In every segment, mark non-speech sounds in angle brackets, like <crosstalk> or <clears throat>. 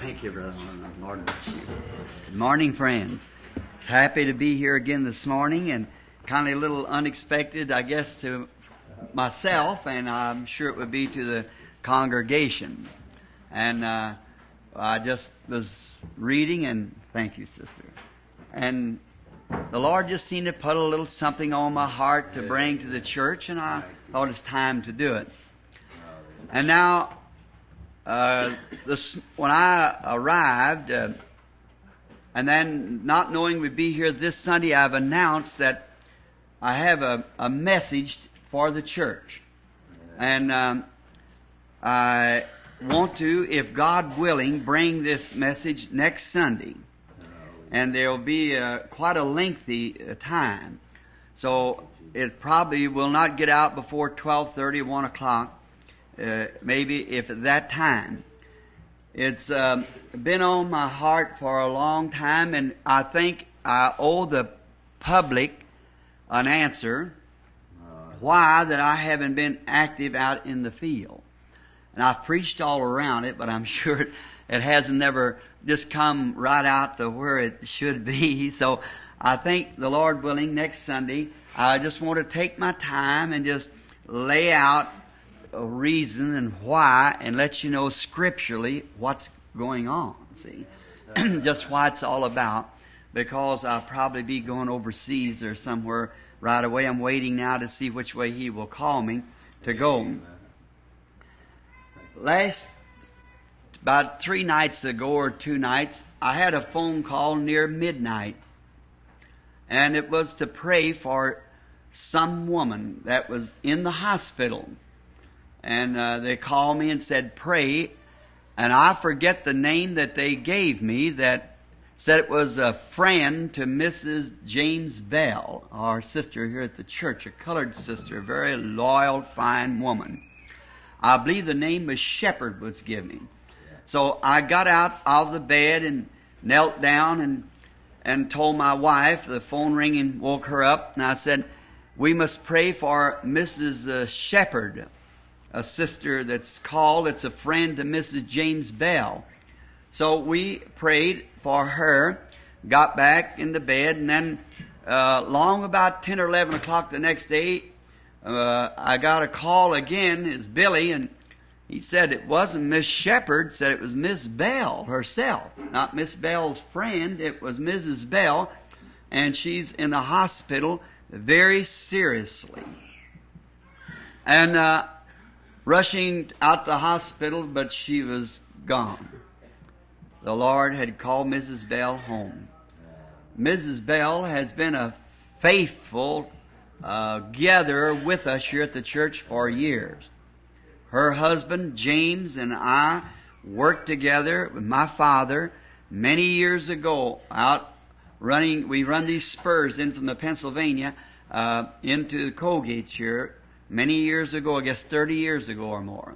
Thank you, Brother. Lord bless you. Good morning, friends. Happy to be here again this morning and kind of a little unexpected, I guess, to myself, and I'm sure it would be to the congregation. And uh, I just was reading, and thank you, sister. And the Lord just seemed to put a little something on my heart to bring to the church, and I thought it's time to do it. And now, uh, this, when I arrived, uh, and then not knowing we'd be here this Sunday, I've announced that I have a, a message for the church. And um, I want to, if God willing, bring this message next Sunday. And there'll be uh, quite a lengthy uh, time. So it probably will not get out before 12.30 1 o'clock, uh, maybe if at that time. It's um, been on my heart for a long time, and I think I owe the public an answer why that I haven't been active out in the field. And I've preached all around it, but I'm <laughs> sure it, it hasn't never just come right out to where it should be. <laughs> So I think the Lord willing, next Sunday, I just want to take my time and just lay out a reason and why and let you know scripturally what's going on. See? <clears throat> just why it's all about. Because I'll probably be going overseas or somewhere right away. I'm waiting now to see which way He will call me to go. Last, about three nights ago or two nights, I had a phone call near midnight. And it was to pray for some woman that was in the hospital. And uh, they called me and said, pray. And I forget the name that they gave me that said it was a friend to Mrs. James Bell, our sister here at the church, a colored sister, a very loyal, fine woman. I believe the name was Shepherd was given. So I got out of the bed and knelt down and and told my wife, the phone ringing woke her up, and I said, we must pray for Mrs. Uh, Shepherd, a sister that's called, it's a friend to Mrs. James Bell. So we prayed for her, got back in the bed, and then uh, long about 10 or 11 o'clock the next day, uh, I got a call again. It's Billy, and he said it wasn't Miss Shepherd, said it was Miss Bell herself. Not Miss Bell's friend, it was Mrs. Bell, and she's in the hospital very seriously. And uh, rushing out the hospital, but she was gone. The Lord had called Mrs. Bell home. Mrs. Bell has been a faithful uh, gatherer with us here at the church for years. Her husband, James, and I worked together with my father many years ago out running, we run these spurs in from the Pennsylvania uh, into the Colgate here many years ago, I guess 30 years ago or more.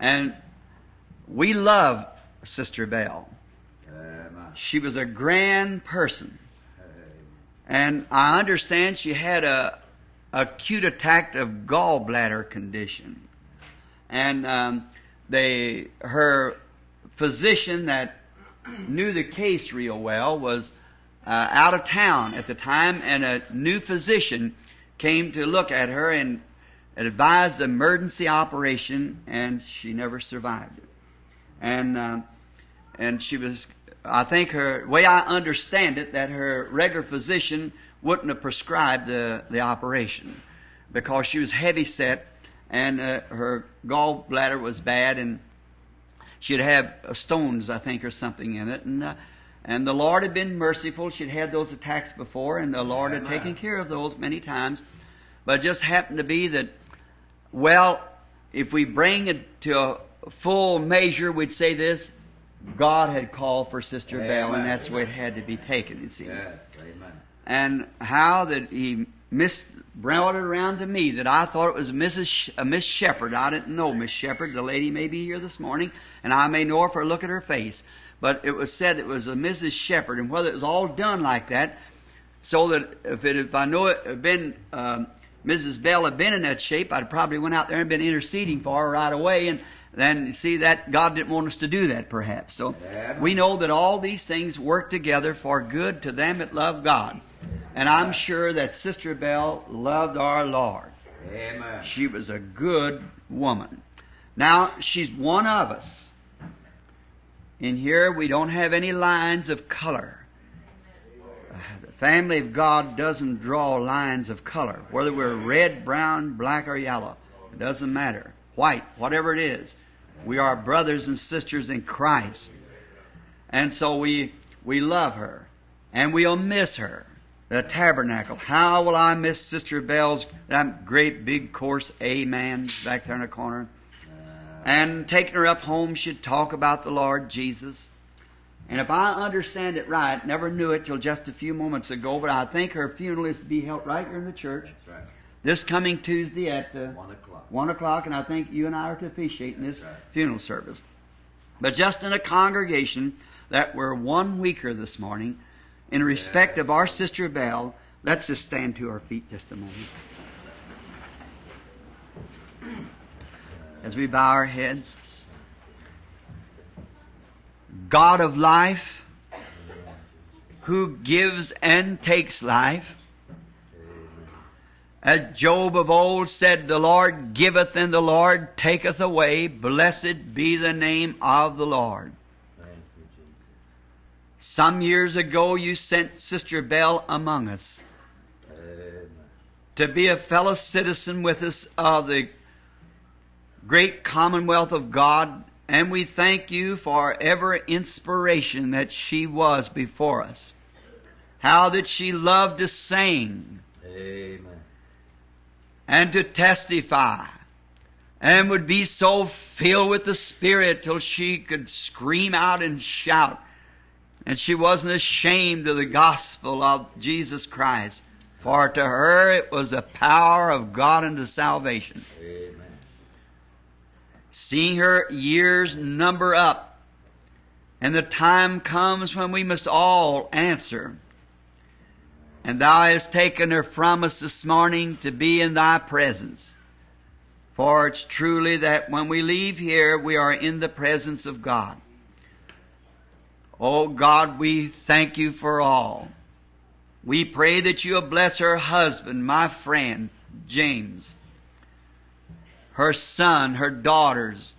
And we love Sister Bell. She was a grand person. And I understand she had a acute attack of gallbladder condition. And um, they, her physician that knew the case real well was uh, out of town at the time, and a new physician came to look at her and advised emergency operation, and she never survived it. And uh, and she was, I think her way I understand it, that her regular physician wouldn't have prescribed the the operation because she was heavy set and uh, her gallbladder was bad and she'd have stones, I think, or something in it, and. Uh, and the Lord had been merciful. She'd had those attacks before, and the Lord had taken care of those many times. But it just happened to be that, well, if we bring it to a full measure, we'd say this, God had called for Sister Amen. Bell, and that's where it had to be taken, you see. Yes, amen. And how that he missed, brought it around to me that I thought it was Mrs. Sh- uh, Miss Shepherd. I didn't know Miss Shepherd. The lady may be here this morning, and I may know her for a look at her face but it was said it was a Mrs. Shepherd, and whether it was all done like that, so that if it, if I know it had been um, Mrs. Bell had been in that shape, I'd probably went out there and been interceding for her right away, and then you see that God didn't want us to do that perhaps. So we know that all these things work together for good to them that love God. And I'm sure that Sister Bell loved our Lord. Amen. She was a good woman. Now, she's one of us. In here, we don't have any lines of color. Family of God doesn't draw lines of color, whether we're red, brown, black, or yellow. It doesn't matter. White, whatever it is. We are brothers and sisters in Christ. And so we, we love her. And we'll miss her. The tabernacle. How will I miss Sister Bell's, that great big course Amen back there in the corner? And taking her up home, she'd talk about the Lord Jesus. And if I understand it right, never knew it till just a few moments ago, but I think her funeral is to be held right here in the church That's right. this coming Tuesday at uh, One o'clock. one o'clock, and I think you and I are to officiate in this right. funeral service. But just in a congregation that we're one weaker this morning, in respect of our sister Bell, let's just stand to our feet just a moment. As we bow our heads. God of life, who gives and takes life, as Job of old said, the Lord giveth and the Lord taketh away. Blessed be the name of the Lord. Some years ago you sent Sister Bell among us to be a fellow citizen with us of the great commonwealth of God, and we thank you for every inspiration that she was before us. How that she loved to sing, Amen. and to testify and would be so filled with the Spirit till she could scream out and shout. And she wasn't ashamed of the gospel of Jesus Christ. For to her it was the power of God unto salvation. Amen. Seeing her years number up, and the time comes when we must all answer. And thou hast taken her from us this morning to be in thy presence. For it's truly that when we leave here, we are in the presence of God. Oh God, we thank you for all. We pray that you'll bless her husband, my friend, James, her son, her daughters,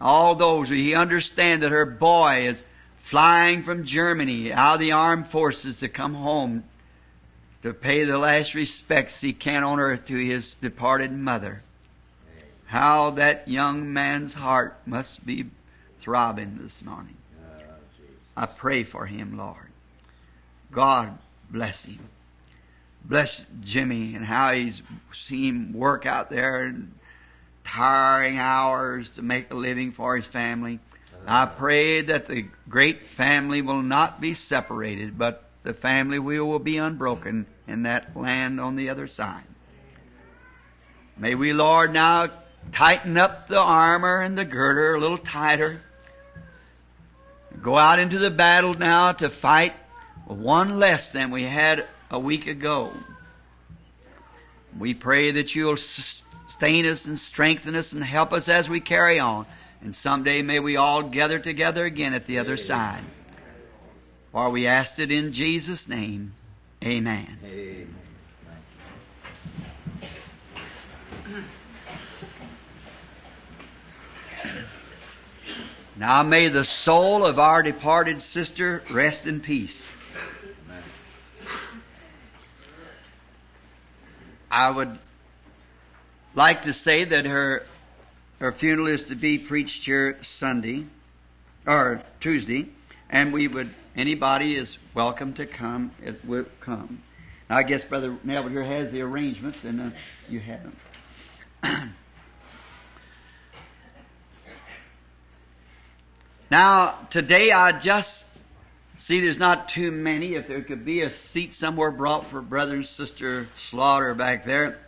all those. We understand that her boy is flying from Germany out of the armed forces to come home to pay the last respects he can on earth to his departed mother. How that young man's heart must be throbbing this morning. Oh, I pray for him, Lord. God bless him. Bless Jimmy and how he's seen work out there and tiring hours to make a living for his family. I pray that the great family will not be separated, but the family wheel will be unbroken in that land on the other side. May we, Lord, now tighten up the armor and the girder a little tighter. Go out into the battle now to fight one less than we had a week ago. We pray that you'll sustain us and strengthen us and help us as we carry on. And someday may we all gather together again at the other side. For we asked it in Jesus' name. Amen. Amen. Now may the soul of our departed sister rest in peace. you. Amen. I would like to say that her her funeral is to be preached here Sunday or Tuesday, and we would anybody is welcome to come. It would come. Now, I guess Brother Neville here has the arrangements, and uh, you have them. <clears throat> now, today I just see there's not too many. If there could be a seat somewhere brought for Brother and Sister Slaughter back there.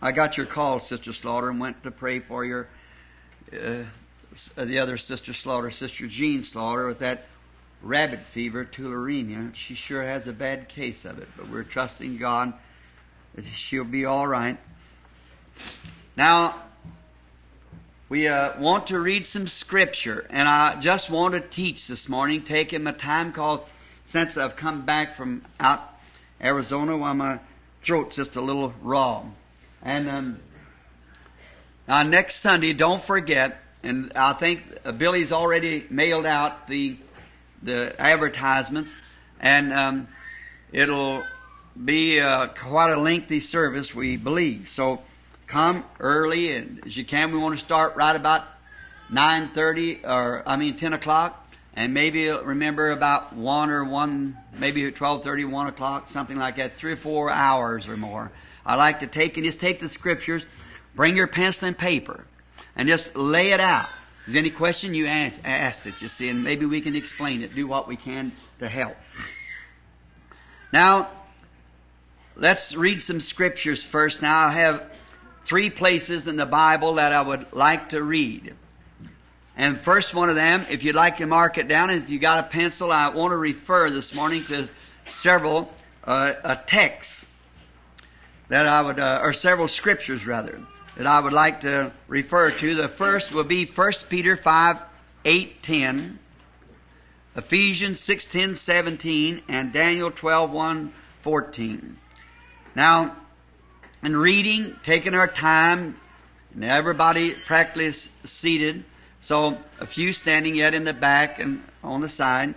I got your call, Sister Slaughter, and went to pray for your uh, the other Sister Slaughter, Sister Jean Slaughter, with that rabbit fever, tularemia. She sure has a bad case of it, but we're trusting God that she'll be all right. Now, we uh, want to read some scripture, and I just want to teach this morning, taking my time, cause since I've come back from out Arizona, while my throat's just a little raw. And um, now next Sunday, don't forget, and I think Billy's already mailed out the the advertisements, and um, it'll be uh, quite a lengthy service, we believe. So come early and as you can. We want to start right about nine thirty, or I mean ten o'clock, and maybe remember about one or one, maybe twelve thirty, one o'clock, something like that. Three or four hours or more. I like to take and just take the scriptures, bring your pencil and paper, and just lay it out. If there's any question you ask, ask it, you see, and maybe we can explain it. Do what we can to help. Now, let's read some scriptures first. Now, I have three places in the Bible that I would like to read. And first one of them, if you'd like to mark it down, and if you got a pencil, I want to refer this morning to several uh, texts that I would, uh, or several scriptures rather, that I would like to refer to. The first will be 1 Peter 5, 8, 10, Ephesians 6, 10, 17, and Daniel 12, 1, 14. Now, in reading, taking our time, and everybody practically seated, so a few standing yet in the back and on the side,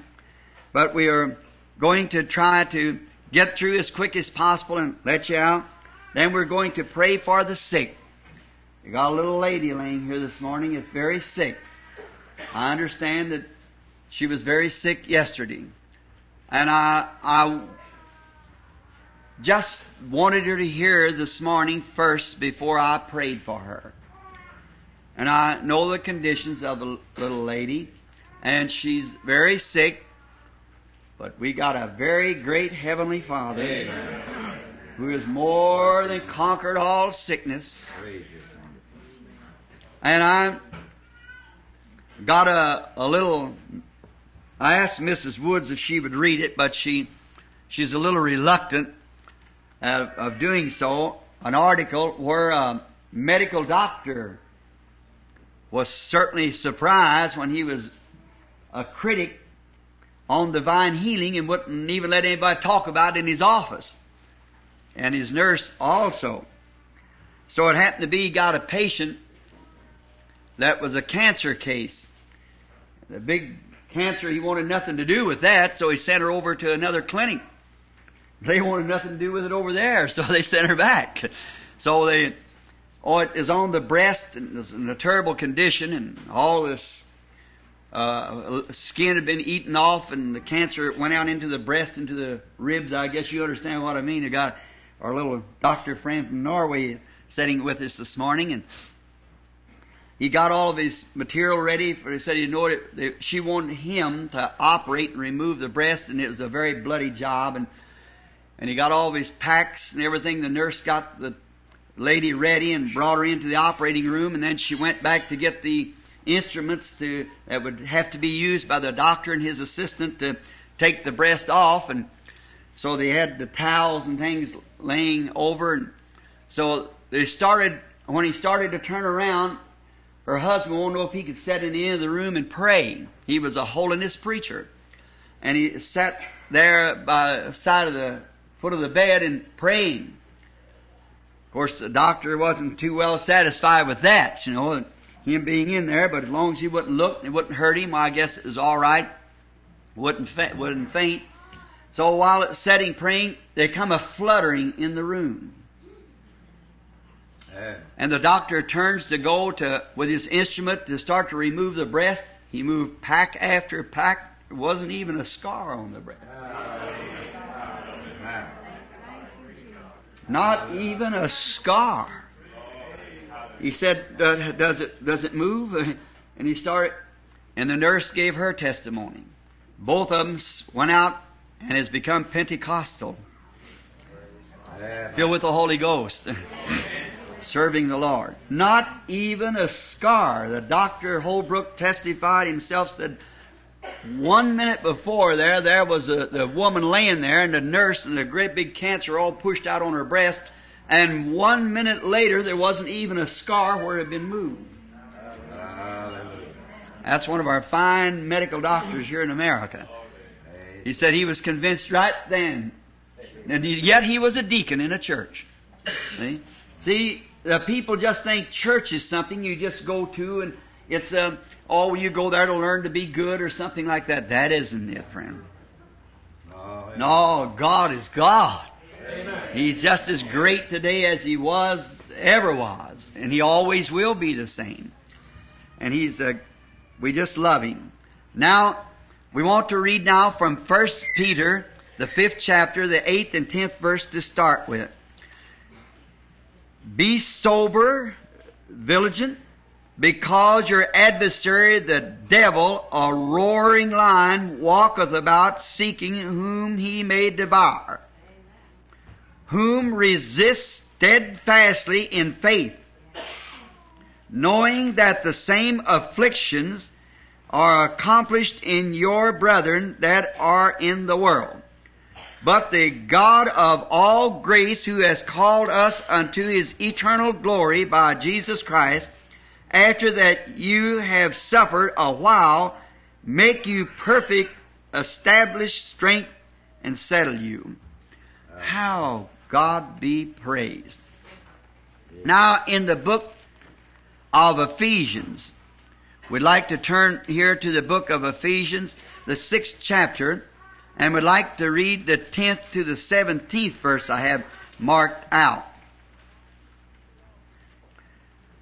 but we are going to try to get through as quick as possible and let you out. Then we're going to pray for the sick. We got a little lady laying here this morning. It's very sick. I understand that she was very sick yesterday. And I, I just wanted her to hear this morning first before I prayed for her. And I know the conditions of the little lady, and she's very sick, but we got a very great Heavenly Father Amen. who has more than conquered all sickness. And I got a, a little, I asked Mrs. Woods if she would read it, but she, she's a little reluctant of, of doing so. An article where a medical doctor was certainly surprised when he was a critic on divine healing and wouldn't even let anybody talk about it in his office. And his nurse also. So it happened to be he got a patient that was a cancer case. The big cancer, he wanted nothing to do with that, so he sent her over to another clinic. They wanted nothing to do with it over there, so they sent her back. So they, oh, it is on the breast and in a terrible condition and all this, uh, skin had been eaten off and the cancer went out into the breast, into the ribs. I guess you understand what I mean. I got our little doctor friend from Norway sitting with us this morning and he got all of his material ready for, he said, he know it, she wanted him to operate and remove the breast and it was a very bloody job and, and he got all of his packs and everything. The nurse got the lady ready and brought her into the operating room and then she went back to get the instruments to, that would have to be used by the doctor and his assistant to take the breast off and so they had the towels and things laying over and so they started, when he started to turn around, her husband to know if he could sit in the end of the room and pray. He was a holiness preacher. And he sat there by the side of the foot of the bed and praying. Of course, the doctor wasn't too well satisfied with that, you know, him being in there, but as long as he wouldn't look it wouldn't hurt him, I guess it was all right. Wouldn't, fa- wouldn't faint. So while it's sitting praying, there come a fluttering in the room. And the doctor turns to go to, with his instrument to start to remove the breast. He moved pack after pack. There wasn't even a scar on the breast. Ah. Amen. Not even a scar. He said, "Uh, does it, does it move? <laughs> And he started, and the nurse gave her testimony. Both of them went out and has become Pentecostal, filled with the Holy Ghost, <laughs> serving the Lord. Not even a scar. The doctor Holbrook testified himself, said, one minute before there, there was a, the woman laying there and the nurse and the great big cancer all pushed out on her breast. And one minute later, there wasn't even a scar where it had been moved. That's one of our fine medical doctors here in America. He said he was convinced right then. And yet he was a deacon in a church. See? See, the people just think church is something you just go to and it's a, oh, you go there to learn to be good or something like that. That isn't it, friend. No. No, God is God. He's just as great today as he was, ever was. And he always will be the same. And he's a, we just love him. Now, we want to read now from 1 Peter, the fifth chapter, the eighth and tenth verse to start with. Be sober, vigilant, because your adversary, the devil, a roaring lion, walketh about seeking whom he may devour. Whom resist steadfastly in faith, knowing that the same afflictions are accomplished in your brethren that are in the world. But the God of all grace who has called us unto his eternal glory by Jesus Christ, after that you have suffered a while, make you perfect, establish strength, and settle you. How God be praised. Now in the book of Ephesians, we'd like to turn here to the book of Ephesians, the sixth chapter, and we'd like to read the 10th to the 17th verse I have marked out.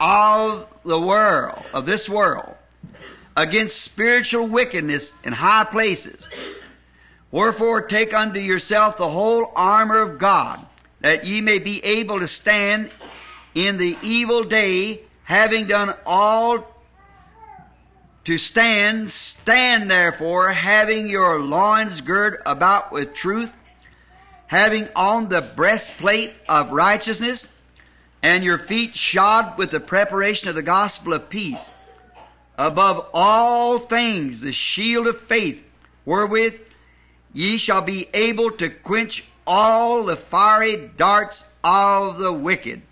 of the world, of this world, against spiritual wickedness in high places. Wherefore take unto yourself the whole armor of God, that ye may be able to stand in the evil day, having done all to stand, stand therefore, having your loins girt about with truth, having on the breastplate of righteousness, and your feet shod with the preparation of the gospel of peace. Above all things, the shield of faith, wherewith ye shall be able to quench all the fiery darts of the wicked,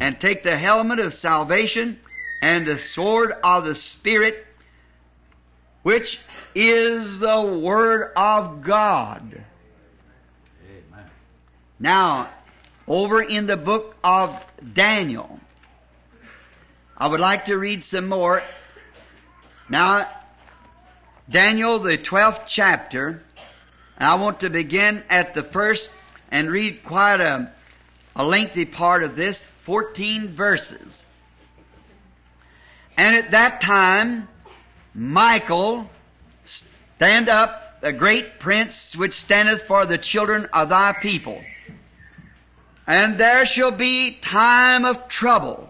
and take the helmet of salvation and the sword of the Spirit, which is the Word of God. Amen. Now, over in the book of Daniel, I would like to read some more. Now, Daniel, the 12th chapter, I want to begin at the first and read quite a, a lengthy part of this, 14 verses. And at that time, Michael, stand up, the great prince which standeth for the children of thy people. And there shall be time of trouble,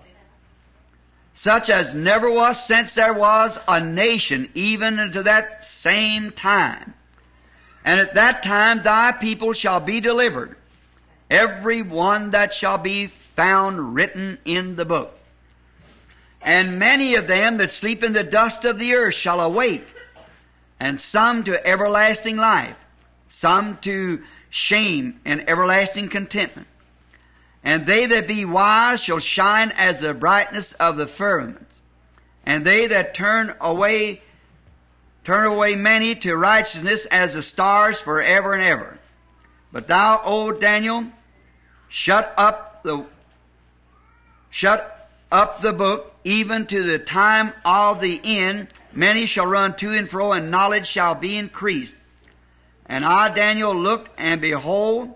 such as never was since there was a nation, even unto that same time. And at that time thy people shall be delivered, every one that shall be found written in the book. And many of them that sleep in the dust of the earth shall awake, and some to everlasting life, some to shame and everlasting contentment. And they that be wise shall shine as the brightness of the firmament. And they that turn away, turn away many to righteousness as the stars forever and ever. But thou, O Daniel, shut up the, shut up the book even to the time of the end. Many shall run to and fro and knowledge shall be increased. And I, Daniel, looked and behold,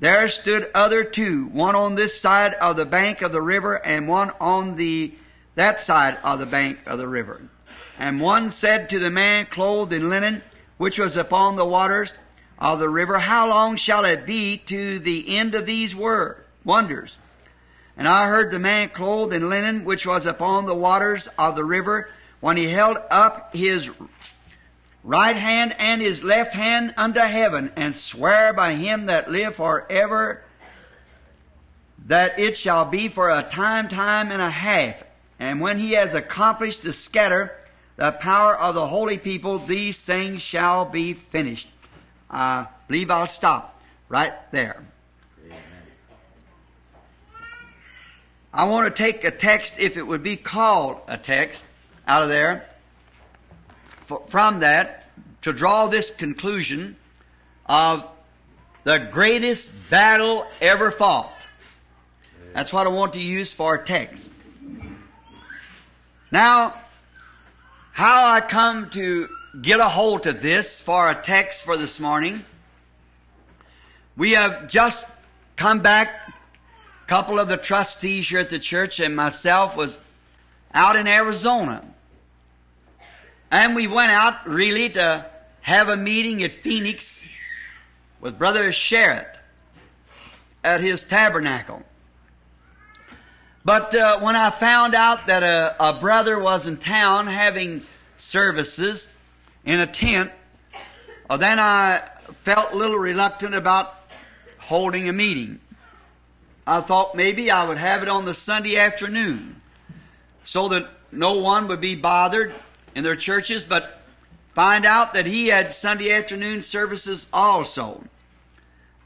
there stood other two, one on this side of the bank of the river and one on the, that side of the bank of the river. And one said to the man clothed in linen, which was upon the waters of the river, How long shall it be to the end of these wor- wonders? And I heard the man clothed in linen, which was upon the waters of the river, when he held up his right hand and his left hand unto heaven, and swear by him that live forever that it shall be for a time, time and a half. And when he has accomplished to scatter the power of the holy people, these things shall be finished. I believe I'll stop right there. I want to take a text, if it would be called a text, out of there, from that, to draw this conclusion of the greatest battle ever fought. That's what I want to use for a text. Now, how I come to get a hold of this for a text for this morning, we have just come back, a couple of the trustees here at the church and myself was out in Arizona. And we went out really to have a meeting at Phoenix with Brother Sharritt at his tabernacle. But uh, when I found out that a, a brother was in town having services in a tent, well, then I felt a little reluctant about holding a meeting. I thought maybe I would have it on the Sunday afternoon so that no one would be bothered in their churches, but find out that he had Sunday afternoon services also.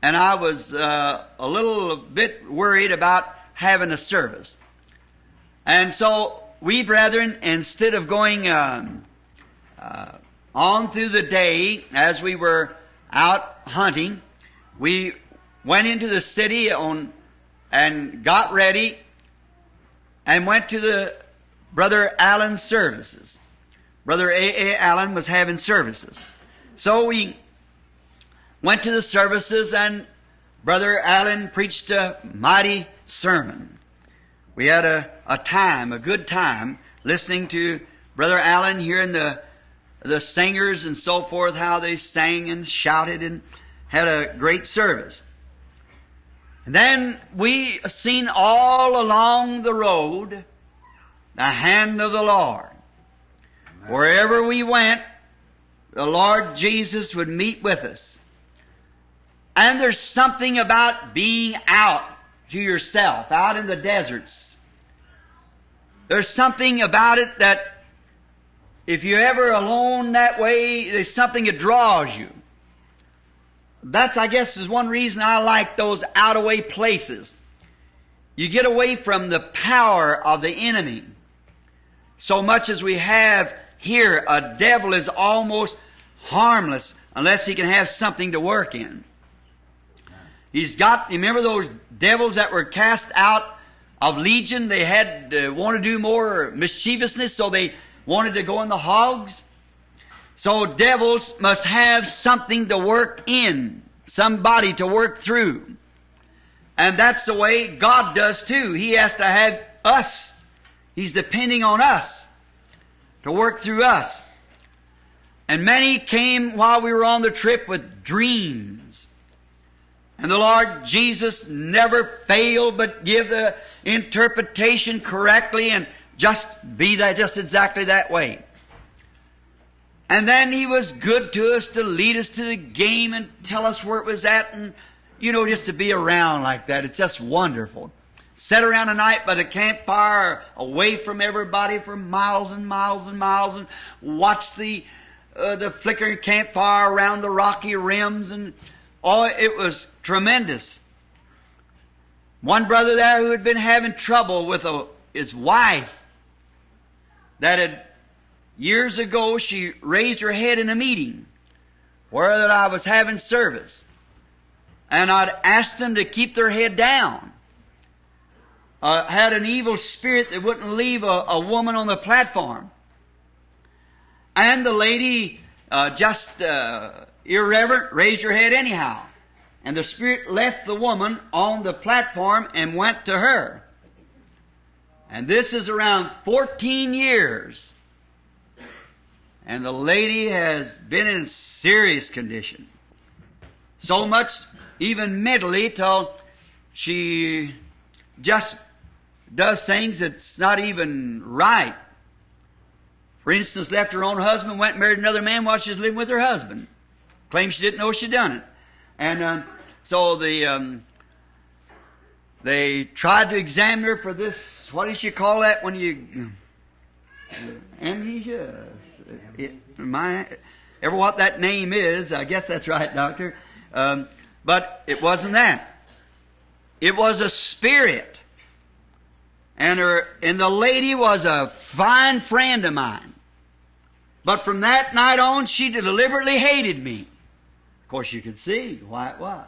And I was uh, a little bit worried about having a service. And so we brethren, instead of going um, uh, on through the day as we were out hunting, we went into the city on and got ready and went to the brother Allen's services. Brother A. A. Allen was having services. So we went to the services and Brother Allen preached a mighty sermon. We had a, a time, a good time, listening to Brother Allen hearing the, the singers and so forth, how they sang and shouted and had a great service. And then we seen all along the road the hand of the Lord. Wherever we went, the Lord Jesus would meet with us. And there's something about being out to yourself, out in the deserts. There's something about it that if you're ever alone that way, there's something that draws you. That's, I guess, is one reason I like those out of way places. You get away from the power of the enemy. So much as we have here, a devil is almost harmless unless he can have something to work in. He's got, remember those devils that were cast out of Legion? They had, uh, want to do more mischievousness, so they wanted to go in the hogs. So devils must have something to work in, somebody to work through. And that's the way God does too. He has to have us. He's depending on us to work through us. And many came while we were on the trip with dreams. And the Lord Jesus never failed but give the interpretation correctly and just be that, just exactly that way. And then He was good to us to lead us to the game and tell us where it was at and, you know, just to be around like that. It's just wonderful. Sit around a night by the campfire, away from everybody for miles and miles and miles, and watch the uh, the flickering campfire around the rocky rims, and oh, it was tremendous. One brother there who had been having trouble with a, his wife, that had years ago she raised her head in a meeting where that I was having service, and I'd asked them to keep their head down uh, had an evil spirit that wouldn't leave a, a, woman on the platform. And the lady, uh, just uh, irreverent, raised her head anyhow. And the spirit left the woman on the platform and went to her. And this is around 14 years. And the lady has been in serious condition. So much, even mentally, till she just does things that's not even right. For instance, left her own husband, went and married another man while she was living with her husband. Claims she didn't know she'd done it. And uh, so the um, they tried to examine her for this. What did you call that when you amnesia? It, my, ever what that name is? I guess that's right, doctor. Um, but it wasn't that. It was a spirit, and her and the lady was a fine friend of mine. But from that night on, she deliberately hated me. Of course, you could see why it was.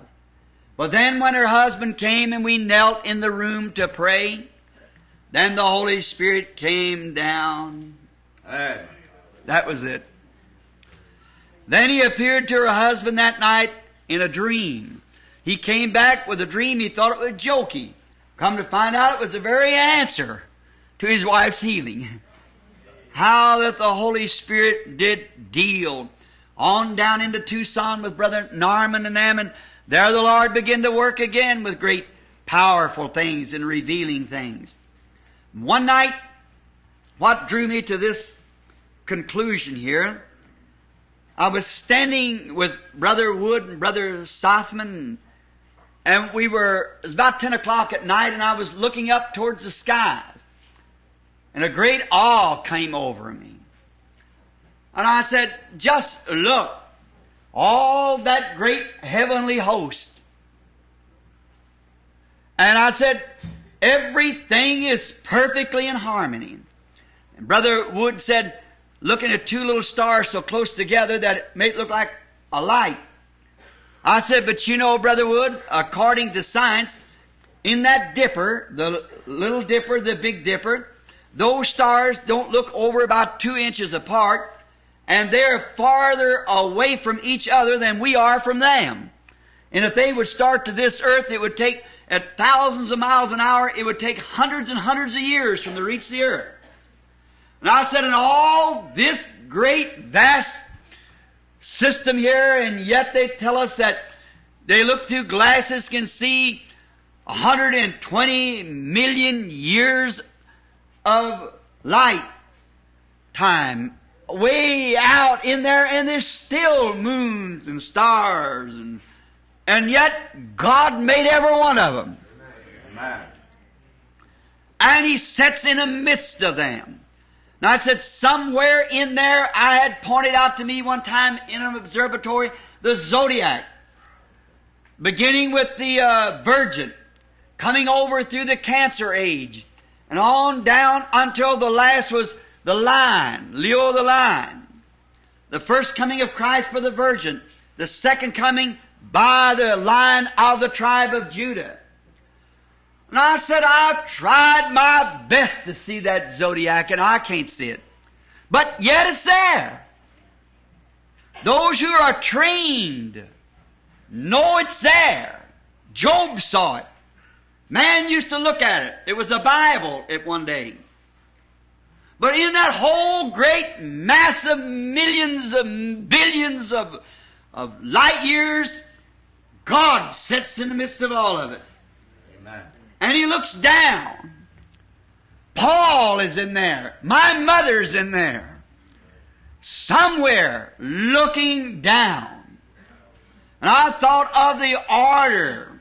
But then when her husband came and we knelt in the room to pray, then the Holy Spirit came down. Hey. That was it. Then he appeared to her husband that night in a dream. He came back with a dream. He thought it was jokey. Come to find out it was the very answer to his wife's healing. How that the Holy Spirit did deal on down into Tucson with Brother Norman and them and there the Lord began to work again with great powerful things and revealing things. One night, what drew me to this conclusion here, I was standing with Brother Wood and Brother Sothmann, and we were, it was about 10 o'clock at night, and I was looking up towards the skies. And a great awe came over me. And I said, just look, all that great heavenly host. And I said, everything is perfectly in harmony. And Brother Wood said, looking at two little stars so close together that it may look like a light. I said, but you know, Brother Wood, according to science, in that dipper, the little dipper, the big dipper, those stars don't look over about two inches apart, and they're farther away from each other than we are from them. And if they would start to this earth, it would take at thousands of miles an hour, it would take hundreds and hundreds of years from the reach the earth. And I said, in all this great, vast system here, and yet they tell us that they look through glasses, can see 120 million years of light time way out in there and there's still moons and stars and, and yet God made every one of them. Amen. And He sits in the midst of them. Now I said somewhere in there I had pointed out to me one time in an observatory the zodiac. Beginning with the uh, Virgin, coming over through the Cancer age, and on down until the last was the Lion, Leo the Lion. The first coming of Christ for the Virgin. The second coming by the Lion of the tribe of Judah. And I said, I've tried my best to see that zodiac and I can't see it. But yet it's there. Those who are trained know it's there. Job saw it. Man used to look at it. It was a Bible at one day. But in that whole great mass of millions of billions of, of light years, God sits in the midst of all of it. And He looks down. Paul is in there. My mother's in there. Somewhere looking down. And I thought of the order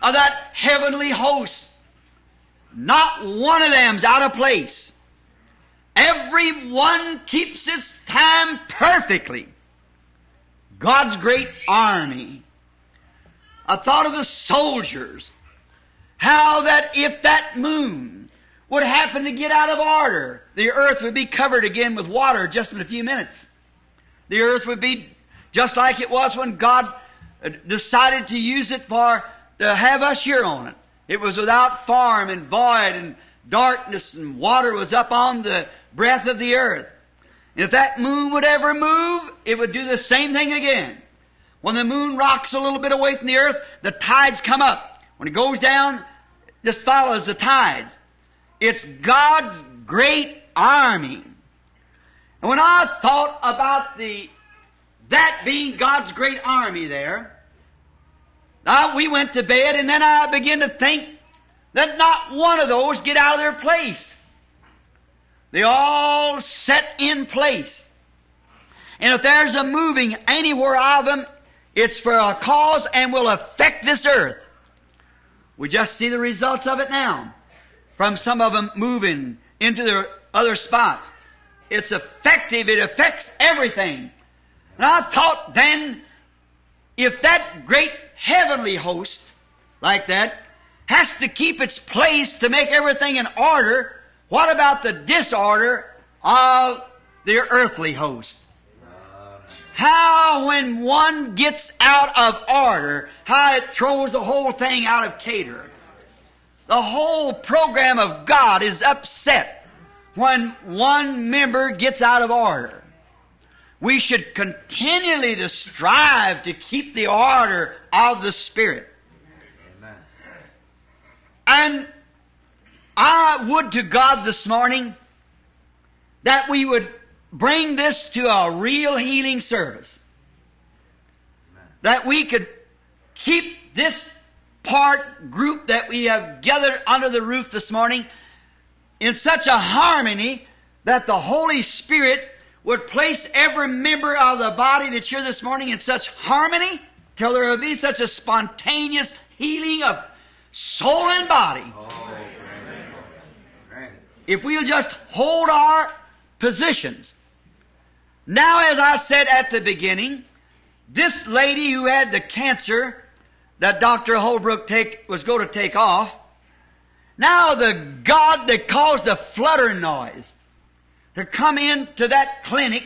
of that heavenly host. Not one of them's out of place. Everyone keeps its time perfectly. God's great army. I thought of the soldiers. How that if that moon would happen to get out of order, the earth would be covered again with water just in a few minutes. The earth would be just like it was when God uh, decided to use it for, to have us here on it. It was without form and void and darkness and water was up on the breath of the earth. And if that moon would ever move, it would do the same thing again. When the moon rocks a little bit away from the earth, the tides come up. When it goes down, just follows the tides. It's God's great army. And when I thought about the, that being God's great army there, now we went to bed and then I began to think that not one of those get out of their place. They all set in place. And if there's a moving anywhere of them, it's for a cause and will affect this earth. We just see the results of it now. From some of them moving into their other spots. It's effective. It affects everything. And I thought then, if that great heavenly host, like that, has to keep its place to make everything in order, what about the disorder of the earthly host? How when one gets out of order, how it throws the whole thing out of cater. The whole program of God is upset when one member gets out of order. We should continually to strive to keep the order of the Spirit. Amen. And I would to God this morning that we would bring this to a real healing service. That we could keep this part group that we have gathered under the roof this morning in such a harmony that the Holy Spirit would place every member of the body that's here this morning in such harmony till there would be such a spontaneous healing of soul and body. Oh. If we'll just hold our positions. Now, as I said at the beginning, this lady who had the cancer that Dr. Holbrook take, was going to take off, now the God that caused the flutter noise to come into that clinic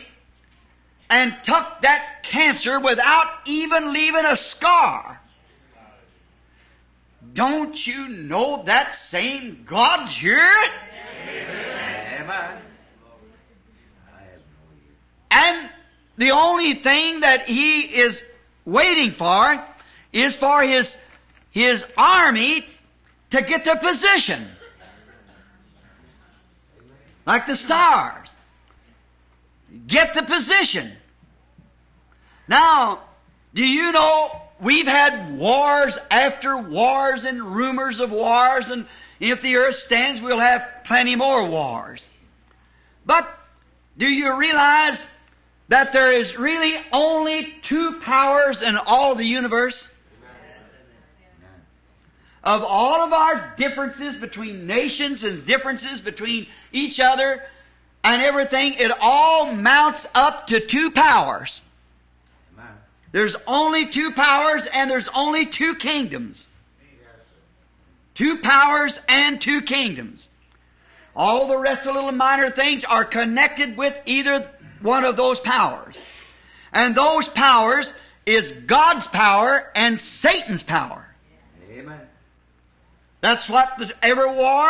and took that cancer without even leaving a scar. Don't you know that same God's here? Amen. I have no And the only thing that he is waiting for is for his, his army to get their position. Like the stars. Get the position. Now, do you know we've had wars after wars and rumors of wars and if the earth stands we'll have plenty more wars. But do you realize that there is really only two powers in all the universe? Of all of our differences between nations and differences between each other and everything, it all mounts up to two powers. There's only two powers and there's only two kingdoms. Two powers and two kingdoms. All the rest of the little minor things are connected with either one of those powers. And those powers is God's power and Satan's power. Amen. That's what the, every war,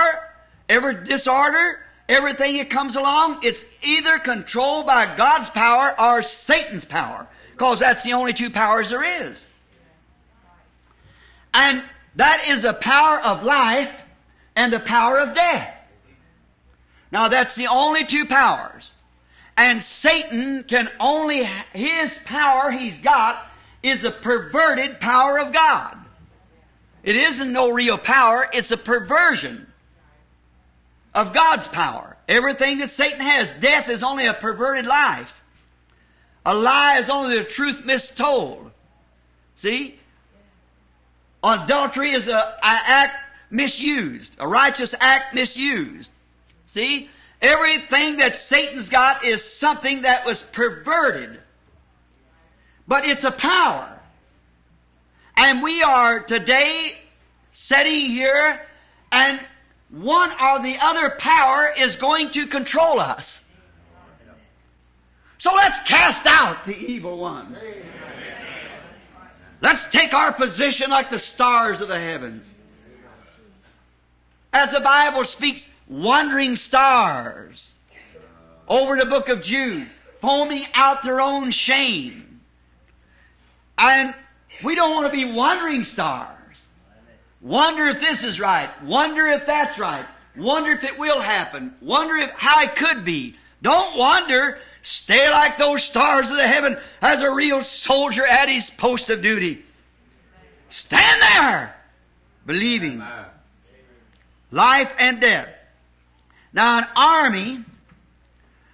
every disorder, everything that comes along, it's either controlled by God's power or Satan's power. Because that's the only two powers there is. And that is the power of life and the power of death. Now that's the only two powers. And Satan can only, his power he's got is a perverted power of God. It isn't no real power, it's a perversion of God's power. Everything that Satan has, death is only a perverted life. A lie is only the truth mistold. See? Adultery is a, a act misused, a righteous act misused. See? Everything that Satan's got is something that was perverted. But it's a power. And we are today sitting here and one or the other power is going to control us. So let's cast out the evil one. Let's take our position like the stars of the heavens. As the Bible speaks, wandering stars over the book of Jude, foaming out their own shame. And we don't want to be wandering stars. Wonder if this is right. Wonder if that's right. Wonder if it will happen. Wonder if how it could be. Don't wonder. Stay like those stars of the heaven as a real soldier at his post of duty. Stand there, believing life and death. Now an army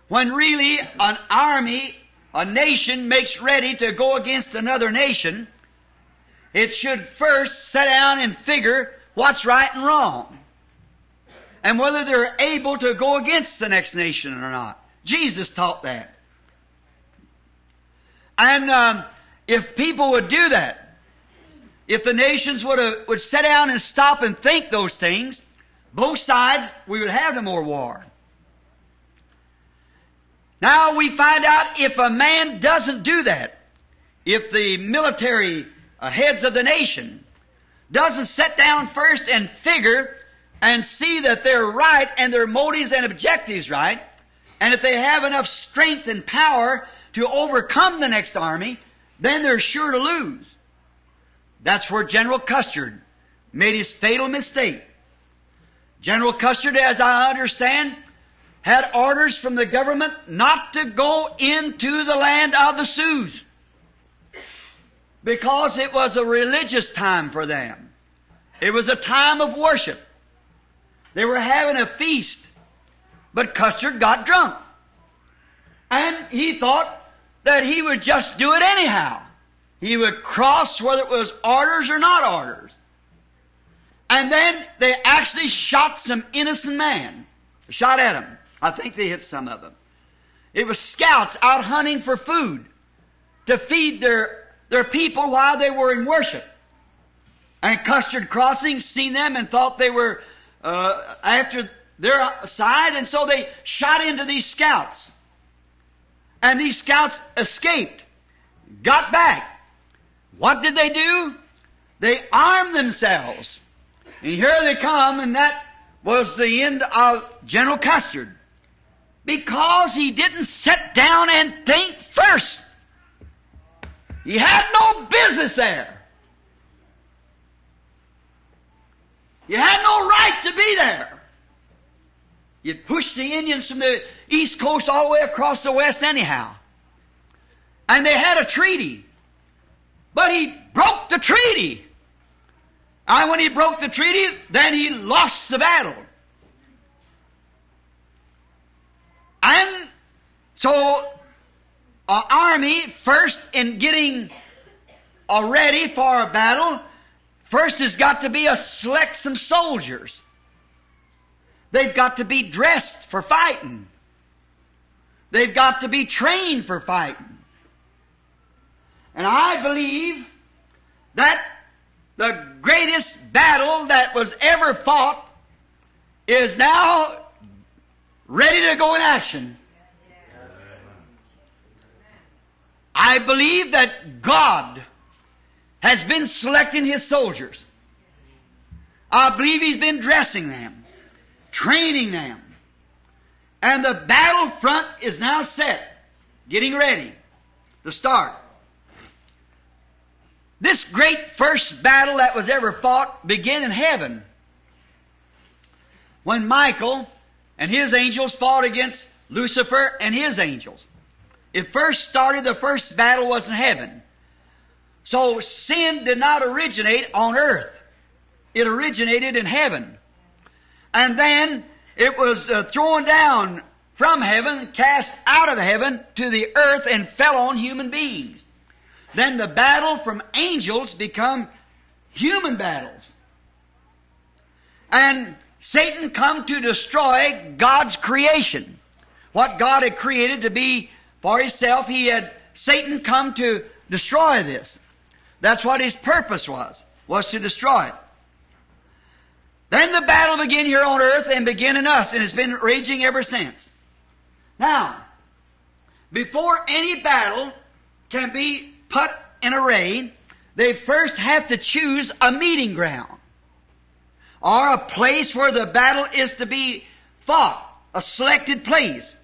when really an army, a nation makes ready to go against another nation, it should first sit down and figure what's right and wrong. And whether they're able to go against the next nation or not. Jesus taught that. And um, if people would do that, if the nations would have, would sit down and stop and think those things, both sides, we would have no more war. Now we find out if a man doesn't do that, if the military uh, heads of the nation doesn't sit down first and figure and see that they're right and their motives and objectives right, and if they have enough strength and power to overcome the next army, then they're sure to lose. That's where General Custer made his fatal mistake. General Custer, as I understand, had orders from the government not to go into the land of the Sioux because it was a religious time for them. It was a time of worship. They were having a feast, but Custer got drunk. And he thought that he would just do it anyhow. He would cross whether it was orders or not orders. And then they actually shot some innocent man. Shot at him. I think they hit some of them. It was scouts out hunting for food to feed their, their people while they were in worship. And Custer Crossing seen them and thought they were uh, after their side, and so they shot into these scouts. And these scouts escaped, got back. What did they do? They armed themselves. And here they come, and that was the end of General Custer. Because he didn't sit down and think first. He had no business there. You had no right to be there. You'd push the Indians from the east coast all the way across the west anyhow. And they had a treaty. But he broke the treaty. And when he broke the treaty, then he lost the battle. And so, an army, first in getting a ready for a battle, first has got to be a select some soldiers. They've got to be dressed for fighting. They've got to be trained for fighting. And I believe that the greatest battle that was ever fought is now ready to go in action. I believe that God has been selecting His soldiers. I believe He's been dressing them, training them. And the battle front is now set, getting ready to start. This great first battle that was ever fought began in heaven. When Michael and his angels fought against Lucifer and his angels. It first started, the first battle was in heaven. So sin did not originate on earth. It originated in heaven. And then it was uh, thrown down from heaven, cast out of heaven to the earth and fell on human beings. Then the battle from angels become human battles. And Satan come to destroy God's creation. What God had created to be for himself, he had, Satan come to destroy this. That's what his purpose was, was to destroy it. Then the battle began here on earth and began in us, and it's been raging ever since. Now, before any battle can be put in array, they first have to choose a meeting ground or a place where the battle is to be fought, a selected place.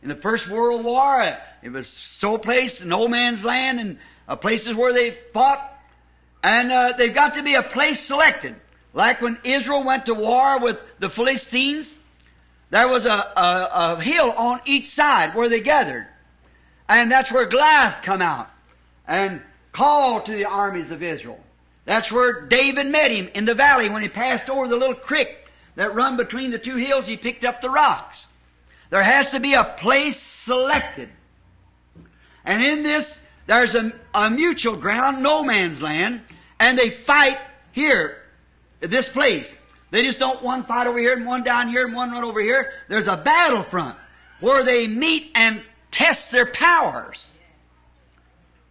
In the First World War, it was so placed, in no man's land, and uh, places where they fought, and uh, they've got to be a place selected. Like when Israel went to war with the Philistines, there was a, a, a hill on each side where they gathered. And that's where Goliath come out and called to the armies of Israel. That's where David met him in the valley when he passed over the little creek that run between the two hills. He picked up the rocks. There has to be a place selected. And in this, there's a, a mutual ground, no man's land, and they fight here, this place. They just don't one fight over here and one down here and one run over here. There's a battlefront where they meet and test their powers.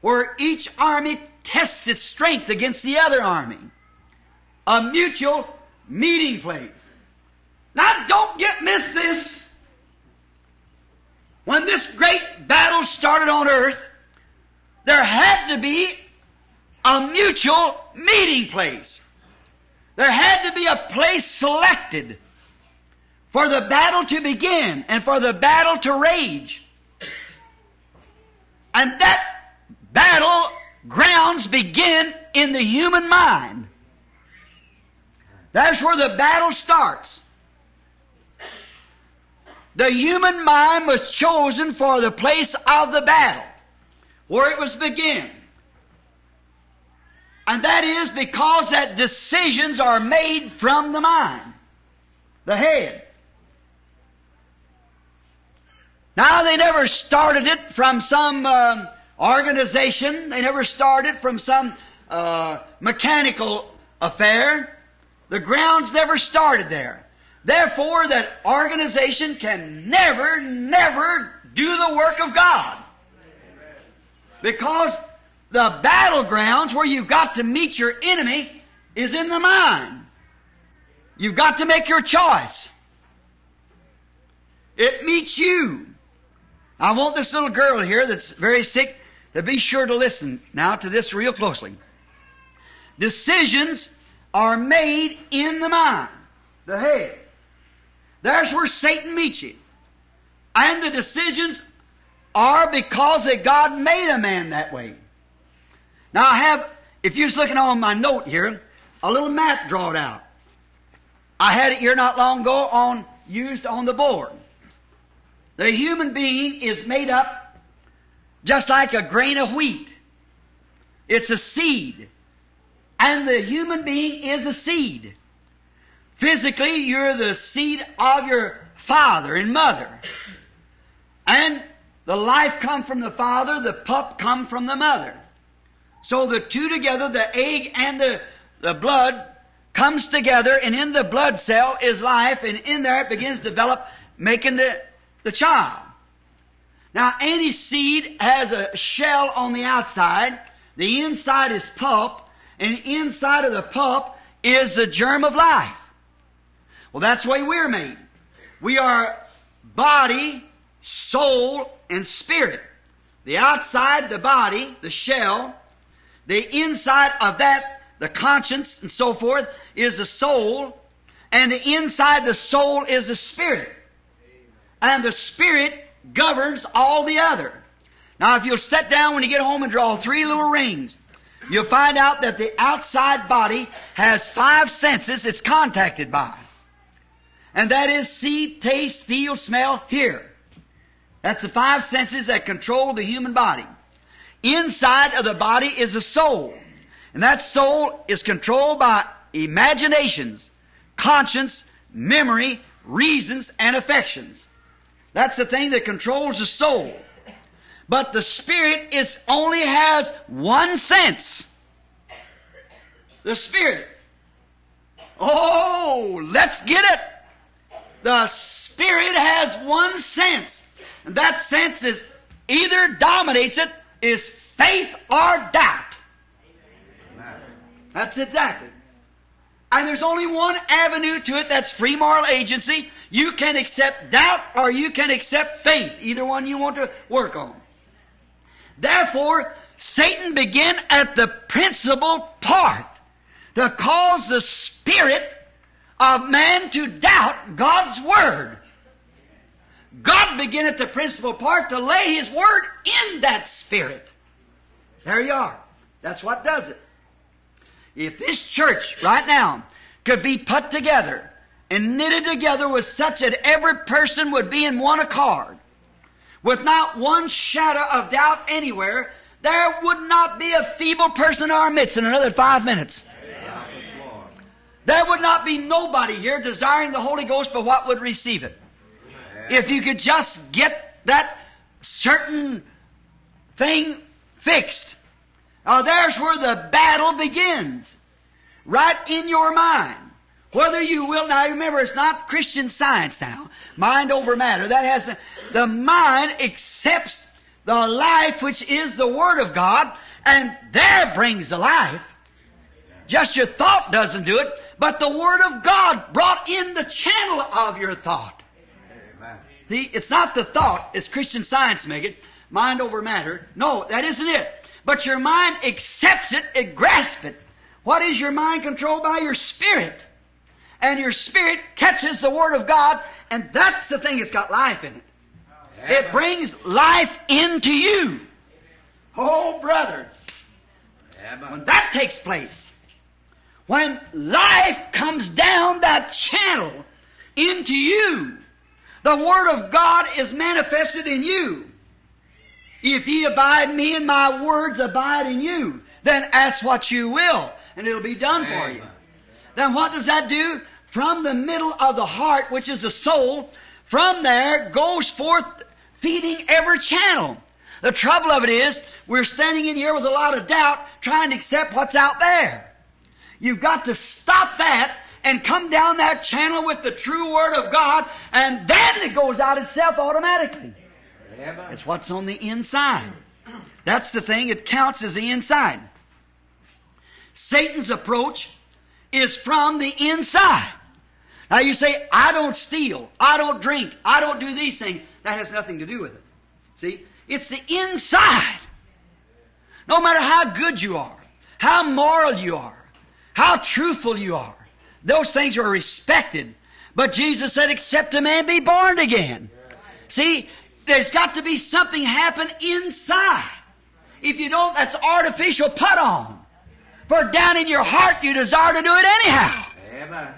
Where each army tests its strength against the other army. A mutual meeting place. Now don't get miss this. When this great battle started on earth, there had to be a mutual meeting place. There had to be a place selected for the battle to begin and for the battle to rage. And that battle grounds begin in the human mind. That's where the battle starts. The human mind was chosen for the place of the battle, where it was begin. And that is because that decisions are made from the mind, the head. Now they never started it from some um, organization. They never started from some uh, mechanical affair. The grounds never started there. Therefore, that organization can never, never do the work of God. Because the battlegrounds where you've got to meet your enemy is in the mind. You've got to make your choice. It meets you. I want this little girl here that's very sick to be sure to listen now to this real closely. Decisions are made in the mind, the head. There's where Satan meets you. And the decisions are because that God made a man that way. Now I have, if you're looking on my note here, a little map drawn out. I had it here not long ago on, used on the board. The human being is made up just like a grain of wheat. It's a seed. And the human being is a seed. Physically, you're the seed of your father and mother. And the life come from the father, the pup come from the mother. So the two together, the egg and the, the blood, comes together and in the blood cell is life and in there it begins to develop making the, the child. Now any seed has a shell on the outside, the inside is pulp, and inside of the pulp is the germ of life. Well, that's the way we're made. We are body, soul, and spirit. The outside, the body, the shell, the inside of that, the conscience and so forth, is the soul, and the inside the soul is the spirit. And the spirit governs all the other. Now if you'll sit down when you get home and draw three little rings, you'll find out that the outside body has five senses it's contacted by. And that is see, taste, feel, smell, hear. That's the five senses that control the human body. Inside of the body is a soul. And that soul is controlled by imaginations, conscience, memory, reasons, and affections. That's the thing that controls the soul. But the spirit is only has one sense. The spirit. Oh, let's get it. The spirit has one sense. And that sense is either dominates it is faith or doubt. That's exactly. And there's only one avenue to it that's free moral agency. You can accept doubt or you can accept faith. Either one you want to work on. Therefore, Satan began at the principal part to cause the spirit of man to doubt God's Word. God began at the principal part to lay His Word in that spirit. There you are. That's what does it. If this church right now could be put together and knitted together with such that every person would be in one accord, with not one shadow of doubt anywhere, there would not be a feeble person in our midst in another five minutes. There would not be nobody here desiring the Holy Ghost but what would receive it. If you could just get that certain thing fixed. Now there's where the battle begins. Right in your mind. Whether you will, now remember it's not Christian science now. Mind over matter. That has the, the mind accepts the life which is the Word of God and there brings the life. Just your thought doesn't do it, but the Word of God brought in the channel of your thought. It's not the thought, as Christian science make it, mind over matter. No, that isn't it. But your mind accepts it, it grasps it. What is your mind controlled by? Your spirit. And your spirit catches the Word of God, and that's the thing that's got life in it. It brings life into you. Oh, brother, when that takes place, when life comes down that channel into you, the Word of God is manifested in you. If ye abide me and my words abide in you, then ask what you will, and it'll be done for you. Then what does that do? From the middle of the heart, which is the soul, from there goes forth feeding every channel. The trouble of it is, we're standing in here with a lot of doubt, trying to accept what's out there. You've got to stop that and come down that channel with the true Word of God, and then it goes out itself automatically. It's what's on the inside. That's the thing, it counts as the inside. Satan's approach is from the inside. Now you say, I don't steal, I don't drink, I don't do these things. That has nothing to do with it. See? It's the inside. No matter how good you are, how moral you are, how truthful you are, those things are respected. But Jesus said, except a man be born again. See, there's got to be something happen inside. If you don't, that's artificial put on. For down in your heart you desire to do it anyhow. Amen.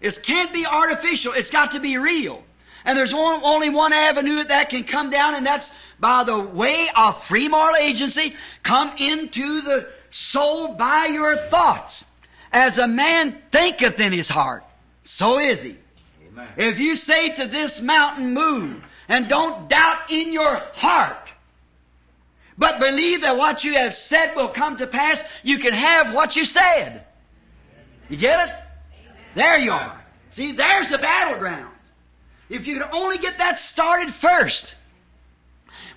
It can't be artificial. It's got to be real. And there's one, only one avenue that, that can come down, and that's by the way of free moral agency come into the soul by your thoughts. As a man thinketh in his heart, so is he. Amen. If you say to this mountain, move, and don't doubt in your heart, but believe that what you have said will come to pass, you can have what you said. You get it? There you are. See, there's the battleground. If you could only get that started first.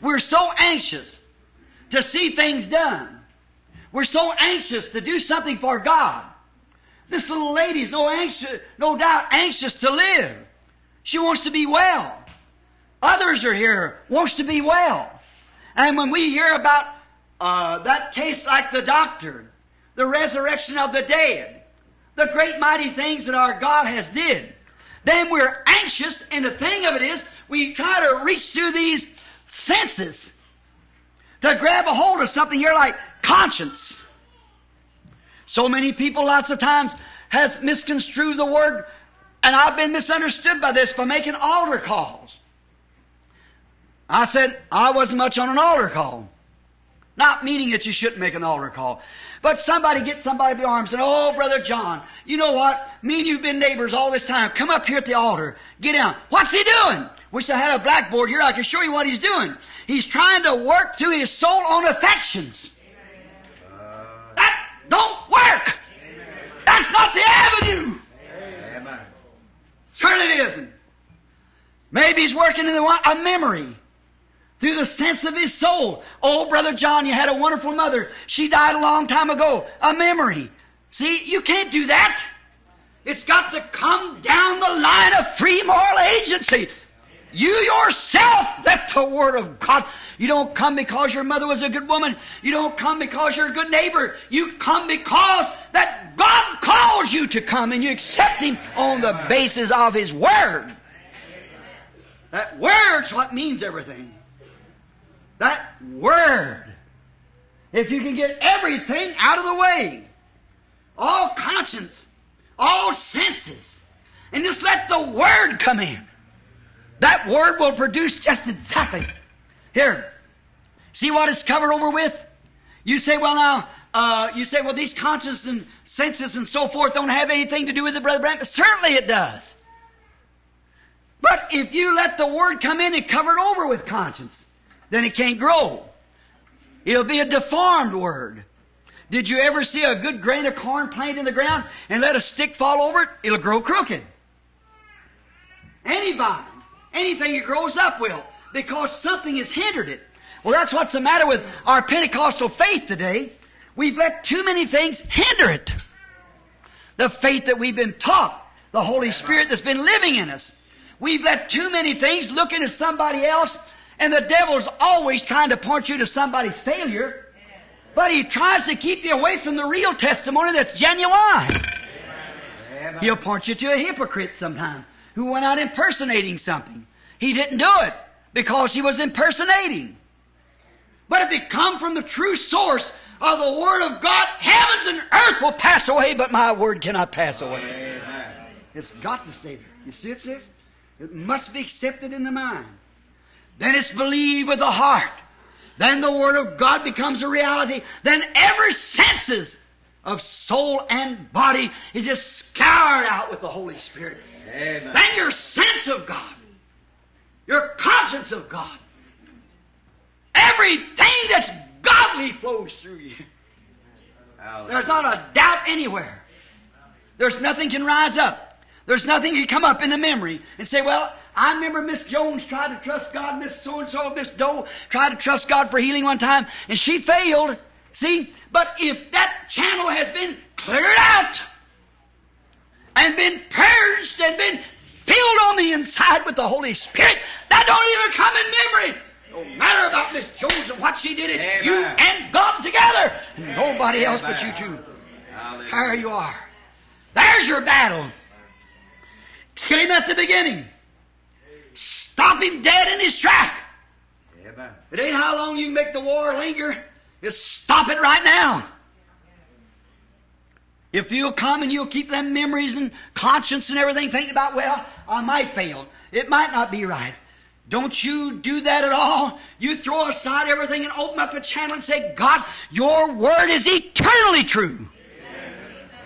We're so anxious to see things done. We're so anxious to do something for God. This little lady's no anxious, no doubt anxious to live. She wants to be well. Others are here wants to be well. And when we hear about uh, that case like the doctor, the resurrection of the dead, the great mighty things that our God has did, then we're anxious, and the thing of it is, we try to reach through these senses to grab a hold of something here like conscience. So many people lots of times has misconstrued the word, and I've been misunderstood by this by making altar calls. I said I wasn't much on an altar call. Not meaning that you shouldn't make an altar call. But somebody get somebody by the arms and, say, oh, Brother John, you know what? Me and you've been neighbors all this time. Come up here at the altar. Get down. What's he doing? Wish I had a blackboard here. I could show you what he's doing. He's trying to work through his soul on affections. That don't work. That's not the avenue. Amen. Certainly it isn't. Maybe he's working in the, one- a memory through the sense of his soul. Oh, Brother John, you had a wonderful mother. She died a long time ago. A memory. See, you can't do that. It's got to come down the line of free moral agency. You yourself, let the Word of God. You don't come because your mother was a good woman. You don't come because you're a good neighbor. You come because that God calls you to come and you accept Him on the basis of His Word. That Word's what means everything. That Word. If you can get everything out of the way, all conscience, all senses, and just let the Word come in, that Word will produce just exactly. Here, see what it's covered over with? You say, well now, uh, you say, well these conscience and senses and so forth don't have anything to do with it, Brother Branham. Certainly it does. But if you let the Word come in and cover it over with conscience, then it can't grow. It'll be a deformed Word. Did you ever see a good grain of corn planted in the ground and let a stick fall over it? It'll grow crooked. Any vine, anything it grows up will, because something has hindered it. Well, that's what's the matter with our Pentecostal faith today. We've let too many things hinder it. The faith that we've been taught, the Holy Spirit that's been living in us. We've let too many things looking at somebody else, and the devil's always trying to point you to somebody's failure. But he tries to keep you away from the real testimony that's genuine. He'll point you to a hypocrite sometime who went out impersonating something. He didn't do it because he was impersonating. But if it come from the true source of the Word of God, heavens and earth will pass away, but my Word cannot pass away. Amen. It's got to stay there. You see it says? It must be accepted in the mind. Then it's believed with the heart. Then the Word of God becomes a reality. Then every senses of soul and body is just scoured out with the Holy Spirit. Amen. Then your sense of God, your conscience of God, everything that's godly flows through you. There's not a doubt anywhere. There's nothing can rise up. There's nothing can come up in the memory and say, well, I remember Miss Jones tried to trust God, Miss so-and-so, Miss Doe tried to trust God for healing one time, and she failed. See? But if that channel has been cleared out, and been purged and been filled on the inside with the Holy Spirit, that don't even come in memory. No matter about Miss Jones and what she did it, Amen. you and God together, and nobody else but you two. Hallelujah. There you are. There's your battle. Kill him at the beginning. Stop him dead in his track. Amen. It ain't how long you can make the war linger. Just stop it right now. If you'll come and you'll keep them memories and conscience and everything thinking about, well, I might fail. It might not be right. Don't you do that at all. You throw aside everything and open up a channel and say, God, your word is eternally true.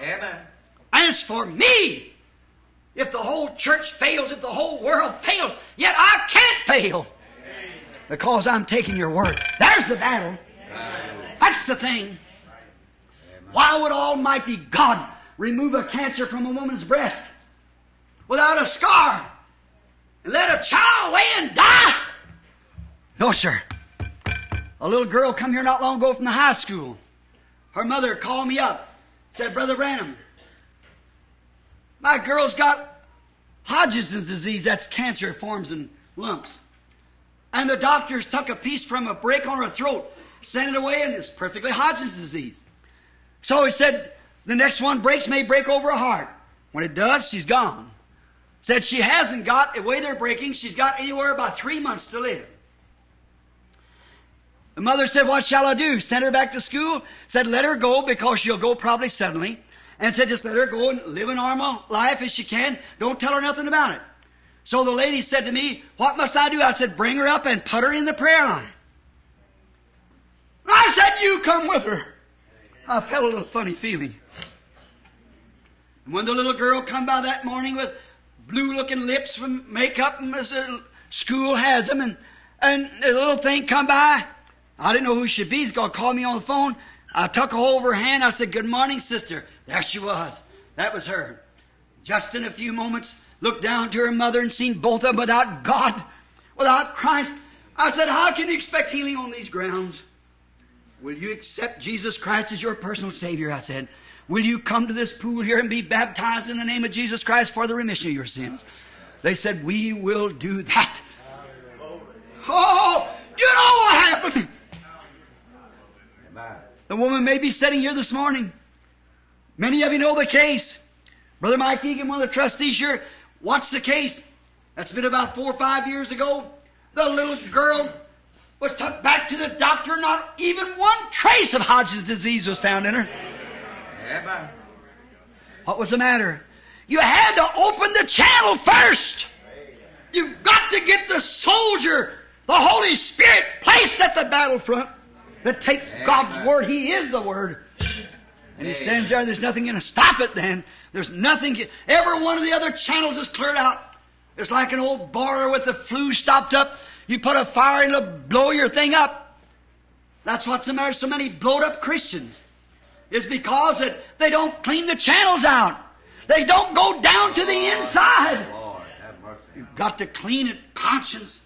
Amen. As for me, if the whole church fails, if the whole world fails, yet I can't fail. Because I'm taking your word. There's the battle. That's the thing. Why would Almighty God remove a cancer from a woman's breast without a scar and let a child lay and die? No, sir. A little girl come here not long ago from the high school. Her mother called me up, said, Brother Branham, my girl's got Hodgkin's disease. That's cancer. It forms in lumps. And the doctors took a piece from a break on her throat, sent it away, and it's perfectly Hodgkin's disease. So he said, the next one breaks may break over her heart. When it does, she's gone. Said she hasn't got, the way they're breaking, she's got anywhere about three months to live. The mother said, what shall I do? Send her back to school? Said, let her go because she'll go probably suddenly. And said, just let her go and live a normal life as she can. Don't tell her nothing about it. So the lady said to me, what must I do? I said, bring her up and put her in the prayer line. I said, you come with her. I felt a little funny feeling. And when the little girl come by that morning with blue-looking lips from makeup, and as the school has them, and and the little thing come by, I didn't know who she'd be. He's gonna call me on the phone. I took a hold of her hand. I said, "Good morning, sister." There she was. That was her. Just in a few moments, looked down to her mother and seen both of them without God, without Christ. I said, "How can you expect healing on these grounds?" Will you accept Jesus Christ as your personal Savior? I said. Will you come to this pool here and be baptized in the name of Jesus Christ for the remission of your sins? They said, we will do that. Oh, you know what happened? The woman may be sitting here this morning. Many of you know the case. Brother Mike Egan, one of the trustees here, what's the case? That's been about four or five years ago. The little girl was took back to the doctor. Not even one trace of Hodgkin's disease was found in her. Amen. What was the matter? You had to open the channel first. You've got to get the soldier, the Holy Spirit, placed at the battlefront that takes Amen. God's Word. He is the Word. And he stands there, and there's nothing going to stop it then. There's nothing, every one of the other channels is cleared out. It's like an old boiler with the flue stopped up. You put a fire and it'll blow your thing up. That's what's the matter with so many blowed up Christians. Is because that they don't clean the channels out. They don't go down to the inside. Lord. You've got to clean it. Conscience,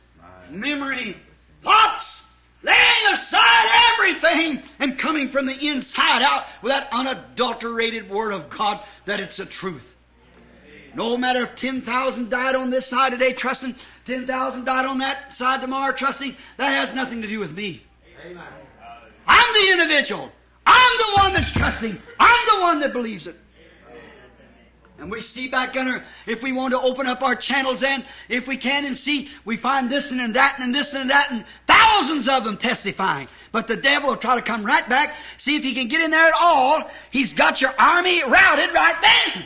memory, thoughts, laying aside everything and coming from the inside out with that unadulterated Word of God that it's the truth. No matter if 10,000 died on this side today trusting, 10,000 died on that side tomorrow trusting, that has nothing to do with me. I'm the individual. I'm the one that's trusting. I'm the one that believes it. And we see back under, if we want to open up our channels and if we can and see, we find this and that and this and that and thousands of them testifying. But the devil will try to come right back, see if he can get in there at all. He's got your army routed right then.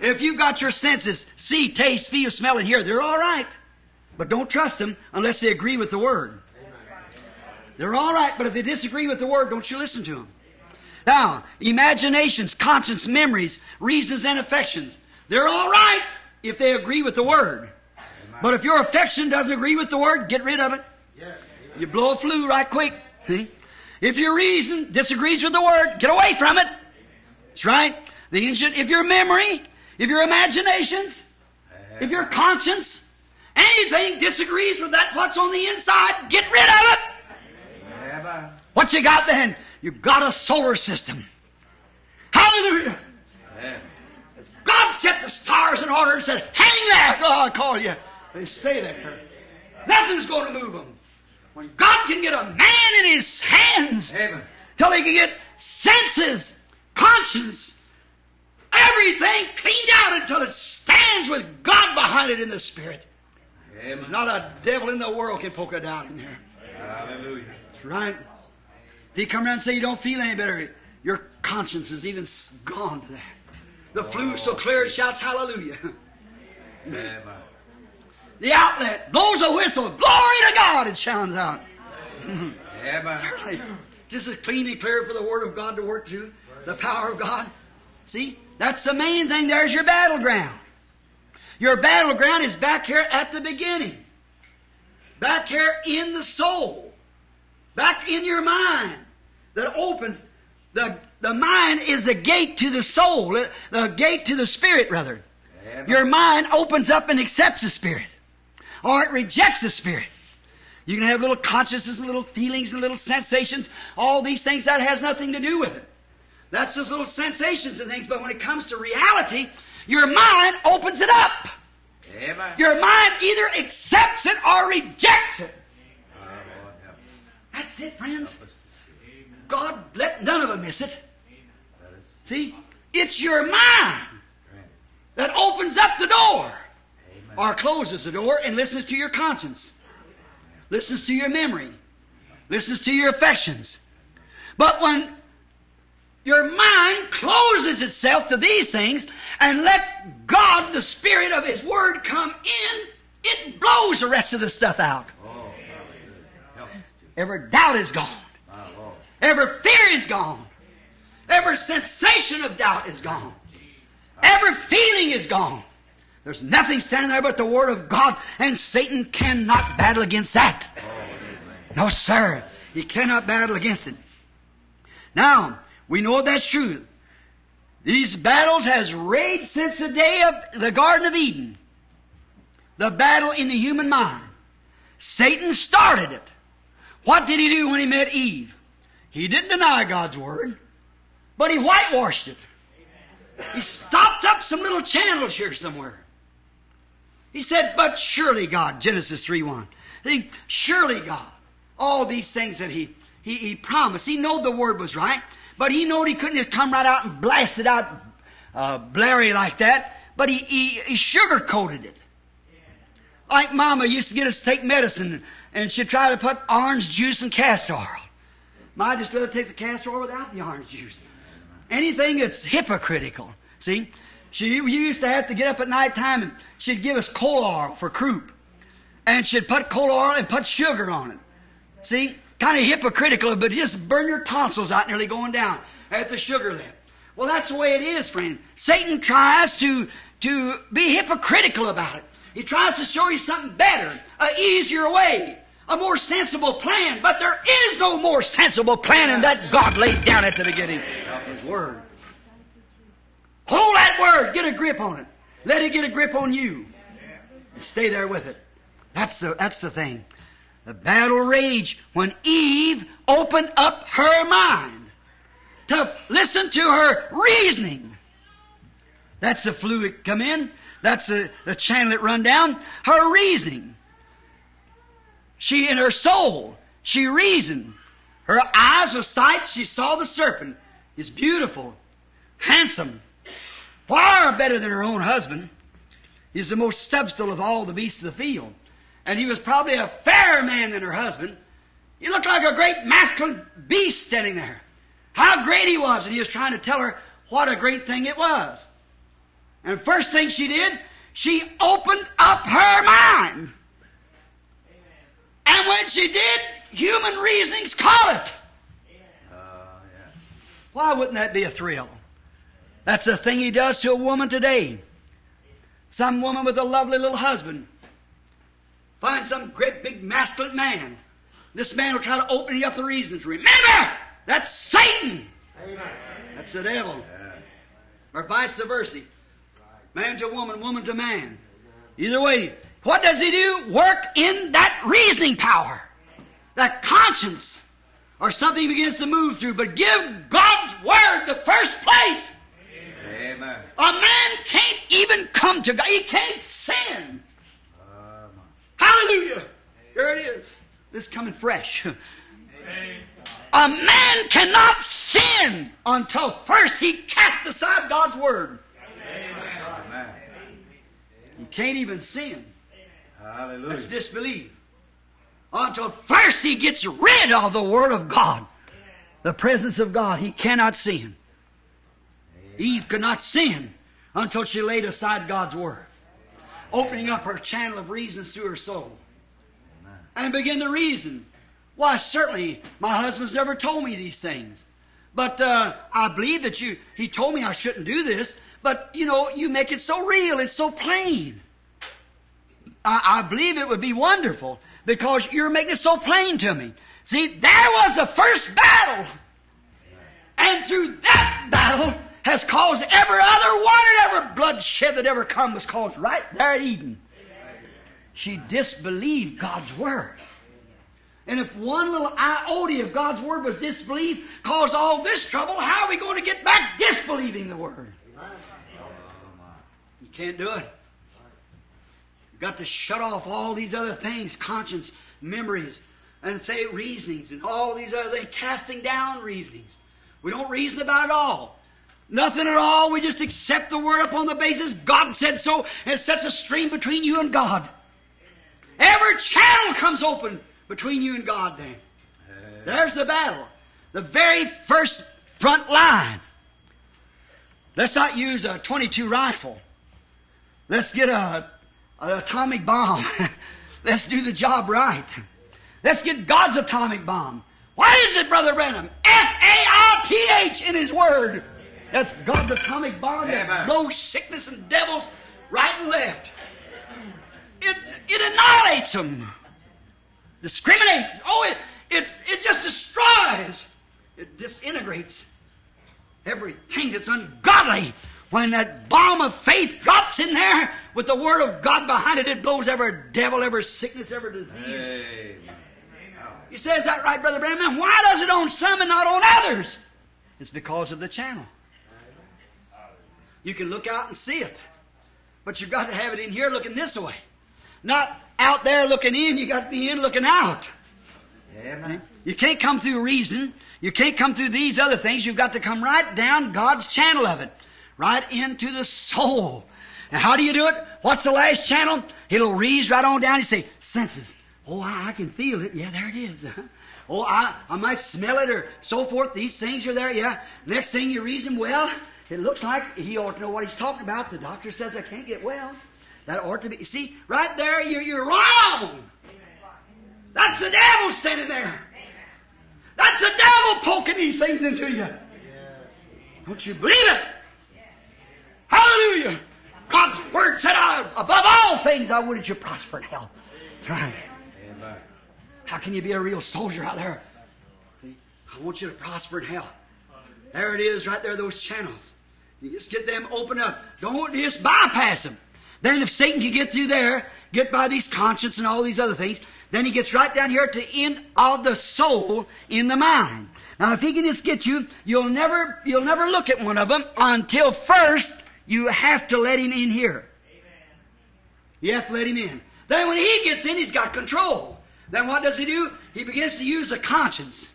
If you've got your senses, see, taste, feel, smell, and hear, they're all right. But don't trust them unless they agree with the Word. They're all right, but if they disagree with the Word, don't you listen to them. Now, imaginations, conscience, memories, reasons, and affections. They're all right if they agree with the Word. But if your affection doesn't agree with the Word, get rid of it. You blow a flue right quick. See? If your reason disagrees with the Word, get away from it. That's right. The if your memory, if your imaginations, if your conscience, anything disagrees with that what's on the inside, get rid of it. What you got then? You've got a solar system. Hallelujah. Amen. God set the stars in order and said, hang there till I call you. They stay there. Nothing's going to move them. When God can get a man in his hands Amen. till he can get senses, conscience, everything cleaned out until it stands with God behind it in the Spirit. There's not a devil in the world can poke a doubt in there. Hallelujah. That's right. If you come around and say you don't feel any better, your conscience is even gone to that. The flue's so clear it shouts hallelujah. <laughs> Amen. The outlet blows a whistle, glory to God, it shouts out. <laughs> Certainly. Just as clean and clear for the Word of God to work through, the power of God. See? That's the main thing. There's your battleground. Your battleground is back here at the beginning. Back here in the soul. Back in your mind. That opens. The, the mind is the gate to the soul. The gate to the spirit, rather. Amen. Your mind opens up and accepts the Spirit. Or it rejects the Spirit. You can have little consciousness and little feelings and little sensations. All these things, that has nothing to do with it. That's just little sensations and things. But when it comes to reality, your mind opens it up. Amen. Your mind either accepts it or rejects it. Us. That's it, friends. Help us to see. God let none of them miss it. See? It's your mind that opens up the door. Or closes the door and listens to your conscience, listens to your memory, listens to your affections. But when your mind closes itself to these things and let God, the Spirit of His Word, come in, it blows the rest of the stuff out. Oh, hallelujah. Help us to. Every doubt is gone. Every fear is gone. Every sensation of doubt is gone. Every feeling is gone. There's nothing standing there but the Word of God, and Satan cannot battle against that. No, sir. He cannot battle against it. Now, we know that's true. These battles has raged since the day of the Garden of Eden. The battle in the human mind. Satan started it. What did he do when he met Eve? He didn't deny God's Word, but he whitewashed it. He stopped up some little channels here somewhere. He said, but surely God, Genesis 3-1. See, surely God, all these things that he, he, he promised, he knew the word was right, but he knew he couldn't just come right out and blast it out, uh, blary like that, but he, he, he sugar-coated it. Like Mama used to get us to take medicine, and she'd try to put orange juice and castor oil. Ma just rather take the castor oil without the orange juice. Anything that's hypocritical. See? She used to have to get up at night time and she'd give us coal oil for croup. And she'd put coal oil and put sugar on it. See? Kind of hypocritical, but just burn your tonsils out nearly going down at the sugar lip. Well, that's the way it is, friend. Satan tries to, to be hypocritical about it. He tries to show you something better, a easier way, a more sensible plan. But there is no more sensible plan than that God laid down at the beginning of His Word. Hold that Word. Get a grip on it. Let it get a grip on you. And stay there with it. That's the, that's the thing. The battle raged when Eve opened up her mind to listen to her reasoning. That's the fluid come in. That's the, the channel it run down. Her reasoning. She in her soul, she reasoned. Her eyes were sight. She saw the serpent. He's beautiful, handsome, far better than her own husband. He's the most substantial of all the beasts of the field. And he was probably a fairer man than her husband. He looked like a great masculine beast standing there. How great he was. And he was trying to tell her what a great thing it was. And first thing she did, she opened up her mind. And when she did, human reasonings caught it. Why wouldn't that be a thrill? That's the thing he does to a woman today. Some woman with a lovely little husband finds some great big masculine man. This man will try to open you up the reasons. Remember, that's Satan. That's the devil. Yeah. Or vice versa. Man to woman, woman to man. Either way, what does he do? Work in that reasoning power. That conscience. Or something begins to move through. But give God's Word the first place. Amen. A man can't even come to God. He can't sin. Um, Hallelujah. There it is. This coming fresh. <laughs> A man cannot sin until first he casts aside God's Word. amen. He can't even sin. Hallelujah. That's disbelief. Until first he gets rid of the Word of God. The presence of God. He cannot sin. Eve could not sin until she laid aside God's Word. Opening up her channel of reasons through her soul. And begin to reason. Why, certainly, my husband's never told me these things. But uh, I believe that you, he told me I shouldn't do this. But, you know, you make it so real. It's so plain. I, I believe it would be wonderful because you're making it so plain to me. See, there was the first battle. And through that battle has caused every other one and every bloodshed that ever come was caused right there at Eden. She disbelieved God's Word. And if one little iota of God's Word was disbelief, caused all this trouble, how are we going to get back disbelieving the Word? You can't do it. Got to shut off all these other things, conscience, memories, and say reasonings, and all these other things, casting down reasonings. We don't reason about it all. Nothing at all. We just accept the Word upon the basis God said so, and sets a stream between you and God. Every channel comes open between you and God then. There's the battle. The very first front line. Let's not use a 22 rifle. Let's get a, an atomic bomb. <laughs> Let's do the job right. Let's get God's atomic bomb. Why is it, Brother Branham? F-A-I-T-H in His Word. That's God's atomic bomb that blows sickness and devils right and left. It, it annihilates them. Discriminates. Oh, it, it's, it just destroys. It disintegrates everything that's ungodly. When that bomb of faith drops in there with the Word of God behind it, it blows every devil, every sickness, every disease. Amen. You say, is that right, Brother Branham? Why does it on some and not on others? It's because of the channel. You can look out and see it. But you've got to have it in here looking this way. Not out there looking in, you got to be in looking out. Amen. You can't come through reason. You can't come through these other things. You've got to come right down God's channel of it. Right into the soul. And how do you do it? What's the last channel? It'll reach right on down and say, senses. Oh, I, I can feel it. Yeah, there it is. <laughs> Oh, I, I might smell it or so forth. These things are there. Yeah. Next thing you reason, well, it looks like he ought to know what he's talking about. The doctor says I can't get well. That ought to be, see, right there, you're, you're wrong. That's the devil standing there. That's the devil poking these things into you. Don't you believe it? Hallelujah. God's Word said, I, above all things, I would that you prosper in health. That's right. Amen. How can you be a real soldier out there? I want you to prosper in health. There it is, right there, those channels. You just get them open up. Don't just bypass them. Then if Satan can get through there, get by these conscience and all these other things, then he gets right down here to the end of the soul in the mind. Now if he can just get you, you'll never, you'll never look at one of them until first you have to let him in here. You have to let him in. Then when he gets in, he's got control. Then what does he do? He begins to use the conscience.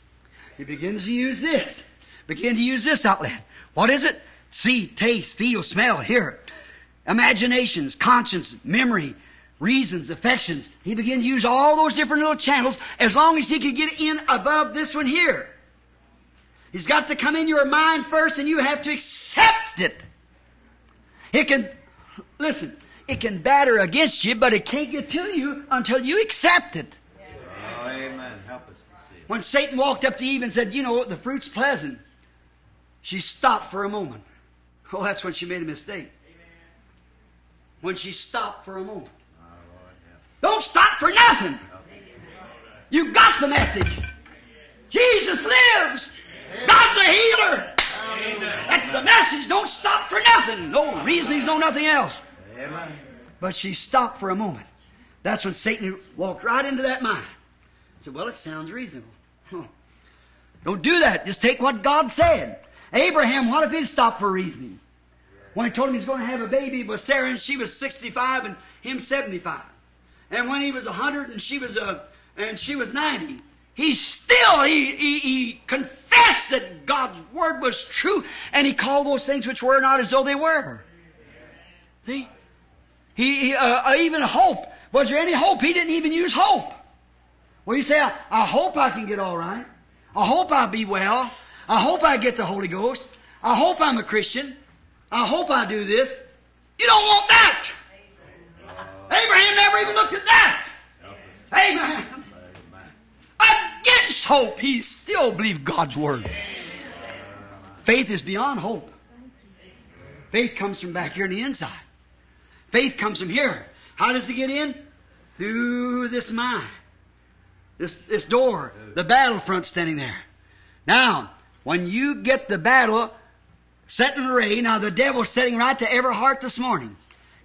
He begins to use this. Begin to use this outlet. What is it? See, taste, feel, smell, hear. Imaginations, conscience, memory, reasons, affections. He began to use all those different little channels as long as he could get in above this one here. He's got to come in your mind first and you have to accept it. It can, listen, it can batter against you, but it can't get to you until you accept it. Oh, amen. Help us to see. When Satan walked up to Eve and said, you know, the fruit's pleasant, she stopped for a moment. Oh, that's when she made a mistake. When she stopped for a moment. My Lord, help. Don't stop for nothing. You got the message. Jesus lives. God's a healer. That's the message. Don't stop for nothing. No reasonings, no nothing else. But she stopped for a moment. That's when Satan walked right into that mind. Said, well, it sounds reasonable. Huh. Don't do that. Just take what God said. Abraham, what if he'd stopped for reasonings? When he told him he was going to have a baby with Sarah and she was 65 and him 75. And when he was 100 and she was uh, and she was 90, he still, he, he, he confessed that God's word was true and he called those things which were not as though they were. See? He, he uh, even hope. Was there any hope? He didn't even use hope. Well, you say, I, I hope I can get all right. I hope I'll be well. I hope I get the Holy Ghost. I hope I'm a Christian. I hope I do this. You don't want that. Abraham never even looked at that. Amen. Against hope, he still believed God's word. Faith is beyond hope. Faith comes from back here on the inside. Faith comes from here. How does it get in? Through this mind. This, this door. The battlefront standing there. Now, when you get the battle set in array, now the devil's setting right to every heart this morning.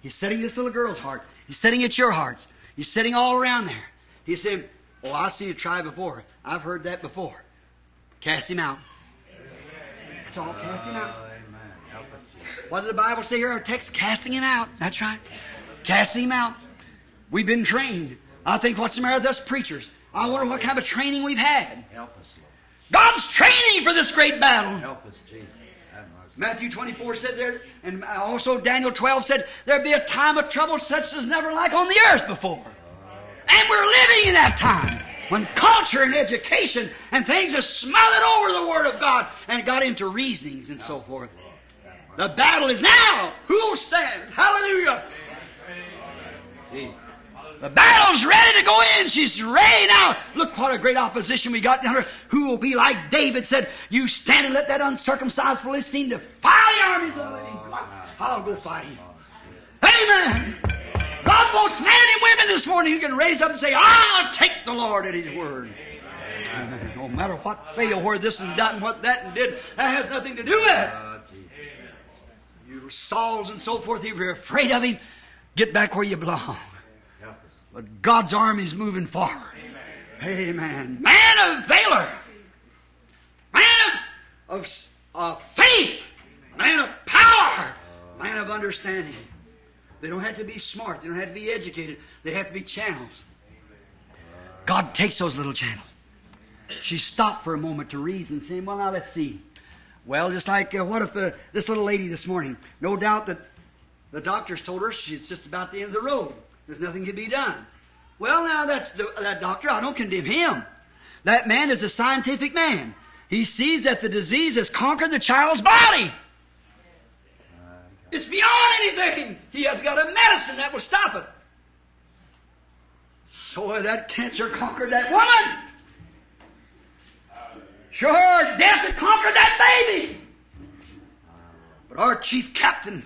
He's setting this little girl's heart. He's setting at your hearts. He's setting all around there. He's saying, Oh, I've seen it try before. I've heard that before. Cast him out. That's all. Cast him out. Amen. Help us, Jesus. What did the Bible say here? Our text, casting him out. That's right. Casting him out. We've been trained. I think what's the matter with us preachers? I wonder what kind of training we've had. Help us, Lord. God's training for this great battle. Help us, Jesus. Matthew 24 said there, and also Daniel 12 said, there'd be a time of trouble such as never like on the earth before. And we're living in that time when culture and education and things have smothered over the Word of God and got into reasonings and so forth. The battle is now. Who will stand? Hallelujah. The battle's ready to go in. She's ready now. Look what a great opposition we got down. Who will be like David said, you stand and let that uncircumcised Philistine defy the armies of the living God. I'll go fight him. Amen. God wants men and women this morning who can raise up and say, I'll take the Lord at His word. Amen. No matter what failed, where this and that and what that and did, that has nothing to do with it. Ah, Jesus. You Sauls and so forth, if you're afraid of Him, get back where you belong. But God's army's moving forward. Amen. Man of valor. Man of, of, of faith. Man of power. Man of understanding. They don't have to be smart. They don't have to be educated. They have to be channels. God takes those little channels. She stopped for a moment to reason, and saying, well, now let's see. Well, just like, uh, what if uh, this little lady this morning, no doubt that the doctors told her she's just about the end of the road. There's nothing to be done. Well, now that's the, that doctor. I don't condemn him. That man is a scientific man. He sees that the disease has conquered the child's body. It's beyond anything. He has got a medicine that will stop it. So that cancer conquered that woman. Sure, death had conquered that baby. But our chief captain,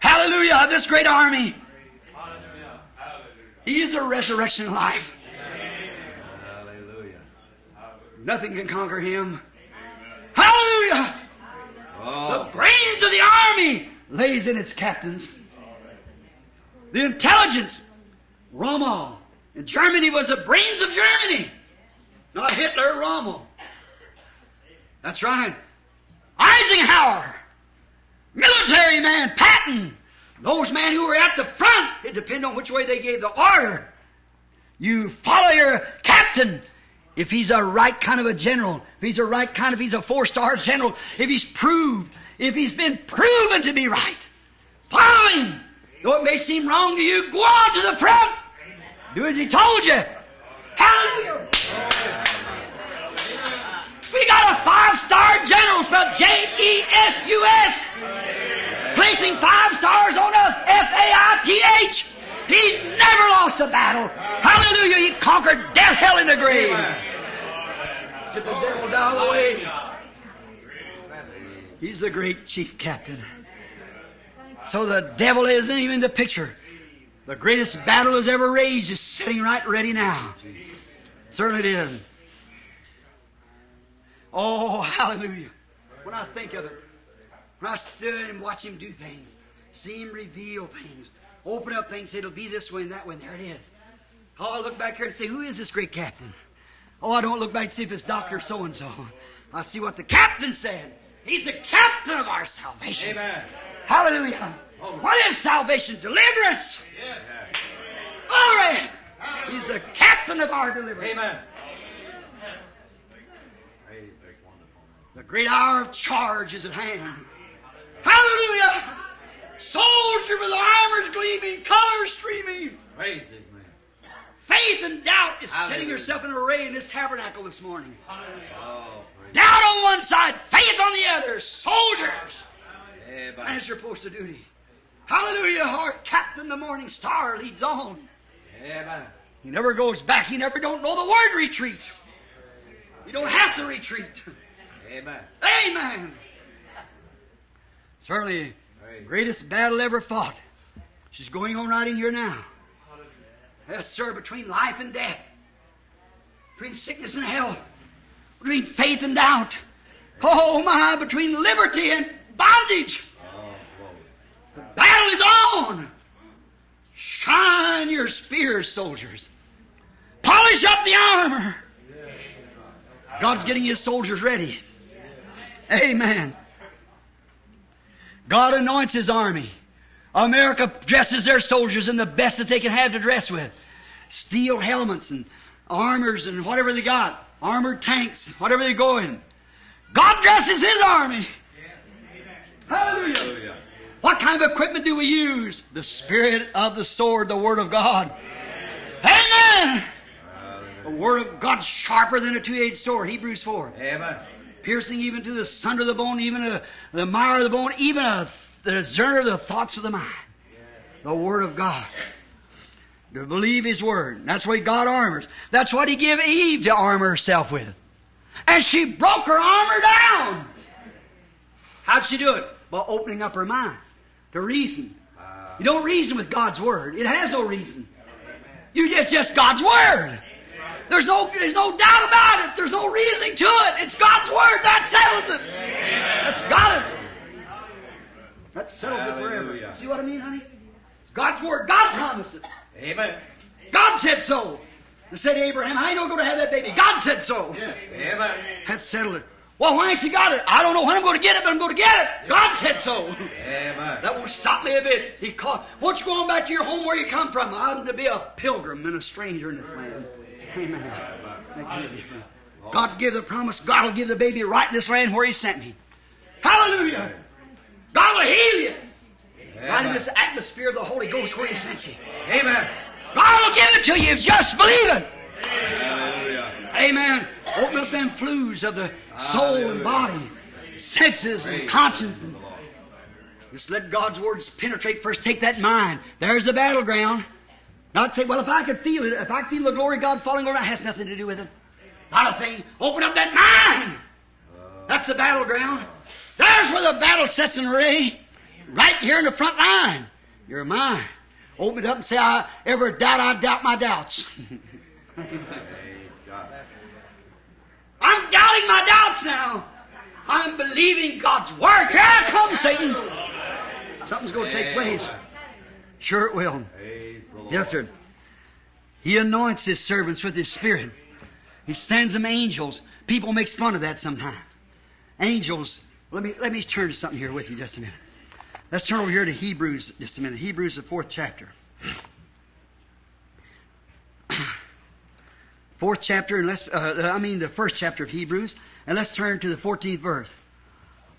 Hallelujah, of this great army. He is a resurrection life. Hallelujah. Nothing can conquer him. Hallelujah! Oh. The Oh, brains of the army lays in its captains. The intelligence, Rommel. In Germany was the brains of Germany. Not Hitler, Rommel. That's right. Eisenhower. Military man, Patton. Those men who were at the front, it depended on which way they gave the order. You follow your captain. If he's a right kind of a general, if he's a right kind of, he's a four-star general, if he's proved, if he's been proven to be right, follow him. Though it may seem wrong to you, go on to the front. Do as he told you. Hallelujah. We got a five-star general spelled J-E-S-U-S. Placing five stars on us, F-A-I-T-H. He's never lost a battle. Hallelujah. He conquered death, hell, and the grave. Get the devils out of the way. He's the great chief captain. So the devil isn't even in the picture. The greatest battle that's ever raged is sitting right ready now. Certainly it is. Oh, hallelujah. When I think of it, when I stood and watch him do things, see him reveal things, open up things, it'll be this way and that way, and there it is. Oh, I look back here and say, who is this great captain? Oh, I don't look back and see if it's Dr. So-and-so. I see what the captain said. He's the captain of our salvation. Amen. Hallelujah. What is salvation? Deliverance. Glory. He's the captain of our deliverance. Amen. Praise this wonderful name. The great hour of charge is at hand. Hallelujah. Soldier with armors gleaming, colors streaming. Praise his name. Faith and doubt is setting Hallelujah. herself in array in this tabernacle this morning. Oh. Doubt on one side, faith on the other. Soldiers. As your post of duty. Hallelujah. heart captain, the morning star, leads on. Amen. He never goes back. He never don't know the word retreat. You don't have to retreat. Amen. Amen. Certainly. Greatest battle ever fought. She's going on right in here now. Yes, sir, between life and death. Between sickness and health. Between faith and doubt. Oh my, between liberty and bondage. The battle is on. Shine your spears, soldiers. Polish up the armor. God's getting his soldiers ready. Amen. God anoints his army. America dresses their soldiers in the best that they can have to dress with. Steel helmets and armors and whatever they got. Armored tanks, whatever they go in. God dresses his army. Hallelujah. Hallelujah. What kind of equipment do we use? The spirit of the sword, the word of God. Amen. The word of God sharper than a two-edged sword. Hebrews 4. Amen. Piercing even to the sunder of the bone, even to the mire of the bone, even a, the discerner of the thoughts of the mind. The word of God. To believe His word. That's why God armors. That's what He gave Eve to armor herself with. And she broke her armor down. How'd she do it? By opening up her mind to reason. You don't reason with God's Word. It has no reason. You, it's just God's Word. There's no, there's no doubt about it. There's no reasoning to it. It's God's Word. That settles it. That's got it. That settles it forever. See what I mean, honey? It's God's Word. God promised it. Amen. God said so. They said Abraham, I ain't gonna to have that baby. God said so. Amen. That settled it. Well, why ain't you got it? I don't know when I'm going to get it, but I'm going to get it. God said so. Amen. That won't stop me a bit. He called. Won't you go on back to your home where you come from? I'm to be a pilgrim and a stranger in this land. Amen. Make no difference. God give the promise. God will give the baby right in this land where He sent me. Hallelujah. God will heal you. Right in this atmosphere of the Holy Ghost where He sent you. Amen. God will give it to you if just believe it. Amen. Open up them flues of the soul and body, senses and conscience. And just let God's words penetrate first. Take that mind. There's the battleground. Not say, well, if I could feel it, if I feel the glory of God falling over, that has nothing to do with it. Not a thing. Open up that mind. That's the battleground. There's where the battle sets in array. right here in the front line. You're mine. Open it up and say, I ever doubt, I doubt my doubts. I'm doubting my doubts now. I'm believing God's word. Here I come, Satan. Something's going to take place. Sure it will. Yes, sir. He anoints his servants with his spirit. He sends them angels. People makes fun of that sometimes. Angels. Let me let me turn to something here with you just a minute. Let's turn over here to Hebrews just a minute. Hebrews the fourth chapter. <clears throat> Fourth chapter, and let's uh, I mean the first chapter of Hebrews, and let's turn to the fourteenth verse.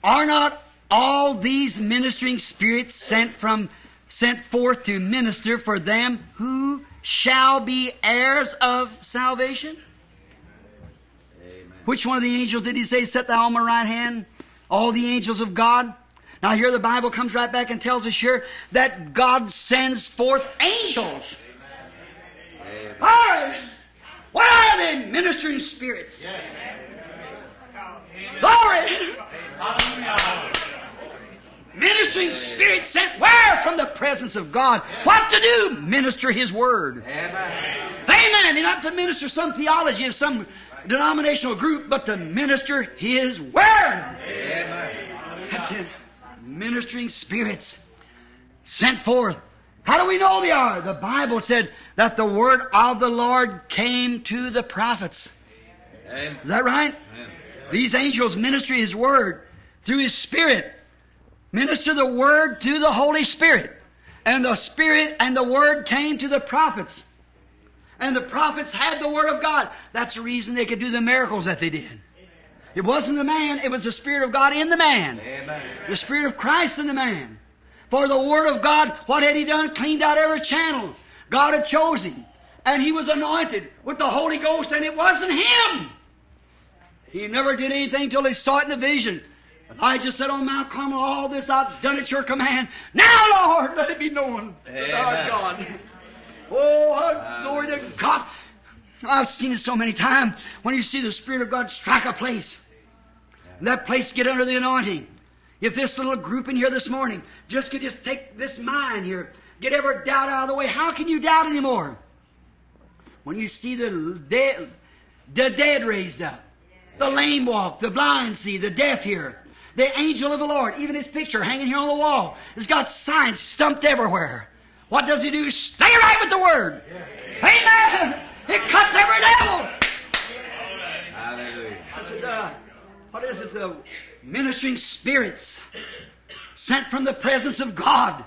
Are not all these ministering spirits sent from sent forth to minister for them who shall be heirs of salvation? Amen. Which one of the angels did he say, Set thou on my right hand? All the angels of God? Now here the Bible comes right back and tells us here that God sends forth angels. Amen. Are, what are they? Ministering spirits. Glory! Ministering spirits sent where? From the presence of God. What to do? Minister His Word. Amen. Amen. And not to minister some theology of some denominational group, but to minister His Word. Amen. That's it. Ministering spirits sent forth. How do we know they are? The Bible said that the word of the Lord came to the prophets. Amen. Is that right? These angels minister His Word through His Spirit. Minister the Word to the Holy Spirit. And the Spirit and the Word came to the prophets. And the prophets had the Word of God. That's the reason they could do the miracles that they did. It wasn't the man, it was the Spirit of God in the man. Amen. The Spirit of Christ in the man. For the Word of God, what had He done? Cleaned out every channel. God had chosen. And he was anointed with the Holy Ghost, and it wasn't him. He never did anything till he saw it in the vision. Elijah said on Mount Carmel, all this I've done at your command. Now, Lord, let it be known that art God. Oh, glory to God. I've seen it so many times when you see the Spirit of God strike a place. And that place get under the anointing. If this little group in here this morning just could just take this mind here, get every doubt out of the way, how can you doubt anymore? When you see the dead, the dead raised up, the lame walk, the blind see, the deaf hear, the angel of the Lord, even his picture hanging here on the wall, has got signs stumped everywhere. What does he do? Stay right with the Word. Amen. It cuts every devil. Hallelujah. I said, uh, what is it? The ministering spirits sent from the presence of God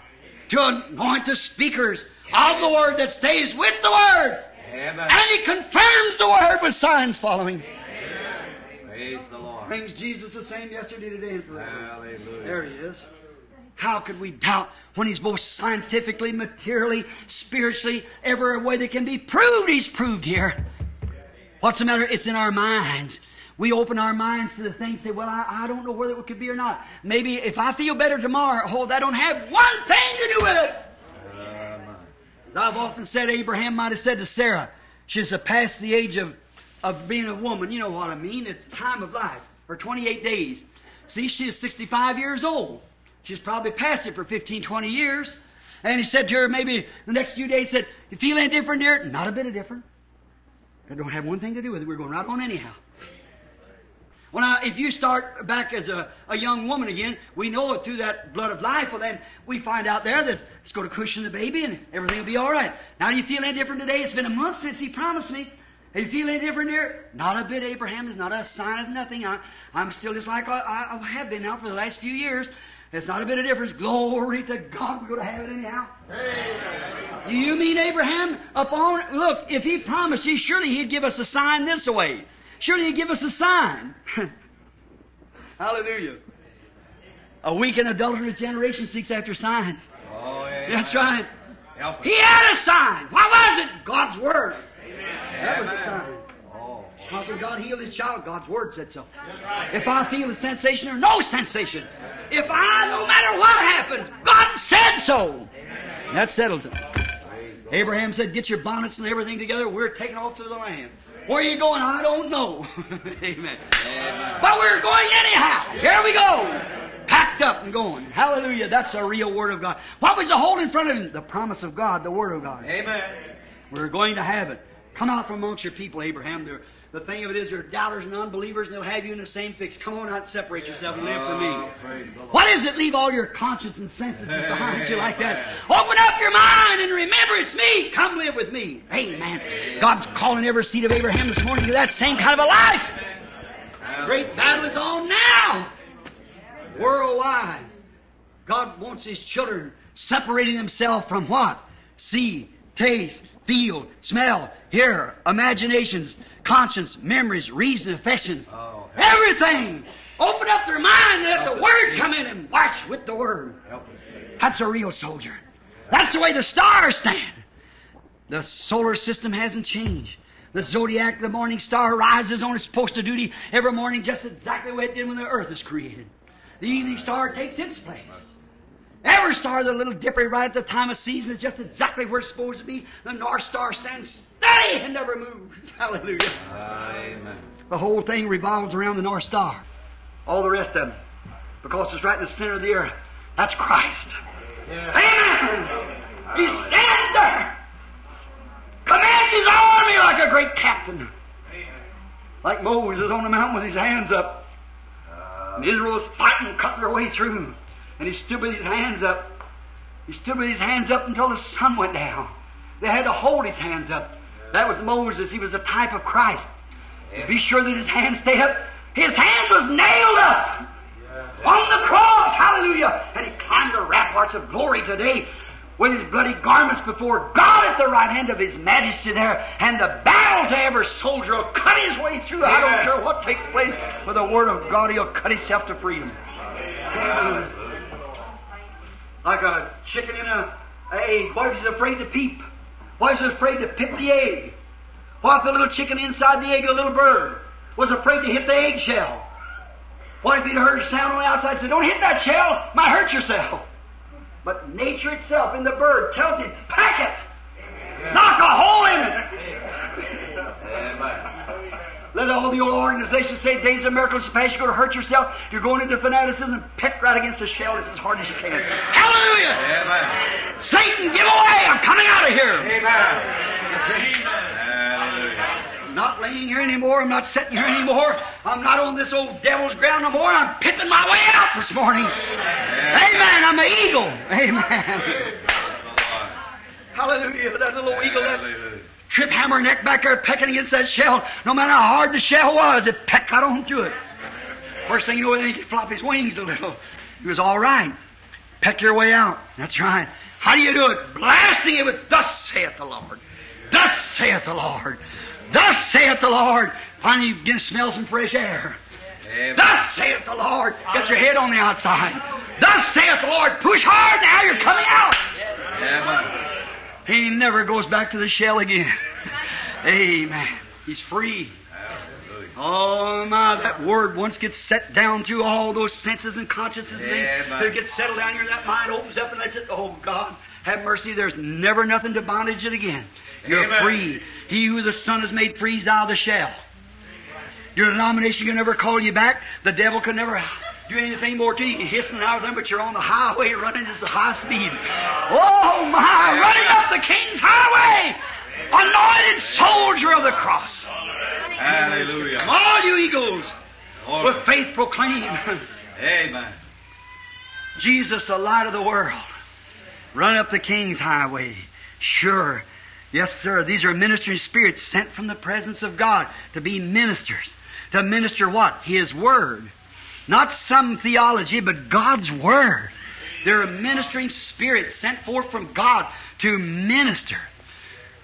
to anoint the speakers of the Word that stays with the Word. Amen. And He confirms the Word with signs following. Praise the Lord. Brings Jesus the same yesterday, today, and forever. Hallelujah. There He is. How could we doubt when He's both scientifically, materially, spiritually, every way that can be proved, He's proved here. What's the matter? It's in our minds. We open our minds to the things, say, well, I, I don't know whether it could be or not. Maybe if I feel better tomorrow, oh, that don't have one thing to do with it. As I've often said, Abraham might have said to Sarah, she's past the age of, of being a woman. You know what I mean? It's time of life, or 28 days. See, she is 65 years old. She's probably past it for 15, 20 years. And he said to her, maybe the next few days, said, You feel any different, dear? Not a bit of different. That don't have one thing to do with it. We're going right on anyhow. Well, now, if you start back as a, a young woman again, we know it through that blood of life. Well, then we find out there that it's going to cushion the baby and everything will be all right. Now, do you feel any different today? It's been a month since he promised me. Do you feel any different here? Not a bit, Abraham. It's not a sign of nothing. I, I'm still just like I, I, have been now for the last few years. It's not a bit of difference. Glory to God. We're going to have it anyhow. Do you mean Abraham? Upon look, if he promised you, surely he'd give us a sign this way. Surely he'd give us a sign. <laughs> Hallelujah. A weak and adulterous generation seeks after signs. Oh, amen. That's right. He had a sign. What was it? God's word. That was a sign. Oh, How can God heal His child? God's word said so. If I feel a sensation or no sensation, if I, no matter what happens, God said so. That settles it. Abraham said, Get your bonnets and everything together. We're taking off to the land. Where are you going? I don't know. Amen. <laughs> Amen. But we're going anyhow. Here we go. Packed packed up and going. Hallelujah. That's a real Word of God. What was the hold in front of him? The promise of God, the Word of God. Amen. We're going to have it. Come out from amongst your people, Abraham. They're, the thing of it is, they're doubters and unbelievers, and they'll have you in the same fix. Come on out, separate yourself, and live for me. Oh, praise the Lord. What is it? Leave all your conscience and senses behind you like that. Open up your mind and remember it's me. Come live with me. Amen. God's calling every seed of Abraham this morning to that same kind of a life. Great battle is on now. Worldwide. God wants His children separating themselves from what? See, taste, feel, smell, hear, imaginations, conscience, memories, reason, affections. Oh, Everything. Open up their mind and let the Word come in and watch with the Word. That's a real soldier. That's the way the stars stand. The solar system hasn't changed. The zodiac, the morning star, rises on its post of duty every morning just exactly the way it did when the earth was created. The evening star takes its place. Every star, the little dipper right at the time of season, is just exactly where it's supposed to be. The North Star stands steady and never moves. <laughs> Hallelujah. Amen. The whole thing revolves around the North Star. All the rest of them. Because it's right in the center of the earth. That's Christ. Amen. He stands there. Commands his army like a great captain. Like Moses on the mountain with his hands up. Uh. And Israel was fighting, cutting their way through. And he stood with his hands up. He stood with his hands up until the sun went down. They had to hold his hands up. That was Moses. He was a type of Christ. Be sure that his hands stay up. His hands was nailed up on the cross. Hallelujah. And he climbed the ramparts of glory today with his bloody garments before God at the right hand of his majesty there. And the battle to every soldier will cut his way through. I don't care what takes place. With the word of God, he'll cut himself to freedom. Like a chicken in a, a egg. What if he's afraid to peep? What if he's afraid to pick the egg? What if the little chicken inside the egg, the little bird, was afraid to hit the eggshell? What if he'd heard a sound on the outside and said, Don't hit that shell, might hurt yourself. But nature itself in the bird tells him, pack it! Knock a hole in it! Amen. Let all the old organizations say days of miracles past, you're going to hurt yourself. You're going into fanaticism, pick right against the shell It's as hard as you can. Hallelujah! Amen. Satan, give away! I'm coming out of here! Amen. Hallelujah. I'm not laying here anymore. I'm not sitting here anymore. I'm not on this old devil's ground no more. I'm pipping my way out this morning. Amen. I'm an eagle. Amen. Hallelujah. That little eagle, that Hallelujah. Trip hammer neck back there pecking against that shell. No matter how hard the shell was, it pecked right on through it. First thing you know, he could flop his wings a little. He was all right. Peck your way out. That's right. How do you do it? Blasting it with, Thus saith the Lord. Thus saith the Lord. Thus saith the Lord. Finally, you begin to smell some fresh air. Amen. Thus saith the Lord. Get your head on the outside. Thus saith the Lord. Push hard now. You're coming out. Amen. He never goes back to the shell again. Amen. He's free. Oh my, that word once gets set down through all those senses and consciences and things. Amen. It gets settled down here, that mind opens up and that's it. Oh God, have mercy. There's never nothing to bondage it again. You're Amen. free. He who the Son has made free is out of the shell. Your denomination can never call you back. The devil can never do anything more to you. You hissing out of them, but you're on the highway running at the high speed. Oh my, running up the King's highway! Anointed soldier of the cross. Hallelujah. Come on, you eagles! With faith proclaim. Amen. Jesus, the light of the world. Run up the King's highway. Sure. Yes, sir. These are ministering spirits sent from the presence of God to be ministers. To minister what? His Word. Not some theology, but God's Word. They're a ministering spirits sent forth from God to minister.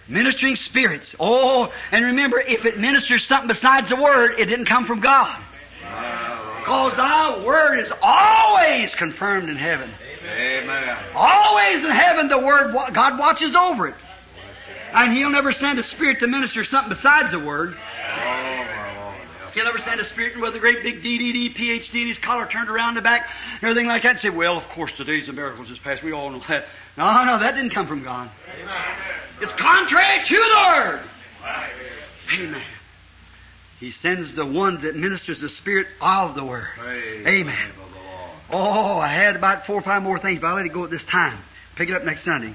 Ministering spirits. Oh, and remember, if it ministers something besides the Word, it didn't come from God. Because thy Word is always confirmed in heaven. Amen. Always in heaven, the Word, God watches over it. And He'll never send a spirit to minister something besides the Word. He'll ever send a spirit with a great big DDD, PhD, and his collar turned around the back, and everything like that, and say, well, of course, the days of miracles is past. We all know that. No, no, that didn't come from God. It's contrary to the Word. Amen. He sends the one that ministers the Spirit of the Word. Praise Amen. the name of the Lord. Oh, I had about four or five more things, but I'll let it go at this time. Pick it up next Sunday.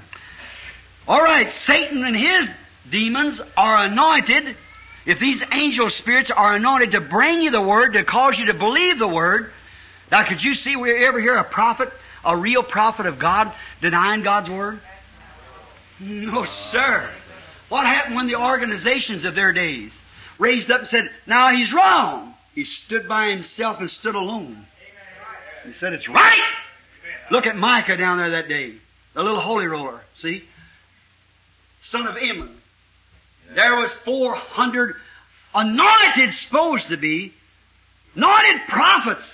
All right, Satan and his demons are anointed. If these angel spirits are anointed to bring you the word, to cause you to believe the word. Now, could you see, we ever hear a prophet, a real prophet of God, denying God's word? No, sir. What happened when the organizations of their days raised up and said, now he's wrong? He stood by himself and stood alone. He said, it's right! Look at Micah down there that day. The little holy roller, see? Son of Ammon. There was 400 anointed, supposed to be, anointed prophets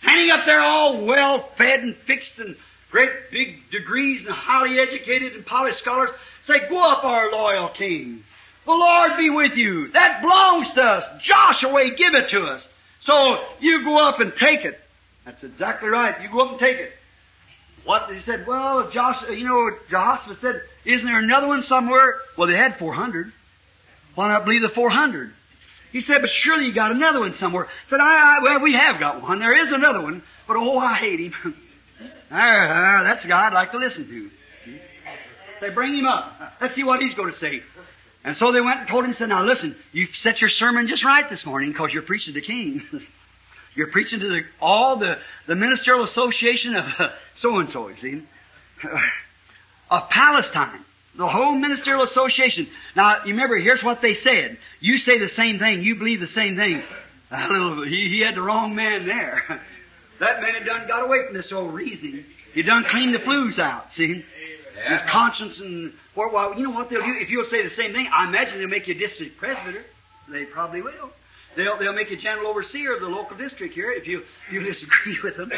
standing up there all well fed and fixed and great big degrees and highly educated and polished scholars. Say, go up our loyal king. The Lord be with you. That belongs to us. Joshua, give it to us. So you go up and take it. That's exactly right. You go up and take it. What he said? Well, Joshua, you know, Joshua said, "Isn't there another one somewhere?" Well, they had 400. Why not believe the 400? He said, "But surely you got another one somewhere." I said, "I, I well, we have got one. There is another one, but oh, I hate him." <laughs> ah, that's a guy I'd like to listen to. They bring him up. Let's see what he's going to say. And so they went and told him, said, now listen, you set your sermon just right this morning because you're preaching to the king. <laughs> you're preaching to the, all the, the ministerial association of <laughs> so-and-so, you see. of Palestine. The whole ministerial association. Now, you remember, here's what they said. You say the same thing. You believe the same thing. <laughs> A little, he, he had the wrong man there. <laughs> that man had done got away from this old reasoning. He done cleaned the flues out, see? His conscience and, well, well, you know what they'll do? If you'll say the same thing, I imagine they'll make you district presbyter. They probably will. They'll, they'll make you general overseer of the local district here if you, if you <laughs> disagree with them.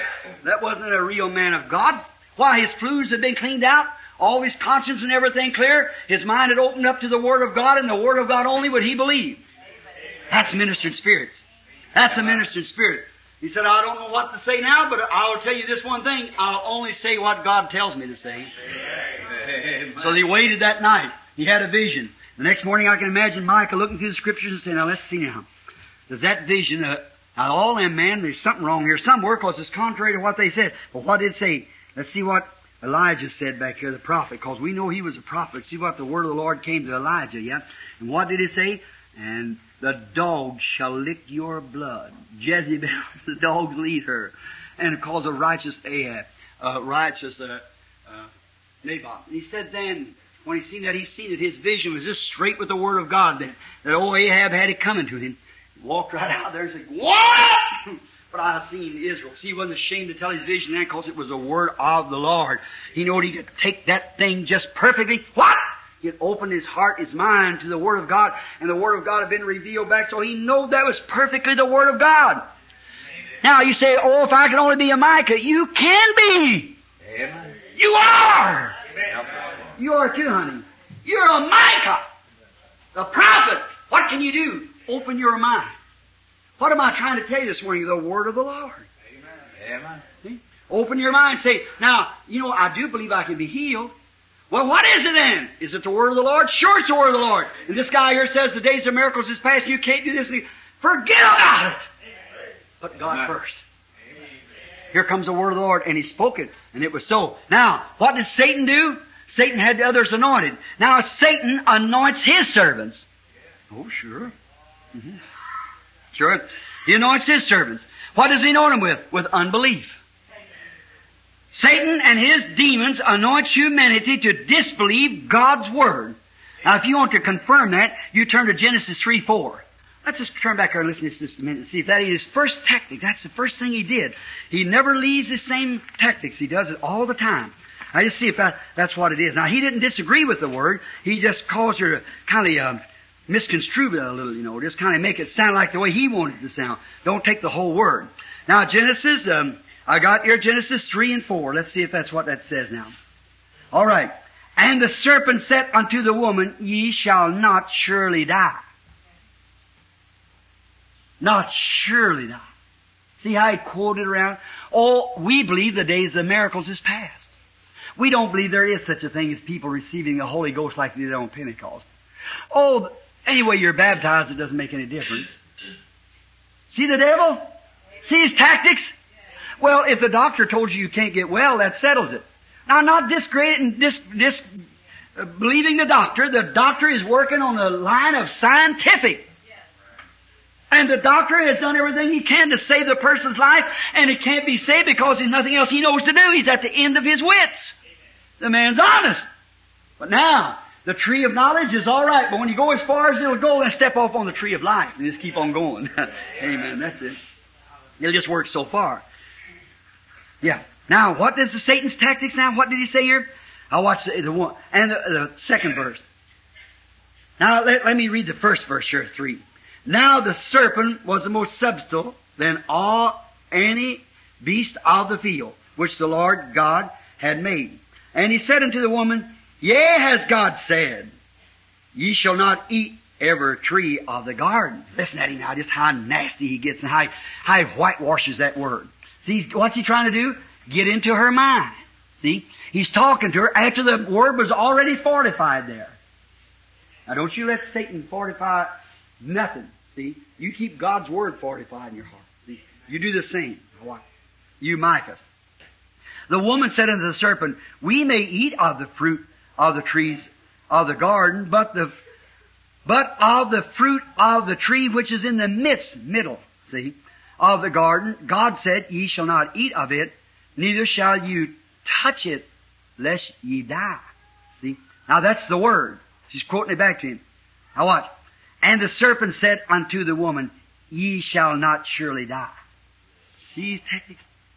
That wasn't a real man of God. Why, his flues had been cleaned out, all his conscience and everything clear, his mind had opened up to the Word of God, and the Word of God only would he believe. That's ministering spirits. That's a ministering spirit. He said, I don't know what to say now, but I'll tell you this one thing. I'll only say what God tells me to say. So he waited that night. He had a vision. The next morning I can imagine Micah looking through the scriptures and saying, now let's see now. Does that vision, uh, now all them man, there's something wrong here somewhere because it's contrary to what they said. But what did it say? Let's see what Elijah said back here, the prophet, because we know he was a prophet. See what the word of the Lord came to Elijah, yeah? And what did he say? And the dogs shall lick your blood. Jezebel, <laughs> the dogs will eat her. And cause a righteous Ahab, uh, righteous uh, uh, Naboth. And he said then, when he seen that, he seen that his vision was just straight with the word of God, that, that old Ahab had it coming to him. He walked right out there and said, What? <laughs> but I have seen Israel. See, he wasn't ashamed to tell his vision then because it was the word of the Lord. He knew he could take that thing just perfectly. What? He had opened his heart, his mind to the Word of God, and the Word of God had been revealed back, so he knew that was perfectly the Word of God. Amen. Now you say, oh, if I could only be a Micah, you can be! Amen. You are! Amen. You are too, honey. You're a Micah! The prophet! What can you do? Open your mind. What am I trying to tell you this morning? The Word of the Lord. Amen. Amen. See? Open your mind. Say, now, you know, I do believe I can be healed. Well, what is it then? Is it the word of the Lord? Sure, it's the word of the Lord. And this guy here says the days of miracles is past. You can't do this. Forget about it. Put God first. Here comes the word of the Lord, and he spoke it, and it was so. Now, what did Satan do? Satan had the others anointed. Now, Satan anoints his servants. Oh, sure. Mm-hmm. Sure. He anoints his servants. What does he anoint them with? With unbelief. Satan and his demons anoint humanity to disbelieve God's Word. Now, if you want to confirm that, you turn to Genesis 3 4. Let's just turn back here and listen to this just a minute and see if that is his first tactic. That's the first thing he did. He never leaves the same tactics. He does it all the time. I just see if that, that's what it is. Now, he didn't disagree with the Word. He just caused her to kind of uh, misconstrue it a little, you know, just kind of make it sound like the way he wanted it to sound. Don't take the whole Word. Now, Genesis, um, I got here Genesis 3 and 4. Let's see if that's what that says now. Alright. And the serpent said unto the woman, Ye shall not surely die. Not surely die. See how he quoted around? Oh, we believe the days of miracles is past. We don't believe there is such a thing as people receiving the Holy Ghost like they did on Pentecost. Oh, anyway you're baptized, it doesn't make any difference. See the devil? See his tactics? Well, if the doctor told you you can't get well, that settles it. Now, not discrediting, dis, dis, uh, believing the doctor. The doctor is working on the line of scientific. And the doctor has done everything he can to save the person's life, and it can't be saved because there's nothing else he knows to do. He's at the end of his wits. The man's honest. But now, the tree of knowledge is alright, but when you go as far as it'll go, then step off on the tree of life and just keep on going. <laughs> Amen. That's it. It'll just work so far. Yeah. Now, what is the Satan's tactics now? What did he say here? I'll watch the, the one, and the, the second verse. Now, let, let me read the first verse here, three. Now the serpent was the most subtle than all any beast of the field, which the Lord God had made. And he said unto the woman, Yea, has God said, Ye shall not eat every tree of the garden. Listen at him now, just how nasty he gets and how, how he whitewashes that word. See, what's he trying to do? Get into her mind. See? He's talking to her after the word was already fortified there. Now don't you let Satan fortify nothing. See? You keep God's word fortified in your heart. See? You do the same. You, Micah. The woman said unto the serpent, We may eat of the fruit of the trees of the garden, but the but of the fruit of the tree which is in the midst, middle, see, of the garden, God said, Ye shall not eat of it, neither shall you touch it, lest ye die. See? Now that's the word. She's quoting it back to him. Now what? And the serpent said unto the woman, Ye shall not surely die. See?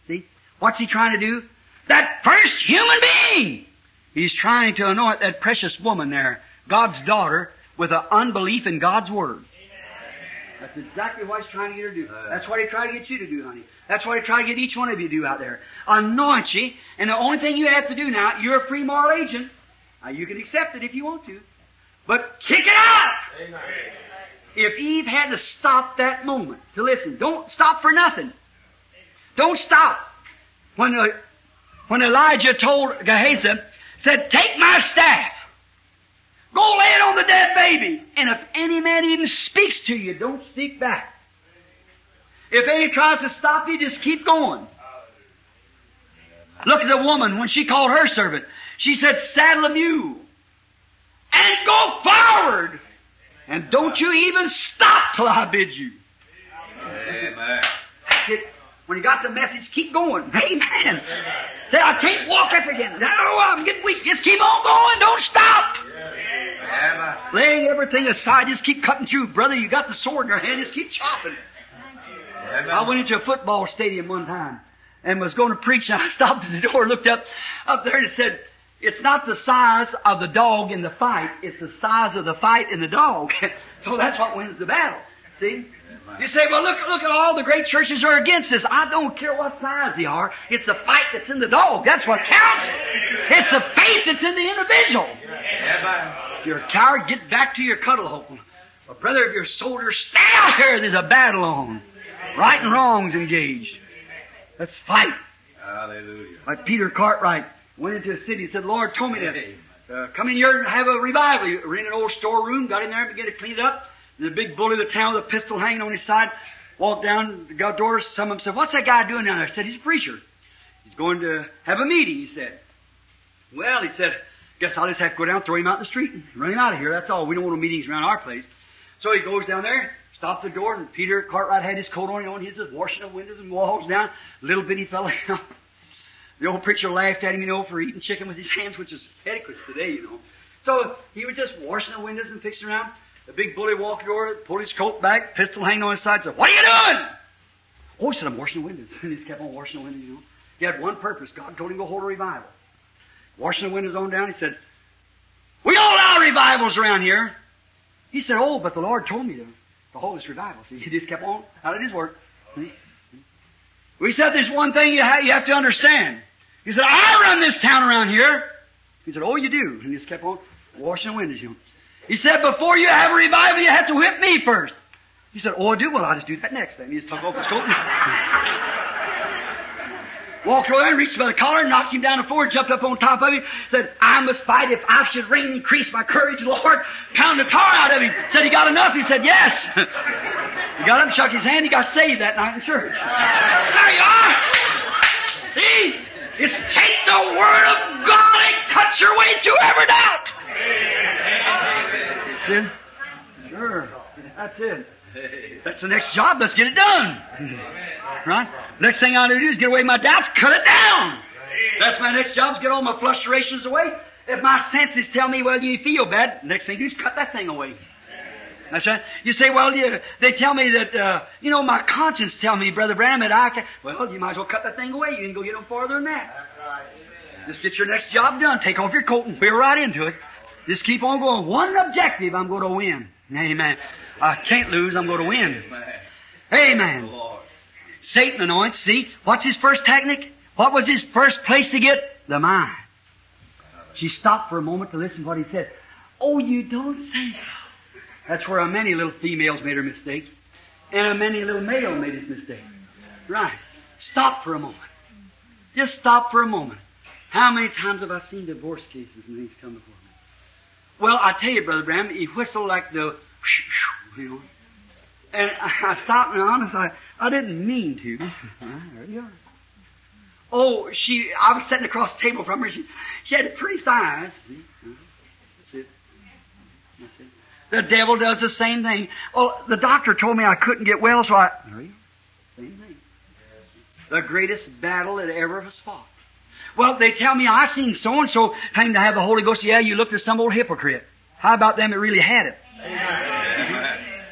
See? What's he trying to do? That first human being! He's trying to anoint that precious woman there, God's daughter, with an unbelief in God's Word. That's exactly what he's trying to get her to do. That's what he tried to get you to do, honey. That's what he tried to get each one of you to do out there. Anoint you, and the only thing you have to do now, you're a free moral agent. Now you can accept it if you want to. But kick it out! If Eve had to stop that moment to listen, don't stop for nothing. Don't stop. When, uh, when Elijah told Gehazi, said, take my staff. Go lay it on the dead baby. And if any man even speaks to you, don't speak back. If any tries to stop you, just keep going. Look at the woman when she called her servant. She said, saddle a mule and go forward. And don't you even stop till I bid you. Amen. When you got the message, keep going. Amen. Say, I can't walk this again. No, I'm getting weak. Just keep on going. Don't stop. Amen. Laying everything aside, just keep cutting through. Brother, you got the sword in your hand, just keep chopping. I went into a football stadium one time and was going to preach and I <laughs> stopped at the door, looked up, up there and it said, it's not the size of the dog in the fight, it's the size of the fight in the dog. <laughs> so that's what wins the battle. See? You say, well look, look at all the great churches are against this. I don't care what size they are. It's the fight that's in the dog. That's what counts. It's the faith that's in the individual. If you're a coward, get back to your cuddle hole. But brother, if you're a soldier, stay out here. There's a battle on. Right and wrong's engaged. Let's fight. Hallelujah. Like Peter Cartwright went into a city and said, Lord told me to uh, come in here and have a revival. Rented an old storeroom, got in there and began to clean it up. And the big bully of the town with a pistol hanging on his side walked down the door. Some of them said, what's that guy doing down there? I said, he's a preacher. He's going to have a meeting, he said. Well, he said, guess I'll just have to go down throw him out in the street and run him out of here. That's all. We don't want no meetings around our place. So he goes down there, stopped the door, and Peter Cartwright had his coat on, and he's just washing the windows and walls down. Little bitty fella. The old preacher laughed at him, you know, for eating chicken with his hands, which is etiquette today, you know. So he was just washing the windows and fixing around. The big bully walked over, pulled his coat back, pistol hanging on his side, said, What are you doing? Oh, he said, I'm washing the windows. <laughs> And he just kept on washing the windows, you know. He had one purpose. God told him to hold a revival. Washing the windows on down, he said, We don't allow revivals around here. He said, Oh, but the Lord told me to, to hold this revival. <laughs> See, he just kept on out of his work. We said there's one thing you, ha- you have to understand. He said, I run this town around here. He said, Oh, you do. And he just kept on washing the windows, you know. He said, before you have a revival, you have to whip me first. He said, oh, I do? Well, I'll just do that next then. He just took off his coat and <laughs> walked over and reached by the collar, knocked him down the floor, jumped up on top of him, said, I must fight if I should reign, increase my courage, Lord. Pound the tar out of him. Said, he got enough? He said, yes. <laughs> he got up, shook his hand, he got saved that night in church. there you are. See? It's take the word of God and cut your way through every doubt it. Sure. That's it. That's the next job. Let's get it done. Right? Next thing I need to do is get away my doubts, cut it down. That's my next job is get all my frustrations away. If my senses tell me, well, you feel bad, next thing you do is cut that thing away. That's right. You say, well, you, they tell me that, uh, you know, my conscience tell me, Brother Branham, that I can, well, you might as well cut that thing away. You can go get no farther than that. Just get your next job done. Take off your coat and wheel right into it. Just keep on going. One objective, I'm going to win. Amen. I can't lose, I'm going to win. Amen. Satan anoints, see, what's his first technique? What was his first place to get? The mind. She stopped for a moment to listen to what he said. Oh, you don't say. That's where many little females made her mistake. And a many little male made his mistake. Right. Stop for a moment. Just stop for a moment. How many times have I seen divorce cases and things come before me? Well, I tell you, Brother Branham, he whistled like the, you <laughs> know. And I stopped and honest, I, I didn't mean to. there you are. Oh, she, I was sitting across the table from her. She, she had pretty eyes. See? That's it. That's it. The devil does the same thing. Oh, the doctor told me I couldn't get well, so I, there you go. Same thing. The greatest battle that ever was fought. Well, they tell me I seen so and so claim to have the Holy Ghost. Yeah, you looked at some old hypocrite. How about them that really had it?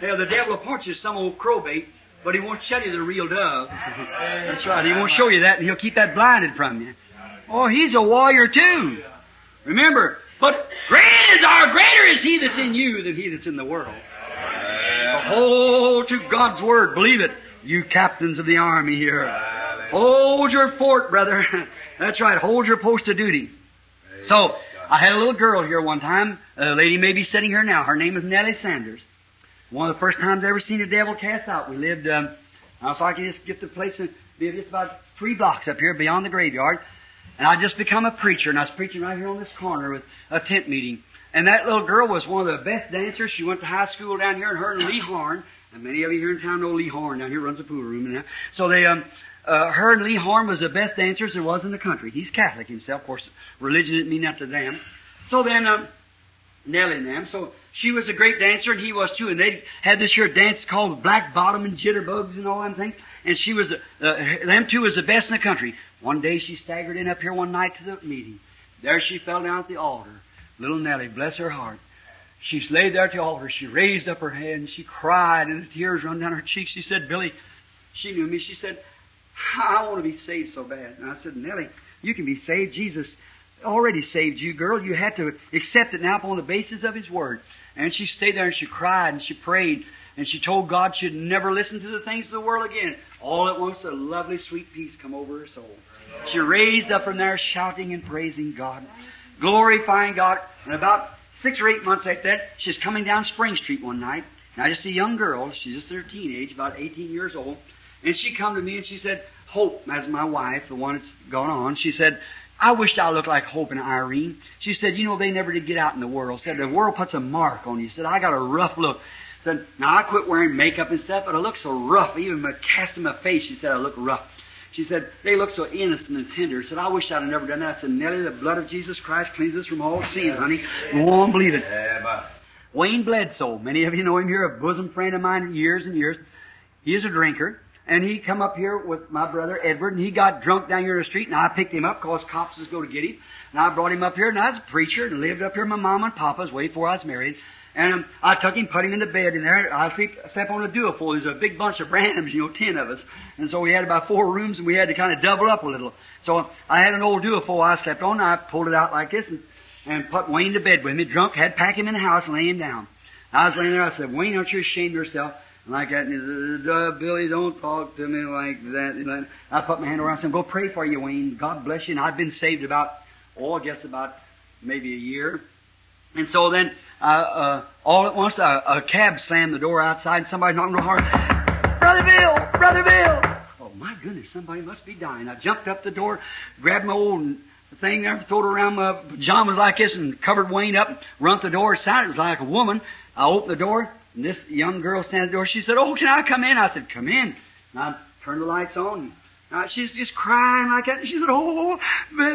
Yeah, the devil will point you some old crowbait, but he won't show you the real dove. That's right. He won't show you that, and he'll keep that blinded from you. Oh, he's a warrior too. Remember, but great is our greater is he that's in you than he that's in the world. Hold to God's word. Believe it, you captains of the army here. Hold your fort, brother. <laughs> That's right. Hold your post of duty. So, I had a little girl here one time. A lady may be sitting here now. Her name is Nellie Sanders. One of the first times I ever seen a devil cast out. We lived, um, I could just get the place and be just about three blocks up here beyond the graveyard. And I just become a preacher, and I was preaching right here on this corner with a tent meeting. And that little girl was one of the best dancers. She went to high school down here, and her and Lee Horn, and many of you here in town know Lee Horn down here runs a pool room. And. So they, um, uh, her and Lee Horn was the best dancers there was in the country. He's Catholic himself, of course. Religion didn't mean nothing to them. So then, um, Nellie and them. So she was a great dancer, and he was too. And they had this here dance called Black Bottom and Jitterbugs and all them things. And she was, uh, them two was the best in the country. One day she staggered in up here one night to the meeting. There she fell down at the altar. Little Nellie, bless her heart. She laid there at the altar. She raised up her head and she cried, and the tears run down her cheeks. She said, "Billy," she knew me. She said, "I want to be saved so bad." And I said, "Nellie, you can be saved. Jesus already saved you, girl. You had to accept it now upon the basis of His Word." And she stayed there and she cried and she prayed and she told God she'd never listen to the things of the world again. All at once, a lovely, sweet peace come over her soul. She raised up from there, shouting and praising God, glorifying God. And about six or eight months like that, she's coming down Spring Street one night. And I just see a young girl. She's just in her teenage, about 18 years old. And she come to me and she said, Hope, as my wife, the one that's gone on, she said, I wished I looked like Hope and Irene. She said, you know, they never did get out in the world. Said, the world puts a mark on you. Said, I got a rough look. Said, now I quit wearing makeup and stuff, but I look so rough. Even my cast in my face, she said, I look rough. She said, they look so innocent and tender. Said, I wish I'd have never done that. I said, Nellie, the blood of Jesus Christ cleanses us from all sin, honey. Go on, believe it. Wayne Bledsoe. Many of you know him here, a bosom friend of mine years and years. He is a drinker. And he come up here with my brother Edward, and he got drunk down here in the street, and I picked him up, cause cops was go to get him. And I brought him up here, and I was a preacher, and lived up here with my mom and papa's way before I was married. And um, I took him, put him in the bed in there. I sleep, slept on a duofold. There's a big bunch of Branhams, you know, ten of us. And so we had about four rooms, and we had to kind of double up a little. So I had an old duofold I slept on, and I pulled it out like this, and, and put Wayne to bed with me, drunk, had pack him in the house and lay him down. I was laying there, I said, Wayne, aren't you ashamed yourself? Like that, and he said, uh, Billy, don't talk to me like that. And I put my hand around him, go pray for you, Wayne. God bless you. And I've been saved about, oh, I guess about maybe a year. And so then, uh, uh, all at once, a, a cab slammed the door outside, and somebody knocked on the door. Brother Bill! Brother Bill! Oh my goodness, somebody must be dying. I jumped up the door, grabbed my old thing there, threw it around my pajamas like this, and covered Wayne up, run the door. It sounded like a woman. I opened the door, and this young girl standing at the door. She said, "Oh, can I come in?" I said, "Come in." And I turned the lights on. Uh, she's just crying like that. She said, "Oh,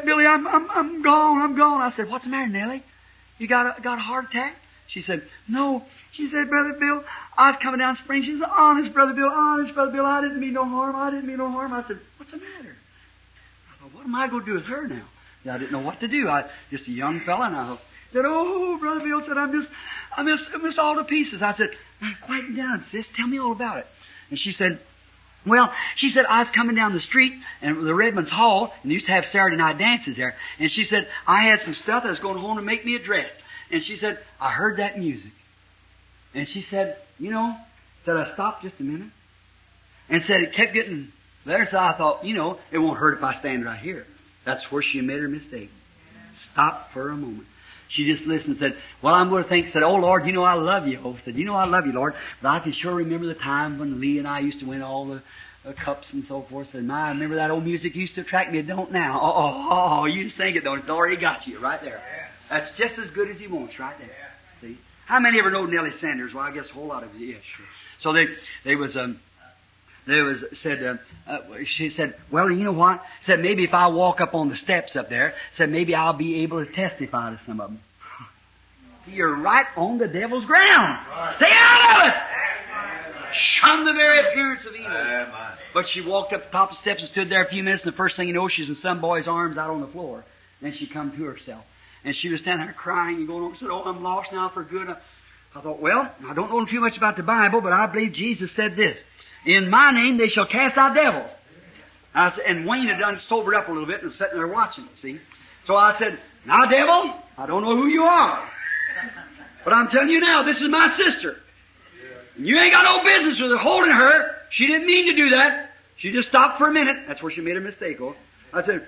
Billy, I'm I'm I'm gone. I'm gone." I said, "What's the matter, Nellie? You got a got a heart attack?" She said, no. She said, Brother Bill, I was coming down spring. She said, honest, Brother Bill, honest, Brother Bill, I didn't mean no harm. I didn't mean no harm. I said, what's the matter? I thought, what am I going to do with her now? I didn't know what to do. I just a young fella, and I said, oh, Brother Bill said, I'm just, I'm just, I'm all to pieces. I said, now quieten down, sis. Tell me all about it. And she said, well, she said, I was coming down the street and the Redlands Hall, and they used to have Saturday night dances there. And she said, I had some stuff I was going home to make me a dress. And she said, I heard that music. And she said, you know, said I stopped just a minute. And said it kept getting better, so I thought, you know, it won't hurt if I stand right here. That's where she made her mistake. Stop for a moment. She just listened and said, well, I'm going to think, said, oh Lord, you know I love you. Oh, said, you know I love you, Lord. But I can sure remember the time when Lee and I used to win all the uh, cups and so forth. Said, my, I remember that old music used to attract me. It don't now. Oh, oh, oh, oh you think it, don't It's already got you right there. That's just as good as he wants right there. See? How many ever know Nellie Sanders? Well, I guess a whole lot of you. Yes, sure. So they, they was, um, there was said uh, uh, she said, "Well, you know what?" Said maybe if I walk up on the steps up there, said maybe I'll be able to testify to some of them. <laughs> You're right on the devil's ground. Stay out of it. Shun the very appearance of evil. Amen. But she walked up the top of the steps and stood there a few minutes, and the first thing you know, she's in some boy's arms out on the floor. Then she come to herself. And she was standing there crying and going over and said, Oh, I'm lost now for good. I thought, well, I don't know too much about the Bible, but I believe Jesus said this. In my name they shall cast out devils. I said, and Wayne had done sobered up a little bit and was sitting there watching, see. So I said, now devil, I don't know who you are. But I'm telling you now, this is my sister. You ain't got no business with her holding her. She didn't mean to do that. She just stopped for a minute. That's where she made a mistake. Oh. I said,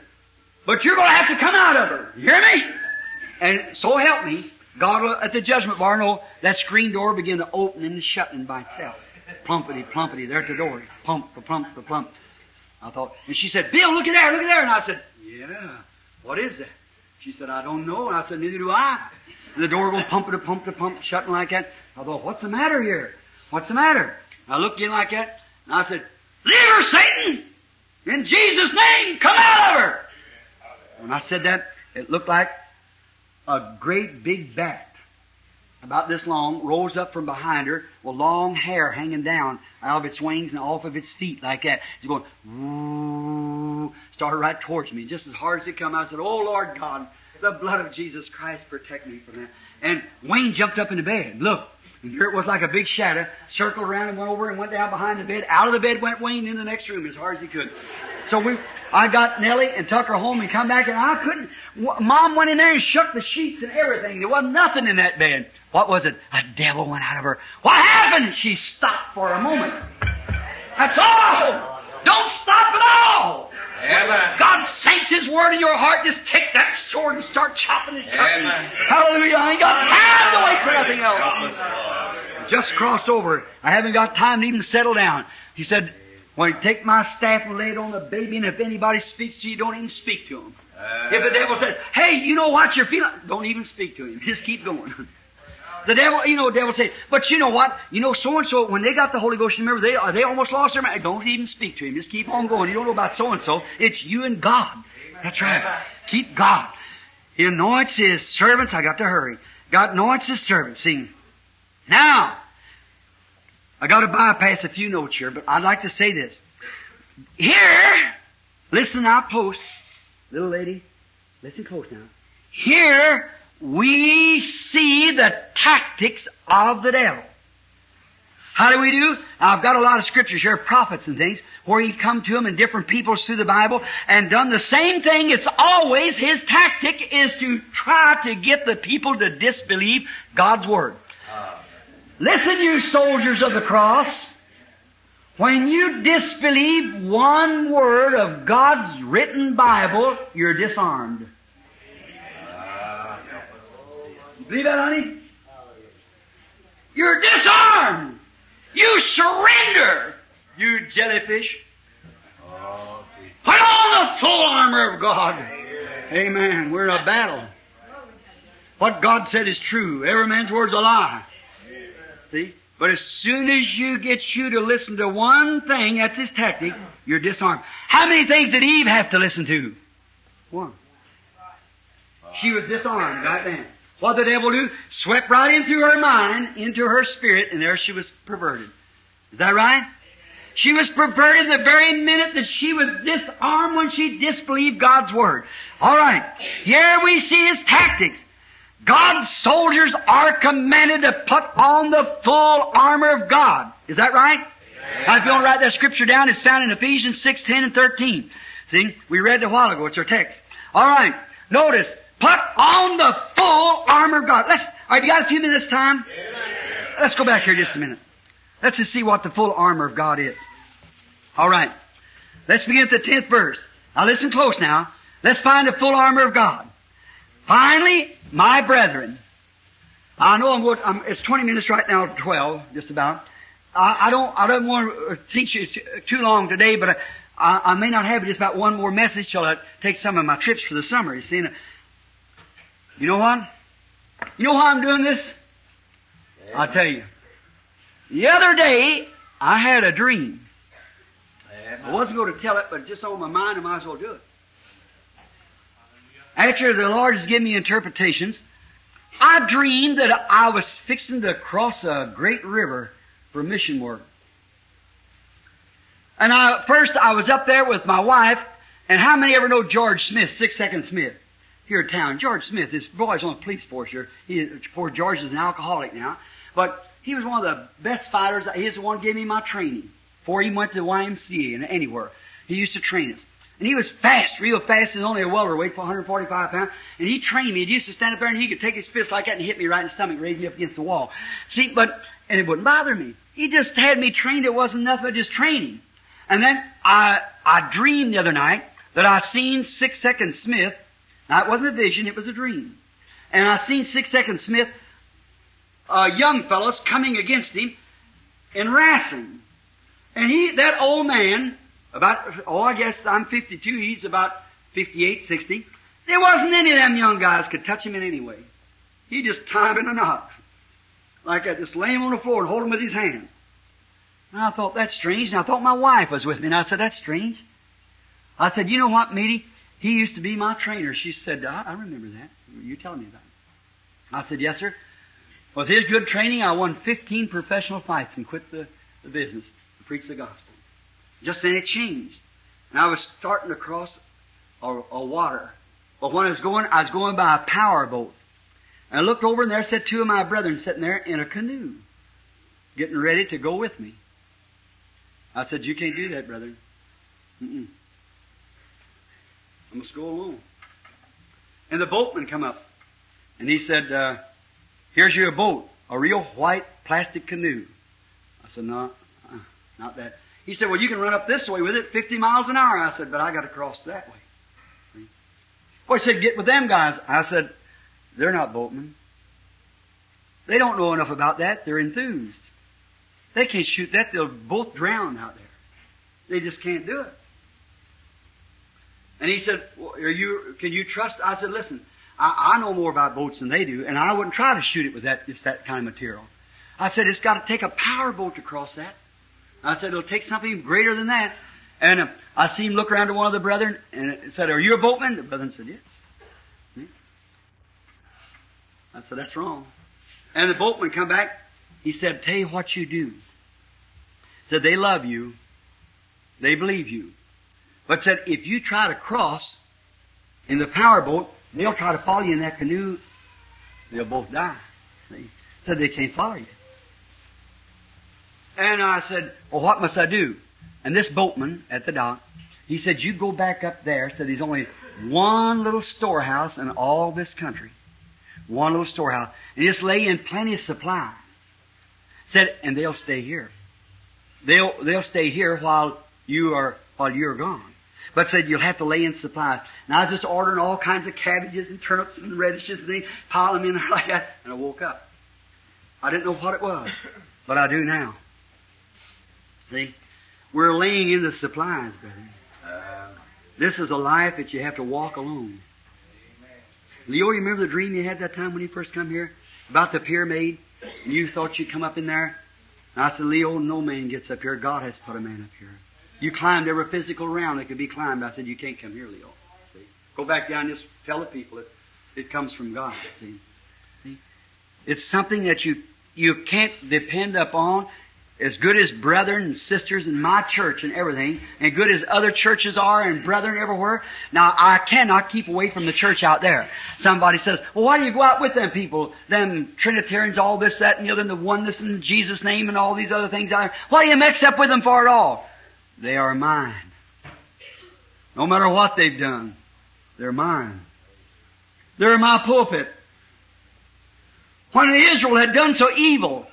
but you're going to have to come out of her. You hear me? And so help me, God at the judgment bar, know oh, that screen door begin to open and shutting by itself. Plumpity, plumpity, there at the door. Plump, plump, plump. I thought, and she said, Bill, look at there, look at there. And I said, yeah, what is that? She said, I don't know. And I said, neither do I. And the door going pump to pump to pump, shutting like that. I thought, what's the matter here? What's the matter? I looked in like that, and I said, leave her, Satan! In Jesus' name, come out of her! When I said that, it looked like a great big bat, about this long, rose up from behind her with long hair hanging down out of its wings and off of its feet like that. It's going, started right towards me. Just as hard as it come, I said, Oh Lord God, the blood of Jesus Christ protect me from that. And Wayne jumped up in the bed. Look. And here it was like a big shadow, circled around and went over and went down behind the bed. Out of the bed went Wayne in the next room as hard as he could. So we, I got Nellie and took her home and come back and I couldn't, Mom went in there and shook the sheets and everything. There wasn't nothing in that bed. What was it? A devil went out of her. What happened? She stopped for a moment. That's all! Don't stop at all! Amen. God sinks His Word in your heart, just take that sword and start chopping it. Hallelujah. I ain't got time to wait for nothing else. Just crossed over. I haven't got time to even settle down. He said, when you take my staff and lay it on the baby, and if anybody speaks to you, don't even speak to him. Uh. If the devil says, hey, you know what you're feeling, don't even speak to him. <laughs> Just keep going. The devil, you know, the devil says, but you know what? You know, so and so, when they got the Holy Ghost, remember, they, they almost lost their mind. Don't even speak to him. Just keep on going. You don't know about so and so. It's you and God. That's right. Keep God. He anoints his servants. I got to hurry. God anoints his servants. See, now, I got to bypass a few notes here, but I'd like to say this. Here, listen now close. Little lady, listen close now. Here, we see the tactics of the devil. How do we do? I've got a lot of scriptures here, prophets and things, where he come to them and different peoples through the Bible and done the same thing. It's always his tactic is to try to get the people to disbelieve God's Word. Ah. Listen, you soldiers of the cross. When you disbelieve one word of God's written Bible, you're disarmed. Believe that, honey? You're disarmed. You surrender, you jellyfish. Put on the full armor of God. Amen. We're in a battle. What God said is true. Every man's word's a lie. See? But as soon as you get you to listen to one thing, that's his tactic, you're disarmed. How many things did Eve have to listen to? One. She was disarmed right then. What did the devil do? Swept right into her mind, into her spirit, and there she was perverted. Is that right? She was perverted the very minute that she was disarmed when she disbelieved God's Word. Alright. Here we see His tactics. God's soldiers are commanded to put on the full armor of God. Is that right? Now, if you want to write that scripture down, it's found in Ephesians 6, 10, and 13. See, we read it a while ago. It's our text. Alright. Notice, put on the full armor of God. Let's, alright, you got a few minutes time? Let's go back here just a minute. Let's just see what the full armor of God is. Alright. Let's begin at the tenth verse. Now listen close now. Let's find the full armor of God. Finally, my brethren. I know I'm going, I'm, it's 20 minutes right now, 12, just about. I, I don't, I don't want to teach you too long today, but I, I, may not have just about one more message till I take some of my trips for the summer. You see, you know what? You know why I'm doing this? I'll tell you. The other day, I had a dream. I wasn't going to tell it, but just on my mind, I might as well do it. After the Lord has given me interpretations, I dreamed that I was fixing to cross a great river for mission work. And I, first I was up there with my wife, and how many ever know George Smith, Six Second Smith, here in town? George Smith, this boy's on the police force here. He, poor George is an alcoholic now, but he was one of the best fighters. He's the one who gave me my training before he went to YMCA and anywhere. He used to train us. And he was fast, real fast, and only a welterweight for 145 pounds. And he trained me. He used to stand up there and he could take his fist like that and hit me right in the stomach, raise me up against the wall. See, but, and it wouldn't bother me. He just had me trained. It wasn't nothing but just training. And then I, I dreamed the other night that I seen Six Second Smith. Now it wasn't a vision, it was a dream. And I seen Six Second Smith, uh, young fellows coming against him in wrestling. And he, that old man, about, oh, I guess I'm 52, he's about 58, 60. There wasn't any of them young guys could touch him in any way. He just tied in a knot. Like that, just lay him on the floor and hold him with his hands. And I thought, that's strange. And I thought my wife was with me. And I said, that's strange. I said, you know what, Meda? He used to be my trainer. She said, I, I remember that. You telling me about it. I said, yes, sir. With his good training, I won 15 professional fights and quit the, the business to preach the gospel. Just then it changed. And I was starting to cross a, a water. But when I was going, I was going by a power boat. And I looked over and there sat two of my brethren sitting there in a canoe, getting ready to go with me. I said, you can't do that, brother. Mm-mm. I must go alone. And the boatman come up, and he said, uh, here's your boat, a real white plastic canoe. I said, no, uh, not that. He said, well, you can run up this way with it 50 miles an hour. I said, but I got to cross that way. Well, he said, get with them guys. I said, they're not boatmen. They don't know enough about that. They're enthused. They can't shoot that. They'll both drown out there. They just can't do it. And he said, well, are you, can you trust? I said, listen, I, I know more about boats than they do, and I wouldn't try to shoot it with that, just that kind of material. I said, it's got to take a power boat to cross that. I said, it'll take something greater than that. And uh, I seen him look around to one of the brethren and said, are you a boatman? The brethren said, yes. Hmm? I said, that's wrong. And the boatman come back. He said, tell you what you do. Said, they love you. They believe you. But said, if you try to cross in the power boat, they'll try to follow you in that canoe. They'll both die. See? Said they can't follow you. And I said, well, what must I do? And this boatman at the dock, he said, you go back up there. Said there's only one little storehouse in all this country. One little storehouse. And just lay in plenty of supply. Said, and they'll stay here. They'll, they'll stay here while you are, while you're gone. But said you'll have to lay in supplies. And I was just ordering all kinds of cabbages and turnips and radishes and things, piling them in there <laughs> like that. And I woke up. I didn't know what it was, but I do now. See? We're laying in the supplies, brother. Uh-huh. This is a life that you have to walk alone. Leo, you remember the dream you had that time when you first come here? About the pyramid? And you thought you'd come up in there? And I said, Leo, no man gets up here. God has put a man up here. You climbed every physical round that could be climbed. I said, you can't come here, Leo. See? Go back down and just tell the people it, it comes from God. See? It's something that you, you can't depend upon as good as brethren and sisters in my church and everything, and good as other churches are and brethren everywhere. Now, I cannot keep away from the church out there. Somebody says, well, why do you go out with them people? Them Trinitarians, all this, that, and the other, and the oneness in Jesus' name and all these other things out there. Why do you mix up with them for it all? They are mine. No matter what they've done, they're mine. They're my pulpit. When Israel had done so evil,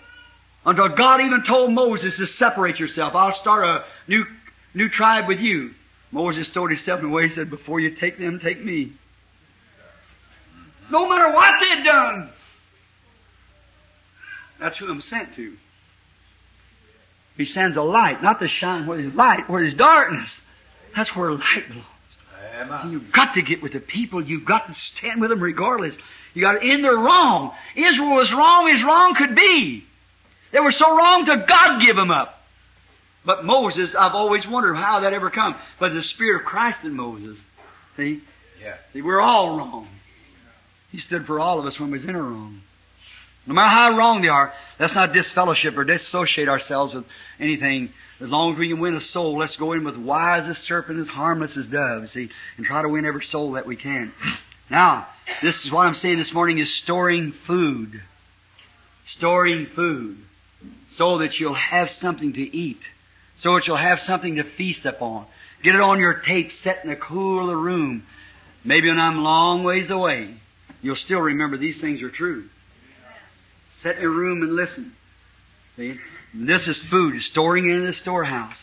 until God even told Moses to separate yourself. I'll start a new, new tribe with you. Moses told himself in a way, he said, before you take them, take me. No matter what they'd done. That's who I'm sent to. He sends a light, not to shine where there's light, where there's darkness. That's where light belongs. You've got to get with the people. You've got to stand with them regardless. You got to, end their wrong. Israel was wrong as wrong could be. They were so wrong to God give them up. But Moses, I've always wondered how that ever come. But the Spirit of Christ in Moses. See? Yeah. See, we're all wrong. He stood for all of us when we was in a wrong. No matter how wrong they are, let's not disfellowship or disassociate ourselves with anything. As long as we can win a soul, let's go in with wise as serpent, as harmless as dove, see, and try to win every soul that we can. Now, this is what I'm saying this morning is storing food. Storing food. So that you'll have something to eat. So that you'll have something to feast upon. Get it on your tape, set in the cool of the room. Maybe when I'm long ways away, you'll still remember these things are true. Set in your room and listen. See? This is food, storing it in the storehouse.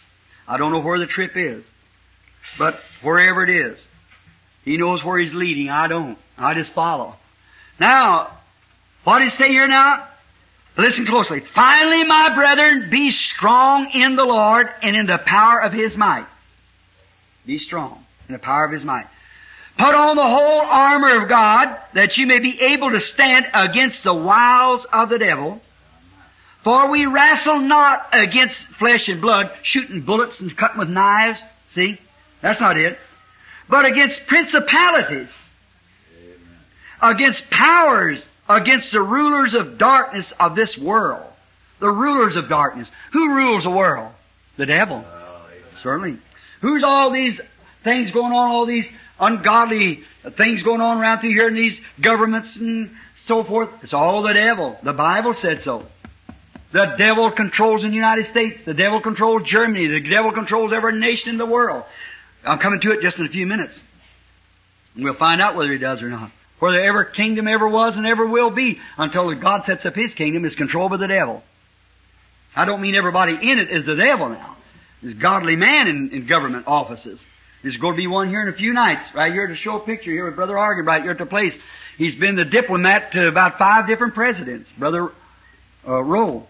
I don't know where the trip is, but wherever it is, He knows where He's leading. I don't. I just follow. Now, what does it say here now? Listen closely. Finally, my brethren, be strong in the Lord and in the power of His might. Be strong in the power of His might. Put on the whole armor of God that you may be able to stand against the wiles of the devil. For we wrestle not against flesh and blood, shooting bullets and cutting with knives. See? That's not it. But against principalities, against powers, against the rulers of darkness of this world. The rulers of darkness. Who rules the world? The devil. Certainly. Who's all these things going on, all these ungodly things going on around through here in these governments and so forth? It's all the devil. The Bible said so. The devil controls the United States. The devil controls Germany. The devil controls every nation in the world. I'm coming to it just in a few minutes. And we'll find out whether he does or not. Whether ever kingdom ever was and ever will be until God sets up his kingdom is controlled by the devil. I don't mean everybody in it is the devil now. There's godly man in, in government offices. There's going to be one here in a few nights, right here to show a picture here with Brother Arganbright here at the place. He's been the diplomat to about five different presidents, Brother uh, Rowe.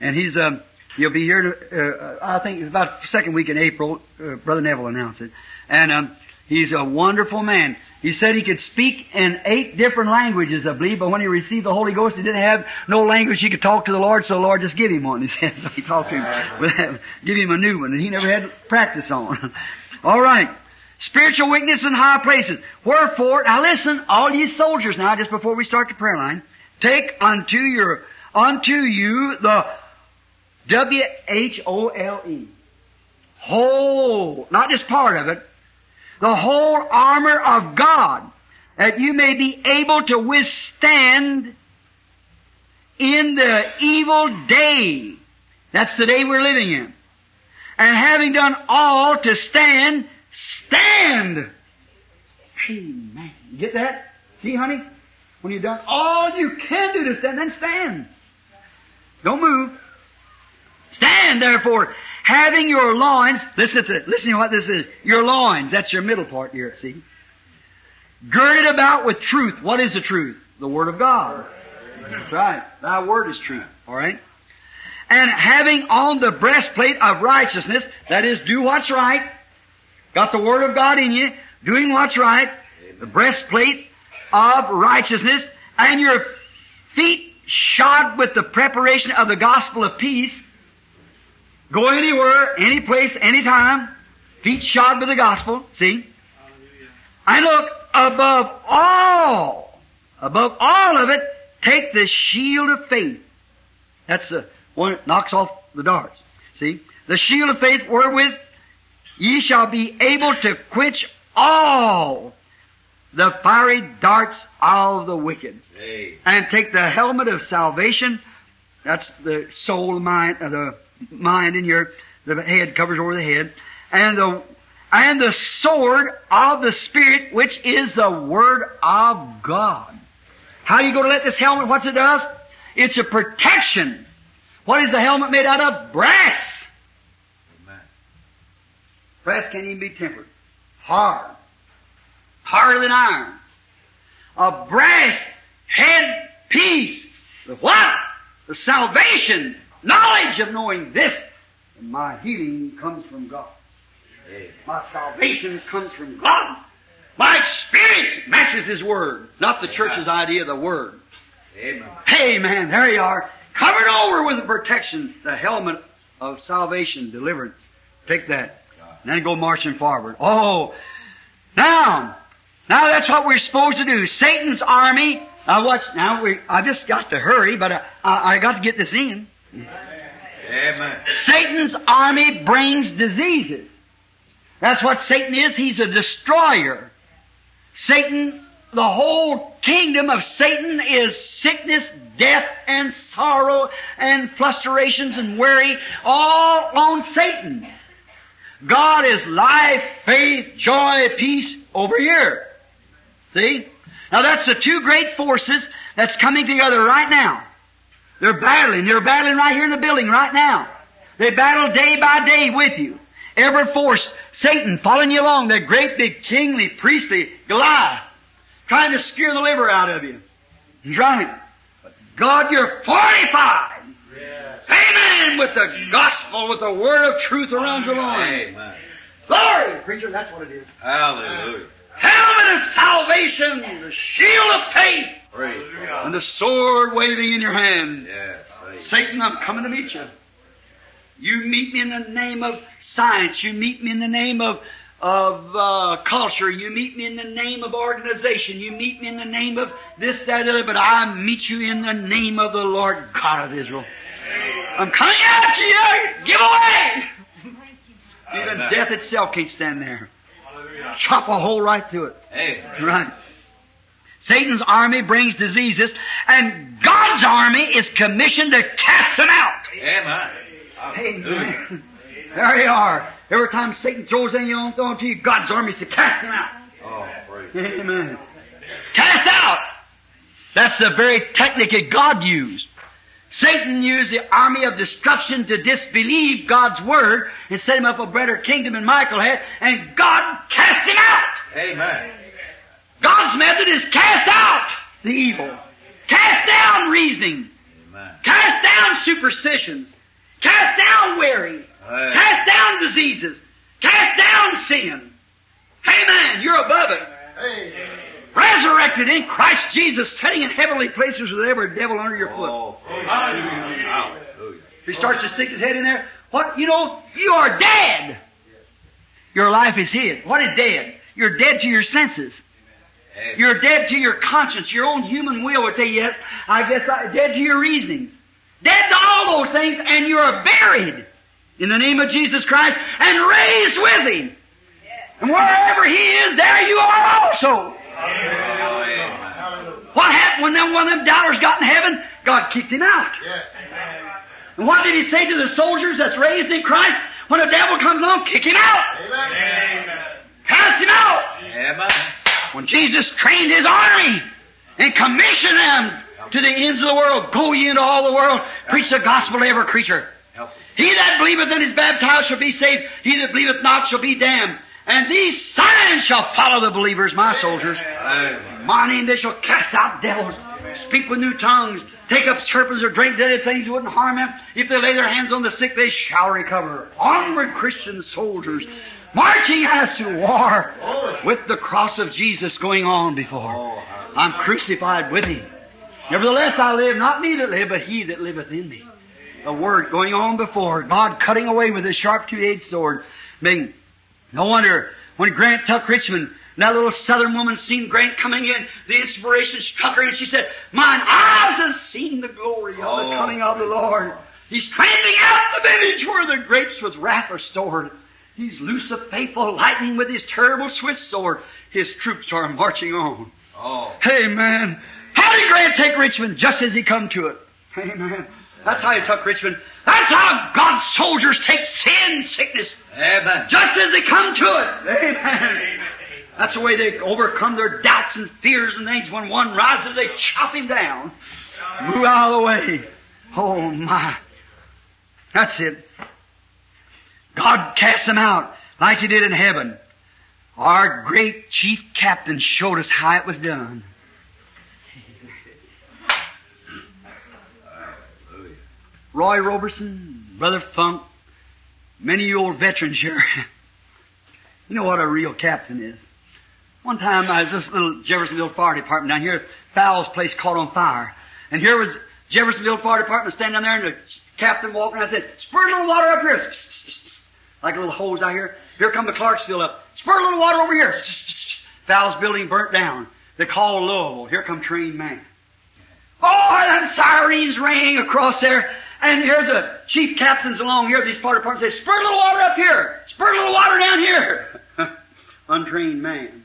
And he's, um, he'll be here, to, uh, I think it's about second week in April, uh, Brother Neville announced it. And, um, he's a wonderful man. He said he could speak in eight different languages, I believe, but when he received the Holy Ghost, he didn't have no language he could talk to the Lord, so the Lord just give him one. He said, <laughs> so he talked to him, <laughs> give him a new one, and he never had practice on. <laughs> All right. Spiritual weakness in high places. Wherefore, now listen, all ye soldiers now, just before we start the prayer line, take unto your, unto you the W-H-O-L-E. Whole, not just part of it, the whole armor of God, that you may be able to withstand in the evil day. That's the day we're living in. And having done all to stand, stand. Amen. Get that? See, honey? When you've done all you can do to stand, then stand. Don't move. Stand therefore, having your loins, listen to, listen to what this is. Your loins, that's your middle part here, see? Girded about with truth. What is the truth? The Word of God. That's right. Thy Word is truth. Alright? And having on the breastplate of righteousness, that is, do what's right. Got the Word of God in you, doing what's right. The breastplate of righteousness, and your feet shod with the preparation of the gospel of peace. Go anywhere, any place, anytime. Feet shod with the gospel. See? And look, above all, above all of it, take the shield of faith. That's the one that knocks off the darts. See? The shield of faith wherewith ye shall be able to quench all the fiery darts of the wicked. Hey. And take the helmet of salvation. That's the soul, mind, uh, the mind and your, the head covers over the head. And the, and the sword of the Spirit, which is the Word of God. How are you going to let this helmet, what's it does? It's a protection. What is the helmet made out of? Brass. Amen. Brass can't even be tempered. Hard. Harder than iron. A brass head piece. The what? The salvation. Knowledge of knowing this. And my healing comes from God. My salvation comes from God. My experience matches His Word. Not the church's idea of the Word. Amen. Hey man, there you are. Covered over with the protection, the helmet of salvation, deliverance. Take that. And then go marching forward. Oh, now, now that's what we're supposed to do. Satan's army. Now watch, now we, I just got to hurry, but I, I, I got to get this in. Amen. Satan's army brings diseases. That's what Satan is. He's a destroyer. Satan, the whole kingdom of Satan is sickness, death, and sorrow, and flusterations and worry, all on Satan. God is life, faith, joy, peace over here. See? Now that's the two great forces that's coming together right now. They're battling. They're battling right here in the building right now. They battle day by day with you. Every force, Satan following you along, that great big kingly, priestly Goliath, trying to scare the liver out of you. He's right. But God, you're fortified. Amen. With the gospel, with the word of truth around your loins. Amen. Glory, preacher, that's what it is. Hallelujah. Helmet of salvation, the shield of faith, Praise and the sword waving in your hand. Yes. Satan, I'm coming to meet you. You meet me in the name of science. You meet me in the name of of uh, culture. You meet me in the name of organization. You meet me in the name of this, that, other. But I meet you in the name of the Lord God of Israel. I'm coming after you. Give away. Even death itself can't stand there. Chop a hole right through it. Amen. Right. Satan's army brings diseases, and God's army is commissioned to cast them out. Amen. Hallelujah. Amen. There you are. Every time Satan throws anything on, to you, God's army is to cast them out. Oh, praise. Amen. Cast out! That's the very technique that God used. Satan used the army of destruction to disbelieve God's word and set him up a better kingdom than Michael had, and God cast him out! Amen. God's method is cast out the evil. Cast down reasoning. Amen. Cast down superstitions. Cast down worry. Amen. Cast down diseases. Cast down sin. Amen. You're above it. Resurrected in Christ Jesus, sitting in heavenly places with every devil under your foot. Oh. Hallelujah. If he starts to stick his head in there, what, you know, you are dead. Your life is hid. What is dead? You're dead to your senses. You're dead to your conscience. Your own human will would say, yes, I guess I, dead to your reasonings. Dead to all those things, and you are buried in the name of Jesus Christ and raised with Him. And wherever He is, there you are also. Amen. What happened when them, one of them doubters got in heaven? God kicked him out. And what did He say to the soldiers that's raised in Christ? When the devil comes along, kick him out. Cast him out. Amen. When Jesus trained his army and commissioned them to the ends of the world, go ye into all the world, preach the gospel to every creature. He that believeth and is baptized shall be saved. He that believeth not shall be damned. And these signs shall follow the believers, my soldiers. My name they shall cast out devils, speak with new tongues, take up serpents or drink deadly things that wouldn't harm them. If they lay their hands on the sick, they shall recover. Onward, Christian soldiers, marching as to war, with the cross of Jesus going on before. I'm crucified with Him. Nevertheless I live, not me that live, but He that liveth in me. The Word going on before, God cutting away with His sharp two-edged sword. Being, no wonder when Grant took Richmond that little southern woman seen Grant coming in. The inspiration struck her and she said, Mine eyes have seen the glory of the Oh. coming of the Lord. He's tramping out the village where the grapes with wrath are stored. He's loose of faithful lightning with his terrible swift sword. His troops are marching on. Oh. man, How did Grant take Richmond? Just as he come to it. Amen. That's how he took Richmond. That's how God's soldiers take sin, sickness, Amen. just as they come to it. Amen. That's the way they overcome their doubts and fears and things. When one rises, they chop him down. Move out of the way. Oh my. That's it. God casts them out like He did in heaven. Our great chief captain showed us how it was done. Roy Roberson, Brother Funk, many of you old veterans here. <laughs> you know what a real captain is. One time I was this little Jeffersonville Fire Department down here, Fowles place caught on fire. And here was Jeffersonville Fire Department standing down there and the captain walking and said, Spurt a little water up here. <laughs> Like a little hose out here. Here come the Clarksville up. Spurt a little water over here. <laughs> Fowles building burnt down. They called Louisville. Here come trained man. Oh, them sirens rang across there. And here's a chief captains along here, these fire departments say, spurt a little water up here. Spurt a little water down here. <laughs> Untrained man.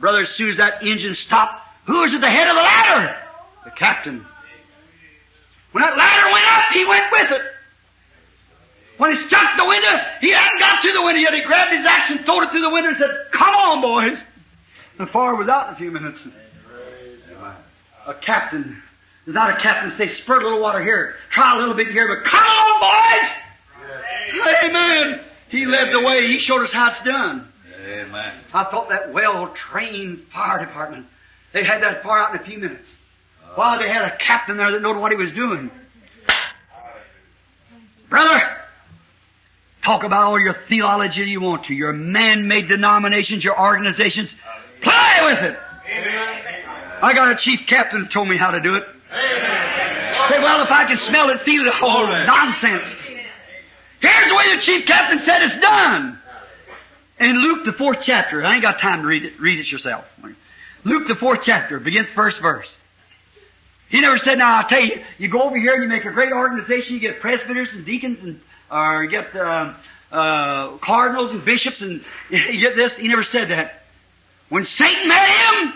Brother, as soon as that engine stopped, who was at the head of the ladder? The captain. When that ladder went up, he went with it. When he struck the window, he hadn't got to the window yet. He grabbed his axe and threw it through the window and said, Come on, boys. The fire was out in a few minutes. A captain is not a captain say, spurt a little water here, try a little bit here, but come on, boys! Amen. He led the way. He showed us how it's done. Amen. I thought that well-trained fire department, they had that fire out in a few minutes. Why, they had a captain there that knew what he was doing. Brother, talk about all your theology you want to, your man-made denominations, your organizations. Play with it. I got a chief captain who told me how to do it. Say, well, if I can smell it, feel it, oh, nonsense. Here's the way the chief captain said it's done. In Luke, the fourth chapter, I ain't got time to read it, read it yourself. Luke, the fourth chapter, begins first verse. He never said, now I'll tell you, you go over here and you make a great organization, you get presbyters and deacons and, or you get, uh, uh, cardinals and bishops and <laughs> you get this. He never said that. When Satan met him,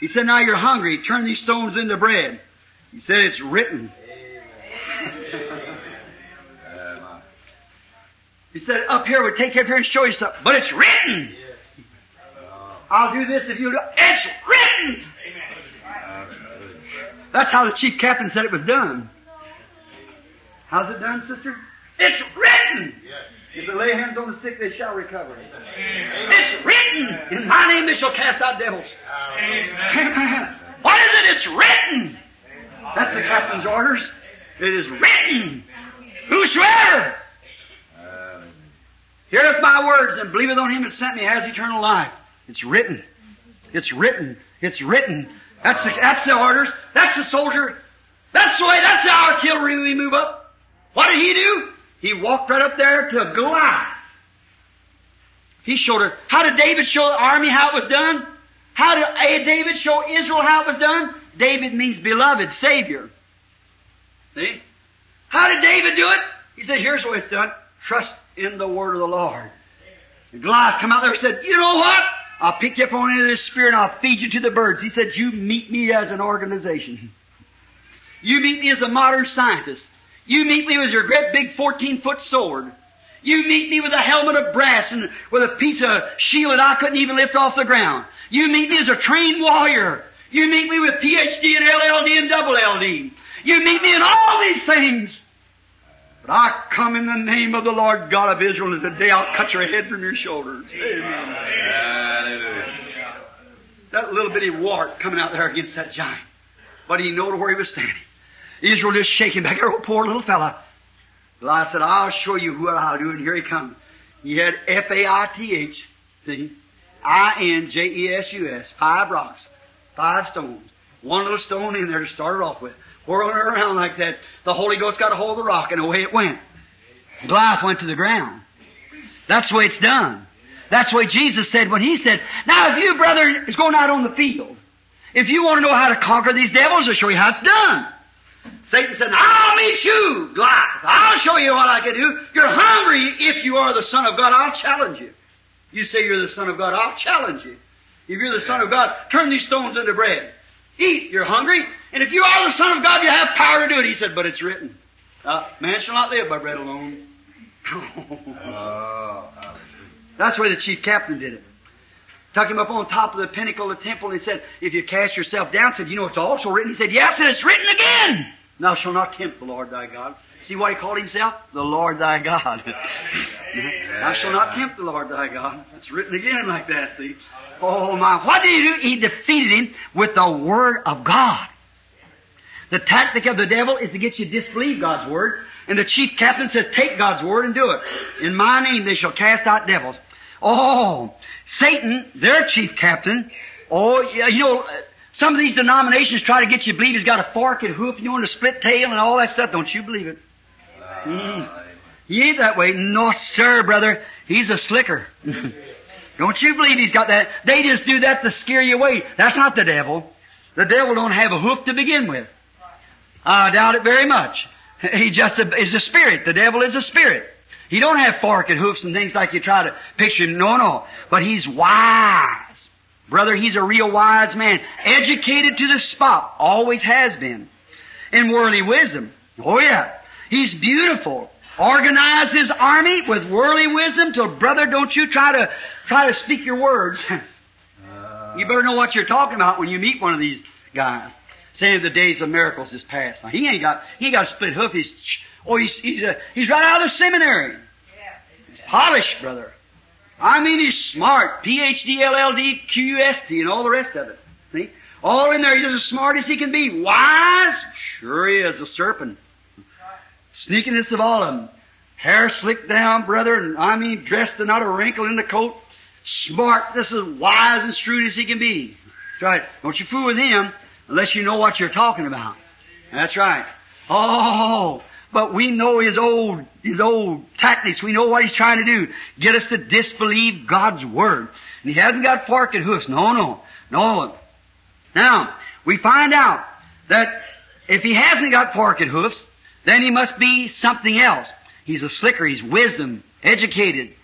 he said, now you're hungry, turn these stones into bread. He said, it's written. He said, up here, we'll take you up here and show you something. But it's written. I'll do this if you do. It's written. That's how the chief captain said it was done. How's it done, sister? It's written. If they lay hands on the sick, they shall recover. It's written. In my name they shall cast out devils. Amen. What is it? It's written. That's the captain's orders. It is written. Whosoever heareth my words and believeth on him that sent me has eternal life. It's written. It's written. It's written. That's the, that's the orders. That's the soldier. That's the way, that's the artillery we move up. What did he do? He walked right up there to Goliath. He showed her. How did David show the army how it was done? How did David show Israel how it was done? David means beloved, Savior. See? How did David do it? He said, here's way it's done. Trust in the word of the Lord. And Goliath come out there and said, you know what? I'll pick you up on into this spear and I'll feed you to the birds. He said, you meet me as an organization. You meet me as a modern scientist. You meet me with your great big 14 foot sword. You meet me with a helmet of brass and with a piece of shield that I couldn't even lift off the ground. You meet me as a trained warrior. You meet me with PhD and LLD and double LD. You meet me in all these things. But I come in the name of the Lord God of Israel, and today I'll cut your head from your shoulders. Amen. Hallelujah. That little bitty wart coming out there against that giant. But he knowed where he was standing. Israel just shaking back. there. Oh, poor little fella. Goliath said, I'll show you what I'll do, and here he comes. He had F-A-I-T-H, see? I-N-J-E-S-U-S, five rocks, five stones. One little stone in there to start it off with. Whirling it around like that. The Holy Ghost got a hold of the rock, and away it went. Goliath went to the ground. That's the way it's done. That's what Jesus said when he said, Now if you, brother, is going out on the field, if you want to know how to conquer these devils, I'll show you how it's done. Satan said, I'll meet you, Goliath. I'll show you what I can do. You're hungry. If you are the Son of God, I'll challenge you. You say you're the Son of God, I'll challenge you. If you're the Son of God, turn these stones into bread. Eat, you're hungry. And if you are the Son of God, you have power to do it. He said, but it's written. Uh, man shall not live by bread alone. <laughs> Oh. That's the way the chief captain did it. Took him up on top of the pinnacle of the temple and he said, if you cast yourself down, said, you know it's also written. He said, yes, and it's written again. Thou shalt not tempt the Lord thy God. See what he called himself? The Lord thy God. <laughs> Thou shalt not tempt the Lord thy God. It's written again like that, see. Oh my, what did he do? He defeated him with the Word of God. The tactic of the devil is to get you to disbelieve God's Word. And the chief captain says, take God's Word and do it. In my name they shall cast out devils. Oh, Satan, their chief captain, oh, you know, some of these denominations try to get you to believe he's got a fork and hoof, you know, and a split tail and all that stuff. Don't you believe it? Mm. He ain't that way. No, sir, brother. He's a slicker. <laughs> don't you believe he's got that? They just do that to scare you away. That's not the devil. The devil don't have a hoof to begin with. I doubt it very much. <laughs> He just is a spirit. The devil is a spirit. He don't have fork and hoofs and things like you try to picture. No, no. But he's wise. Brother, he's a real wise man. Educated to the spot. Always has been. In worldly wisdom. Oh yeah. He's beautiful. Organized his army with worldly wisdom till brother, don't you try to, try to speak your words. <laughs> you better know what you're talking about when you meet one of these guys. Saying the days of miracles is past. Now, he ain't got, he ain't got a split hoof. He's, oh, he's, he's, a, he's right out of the seminary. He's polished, brother. I mean, he's smart. P-H-D, L-L-D, Q-U-S-T, and all the rest of it. See? All in there, he's as smart as he can be. Wise? Sure he is, a serpent. Sneakiness of all of them. Hair slicked down, brother, and I mean, dressed and not a wrinkle in the coat. Smart, this is wise and shrewd as he can be. That's right. Don't you fool with him unless you know what you're talking about. That's right. Oh, but we know his old, his old tactics. We know what he's trying to do. Get us to disbelieve God's Word. And he hasn't got forked hoofs. No, no, no. Now, we find out that if he hasn't got forked hoofs, then he must be something else. He's a slicker. He's wisdom, educated,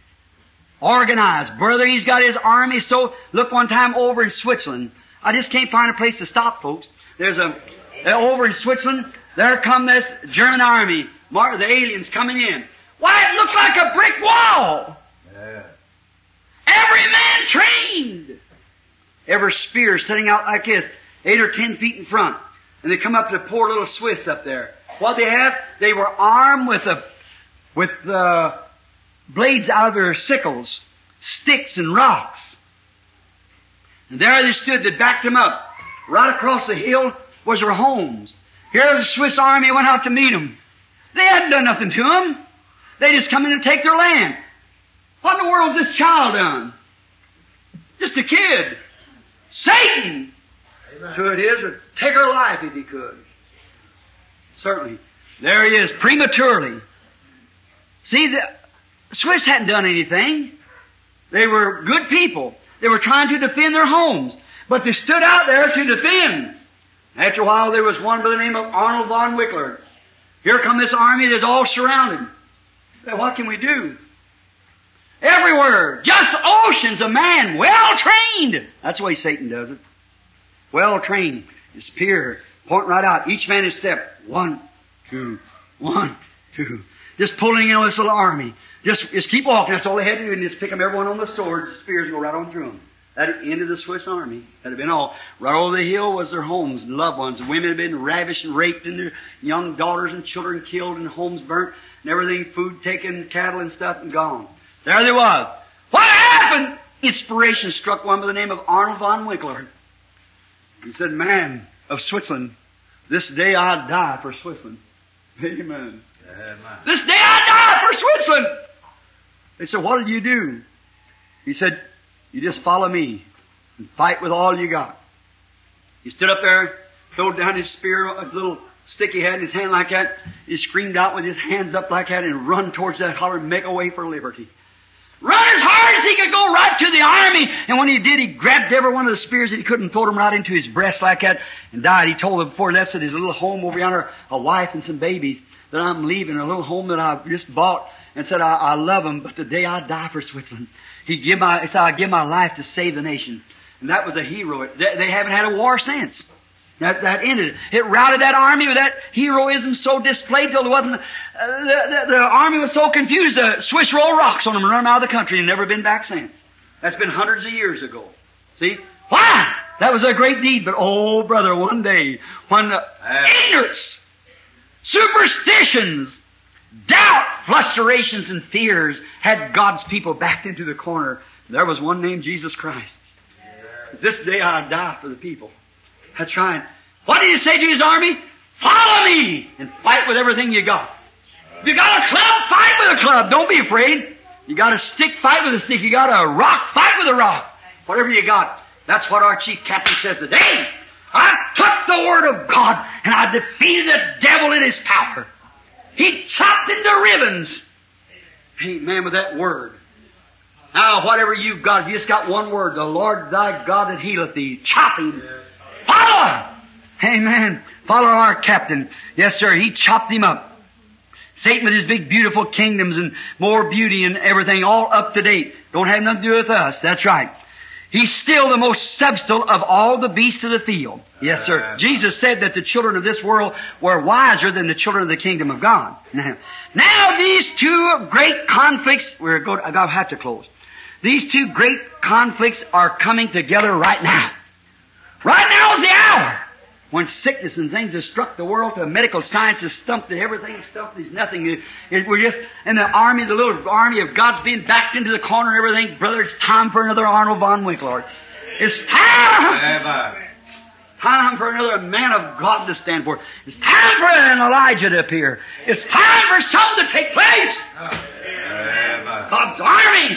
organized. Brother, he's got his army. So, look one time over in Switzerland. I just can't find a place to stop, folks. There's a, uh, over in Switzerland, there come this German army, Mar- the aliens coming in. Why, it looked like a brick wall. Yeah. Every man trained. Every spear sitting out like this, eight or ten feet in front. And they come up to poor little Swiss up there. What they have, they were armed with a, with uh, blades out of their sickles, sticks and rocks. And there they stood, they backed them up. Right across the hill was their homes. Here the Swiss army went out to meet them. They hadn't done nothing to them. They just come in and take their land. What in the world's this child done? Just a kid. Satan! So it is, would take her life if he could. Certainly. There he is, prematurely. See, the Swiss hadn't done anything. They were good people. They were trying to defend their homes. But they stood out there to defend. After a while, there was one by the name of Arnold von Wickler. Here come this army that's all surrounded. What can we do? Everywhere, just oceans of man, well trained. That's the way Satan does it. Well trained. His spear, pointing right out. Each man is step. One, two, one, two. Just pulling in this little army. Just, just keep walking. That's all they had to do. And just pick them everyone on the swords, the spears, go right on through them. That ended the Swiss army. That had been all. Right over the hill was their homes and loved ones. The women had been ravished and raped and their young daughters and children killed and homes burnt and everything, food taken, cattle and stuff and gone. There they was. What happened? Inspiration struck one by the name of Arnold von Winkelried. He said, man of Switzerland, this day I die for Switzerland. <laughs> Amen. Amen. This day I die for Switzerland. They said, what did you do? He said, you just follow me and fight with all you got. He stood up there, throwed down his spear, a little stick he had in his hand like that. He screamed out with his hands up like that and run towards that holler and make a way for liberty. run as hard as he could go right to the army. And when he did, he grabbed every one of the spears that he could and threw them right into his breast like that and died. He told them before he left at his little home over yonder, a wife and some babies, that I'm leaving, a little home that I've just bought, and said, I, I love them, but the day I die for Switzerland, he give my, he said, I give my life to save the nation. And that was a hero. They, they haven't had a war since. That, that ended. It It routed that army with that heroism so displayed till there wasn't, uh, the, the, the, army was so confused, the Swiss roll rocks on them and run them out of the country and never been back since. That's been hundreds of years ago. See? Why? That was a great deed, but oh brother, one day, when the ignorance, superstitions, doubt, frustrations, and fears had God's people backed into the corner, there was one named Jesus Christ. This day I die for the people. That's right. What did he say to his army? Follow me and fight with everything you got. If you got a club, fight with a club. Don't be afraid. You got a stick, fight with a stick. You got a rock, fight with a rock. Whatever you got. That's what our chief captain says today. I took the word of God and I defeated the devil in his power. He chopped into ribbons. Amen with that word. Now, whatever you've got, if you just got one word, the Lord thy God that healeth thee, chop him. Follow! Amen. Follow our captain. Yes, sir. He chopped him up. Satan with his big beautiful kingdoms and more beauty and everything all up to date. Don't have nothing to do with us. That's right. He's still the most substantial of all the beasts of the field. Yes, sir. Jesus said that the children of this world were wiser than the children of the kingdom of God. Now, <laughs> now these two great conflicts, we're going, I gotta have to close. These two great conflicts are coming together right now. Right now is the hour when sickness and things have struck the world to medical science has stumped it, everything stumped, there's nothing. It, it, we're just in the army, the little army of God's being backed into the corner and everything. Brother, it's time for another Arnold von Winkelried. It's time! Time for another man of God to stand for. It's time for an Elijah to appear. It's time for something to take place. God's army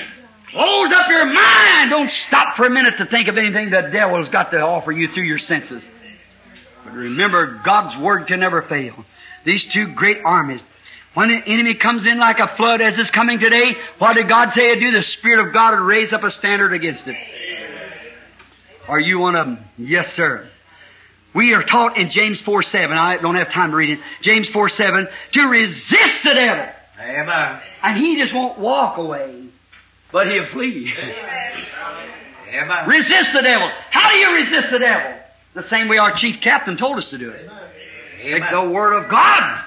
Close up your mind. Don't stop for a minute to think of anything the devil's got to offer you through your senses. But remember, God's word can never fail. These two great armies. When the enemy comes in like a flood as is coming today, what did God say to do? The Spirit of God would raise up a standard against it. Are you one of them? Yes, sir. We are taught in James 4 7, I don't have time to read it, James 4 7, to resist the devil. Amen. And he just won't walk away but he'll flee. Amen. Resist the devil. How do you resist the devil? The same way our chief captain told us to do it. Take the word of God.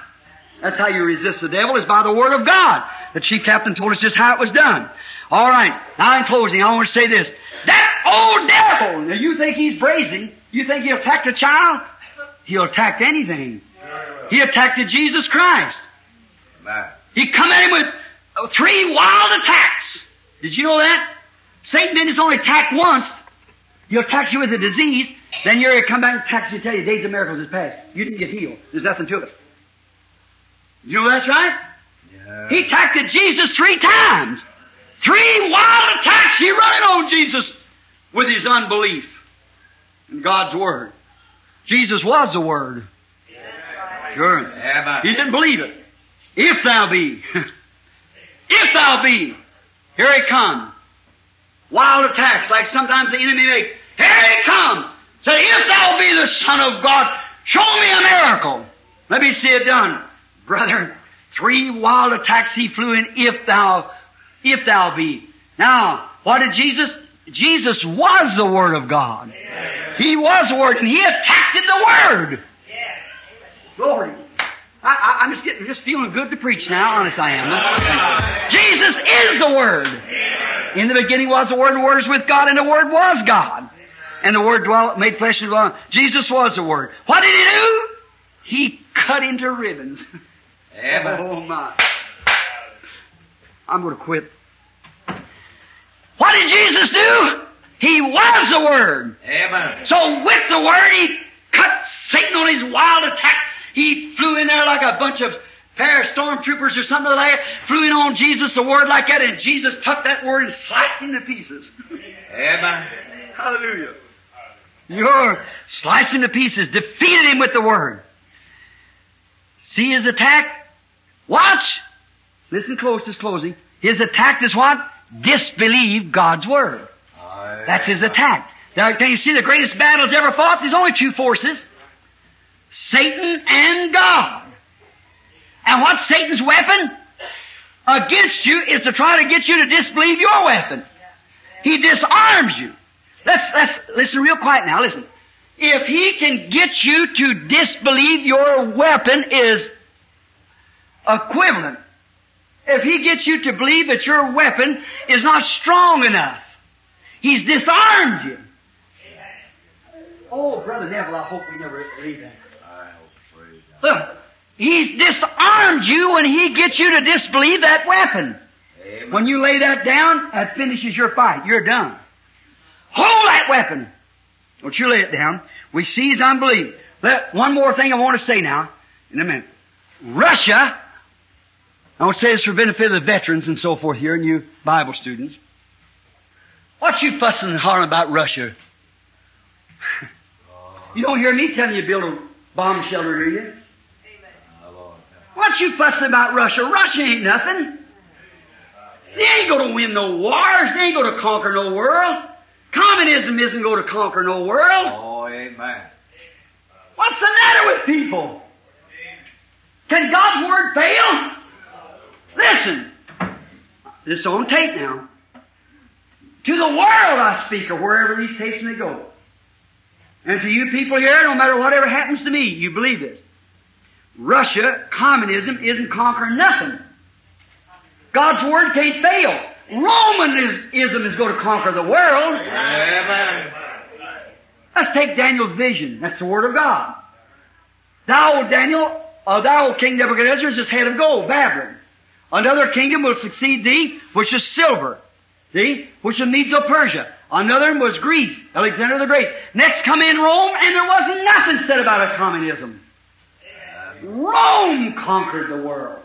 That's how you resist the devil, is by the word of God. The chief captain told us just how it was done. All right. Now in closing, I want to say this. That old devil, now you think he's brazen. You think he'll attack a child? He'll attack anything. He attacked Jesus Christ. He come at him with three wild attacks. Did you know that? Satan didn't just only attack once. He'll tax you with a disease, then you're going to come back and attack you and tell you days of miracles is past. You didn't get healed. There's nothing to it. You know that's right? Yeah. He attacked Jesus three times. Three wild attacks he running on Jesus with his unbelief in God's Word. Jesus was the Word. Sure. Amen. He didn't believe it. If thou be. <laughs> if thou be. Here he come. Wild attacks like sometimes the enemy makes. Here he come. Say, if thou be the Son of God, show me a miracle. Let me see it done. Brother, three wild attacks he flew in, if thou, if thou be. Now, what did Jesus? Jesus was the Word of God. He was the Word, and He attacked the Word. Glory. I, am just getting, just feeling good to preach now. Honest, I am. Jesus is the Word. In the beginning was the Word, and the Word is with God, and the Word was God. And the Word dwelt, made flesh and dwelt. Jesus was the Word. What did He do? He cut into ribbons. Amen. <laughs> Oh my. I'm going to quit. What did Jesus do? He was the Word. Amen. So with the Word, He cut Satan on his wild attacks. He flew in there like a bunch of pair of stormtroopers or something like that, flew in on Jesus, the word like that, and Jesus took that word and sliced him to pieces. Amen. Hallelujah. You're sliced him to pieces, defeated him with the word. See his attack? Watch! Listen close, this closing. His attack is what? disbelieve God's Word. Aye. That's his attack. Now, can you see the greatest battles ever fought? There's only two forces. Satan and God. And what's Satan's weapon? Against you is to try to get you to disbelieve your weapon. He disarms you. Let's, let's listen real quiet now. Listen. If he can get you to disbelieve your weapon is equivalent. If he gets you to believe that your weapon is not strong enough, he's disarmed you. Oh, Brother Neville, I hope we never read that. I hope, God. Look, he's disarmed you when he gets you to disbelieve that weapon. Amen. When you lay that down, that finishes your fight. You're done. Hold that weapon. Don't you lay it down. We seize unbelief. Let, one more thing I want to say now, in a minute. Russia, I want to say this for benefit of the veterans and so forth here and you Bible students. What you fussing and hollering about Russia? <laughs> You don't hear me telling you to build a bomb shelter, do you? What you fussing about Russia? Russia ain't nothing. They ain't gonna win no wars. They ain't gonna conquer no world. Communism isn't gonna conquer no world. Oh, amen. What's the matter with people? Can God's word fail? Listen. This is on tape now. To the world I speak, of wherever these tapes may go. And to you people here, no matter whatever happens to me, you believe this. Russia, communism, isn't conquering nothing. God's word can't fail. Romanism is going to conquer the world. Amen. Let's take Daniel's vision. That's the word of God. Thou, Daniel, uh, thou, King Nebuchadnezzar, is head of gold, Babylon. Another kingdom will succeed thee, which is silver. See? Which is Medo-Persia. Another was Greece, Alexander the Great. Next come in Rome, and there wasn't nothing said about a communism. Rome conquered the world.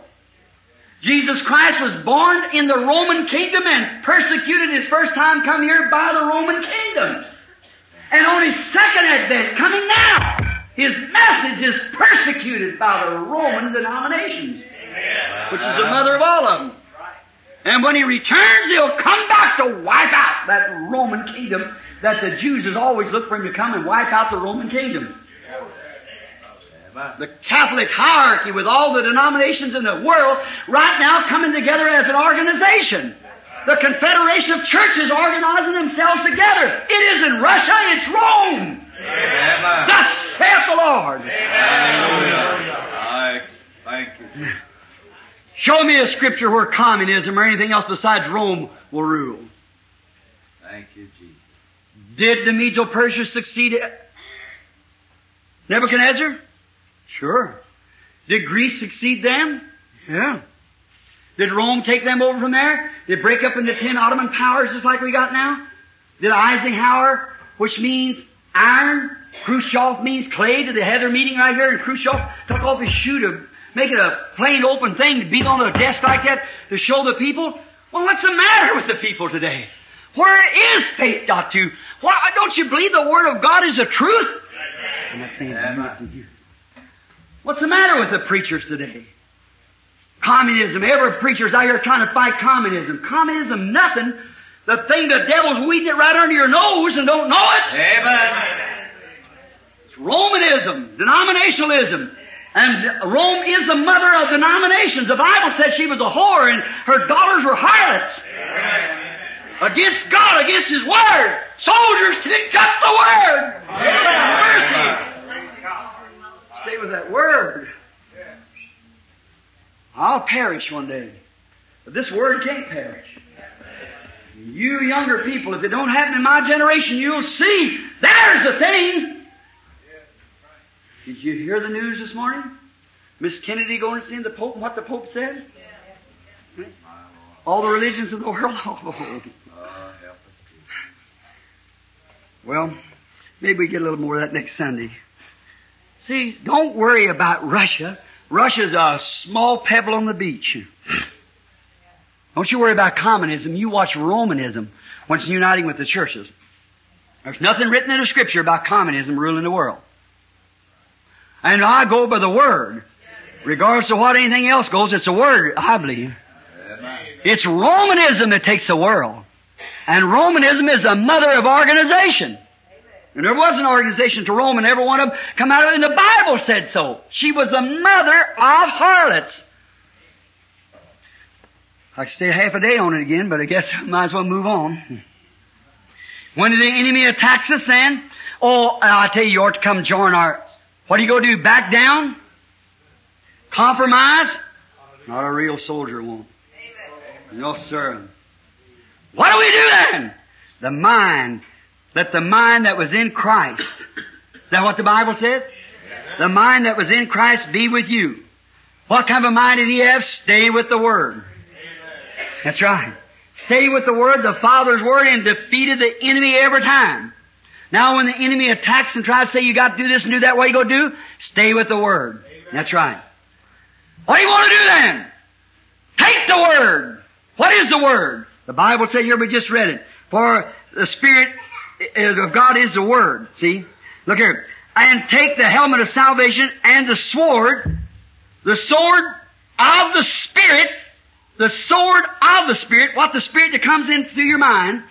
Jesus Christ was born in the Roman kingdom and persecuted his first time come here by the Roman kingdom. And on his second advent, coming now, his message is persecuted by the Roman denominations, which is the mother of all of them. And when he returns, he'll come back to wipe out that Roman kingdom that the Jews has always looked for him to come and wipe out the Roman kingdom. The Catholic hierarchy with all the denominations in the world right now coming together as an organization. The Confederation of Churches organizing themselves together. It isn't Russia, it's Rome. Amen. Thus saith the Lord. I thank you. Show me a scripture where communism or anything else besides Rome will rule. Thank you, Jesus. Did the Medo-Persia succeed Nebuchadnezzar? Sure. Did Greece succeed them? Yeah. Did Rome take them over from there? Did it break up into ten Ottoman powers just like we got now? Did Eisenhower, which means iron, Khrushchev means clay, did they have their meeting right here and Khrushchev took off his shoe to make it a plain open thing to beat on a desk like that to show the people? Well, what's the matter with the people today? Where is faith got to? Why don't you believe the Word of God is the truth? I'm not saying that Amen. from you. What's the matter with the preachers today? Communism. Every preacher's out here trying to fight communism. Communism, nothing. The thing the devil's weeding it right under your nose and don't know it. Amen. It's Romanism, denominationalism. And Rome is the mother of denominations. The Bible says she was a whore and her daughters were harlots. Against God, against His Word. Soldiers didn't cut the Word. Mercy. Stay with that Word. I'll perish one day. But this Word can't perish. You younger people, if it don't happen in my generation, you'll see. There's the thing. Did you hear the news this morning? Miss Kennedy going to see the Pope and what the Pope said? All the religions of the world? <laughs> Oh. Jesus. Well, maybe we get a little more of that next Sunday. See, don't worry about Russia. Russia's a small pebble on the beach. Don't you worry about communism. You watch Romanism when it's uniting with the churches. There's nothing written in the scripture about communism ruling the world. And I go by the word. Regardless of what anything else goes, it's a word, I believe. It's Romanism that takes the world. And Romanism is the mother of organization. And there was an organization to Rome, and every one of them come out of it, and the Bible said so. She was the mother of harlots. I could stay half a day on it again, but I guess I <laughs> might as well move on. When the enemy attacks us then, oh, I tell you, you ought to come join our, what are you going to do, back down? Compromise? Not a real soldier won't. No, sir. What do we do then? The mind, let the mind that was in Christ, is that what the Bible says? The mind that was in Christ be with you. What kind of a mind did he have? Stay with the Word. That's right. Stay with the Word, the Father's Word, and defeated the enemy every time. Now when the enemy attacks and tries to say you got to do this and do that, what you go do? Stay with the Word. That's right. What do you want to do then? Take the Word. What is the Word? The Bible said here, we just read it. For the Spirit of God is the Word. See? Look here. And take the helmet of salvation and the sword, the sword of the Spirit, the sword of the Spirit, what the Spirit that comes into your mind,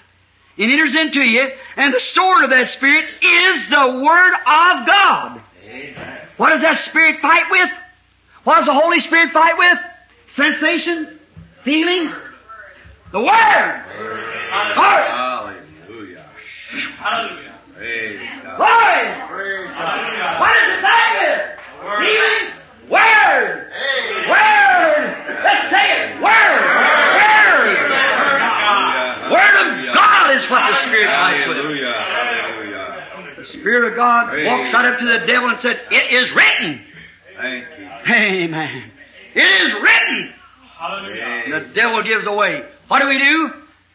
and enters into you, and the sword of that Spirit is the Word of God. Amen. What does that Spirit fight with? What does the Holy Spirit fight with? Sensations? Feelings? The Word! Word! Hallelujah. Hallelujah. Praise God. Word! What does it fight with? Feelings? Word! Word! Let's say it! Word! Word! Word of God is what the Spirit fights with. Hallelujah. Hallelujah. The Spirit of God Praise walks right up to the devil and said, It is written! Thank you. Amen. It is written! And the devil gives away. What do we do?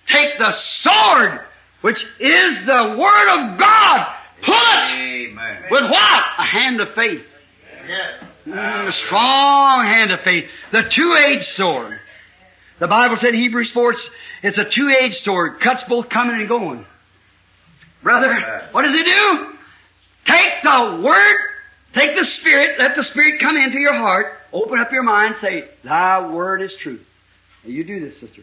Take the sword, which is the Word of God. Pull it! Amen. With what? A hand of faith. Mm, a strong hand of faith. The two-edged sword. The Bible said in Hebrews 4, it's, it's a two-edged sword. Cuts both coming and going. Brother, what does it do? Take the Word, take the Spirit, let the Spirit come into your heart, open up your mind, say, Thy Word is truth. Now you do this, sister.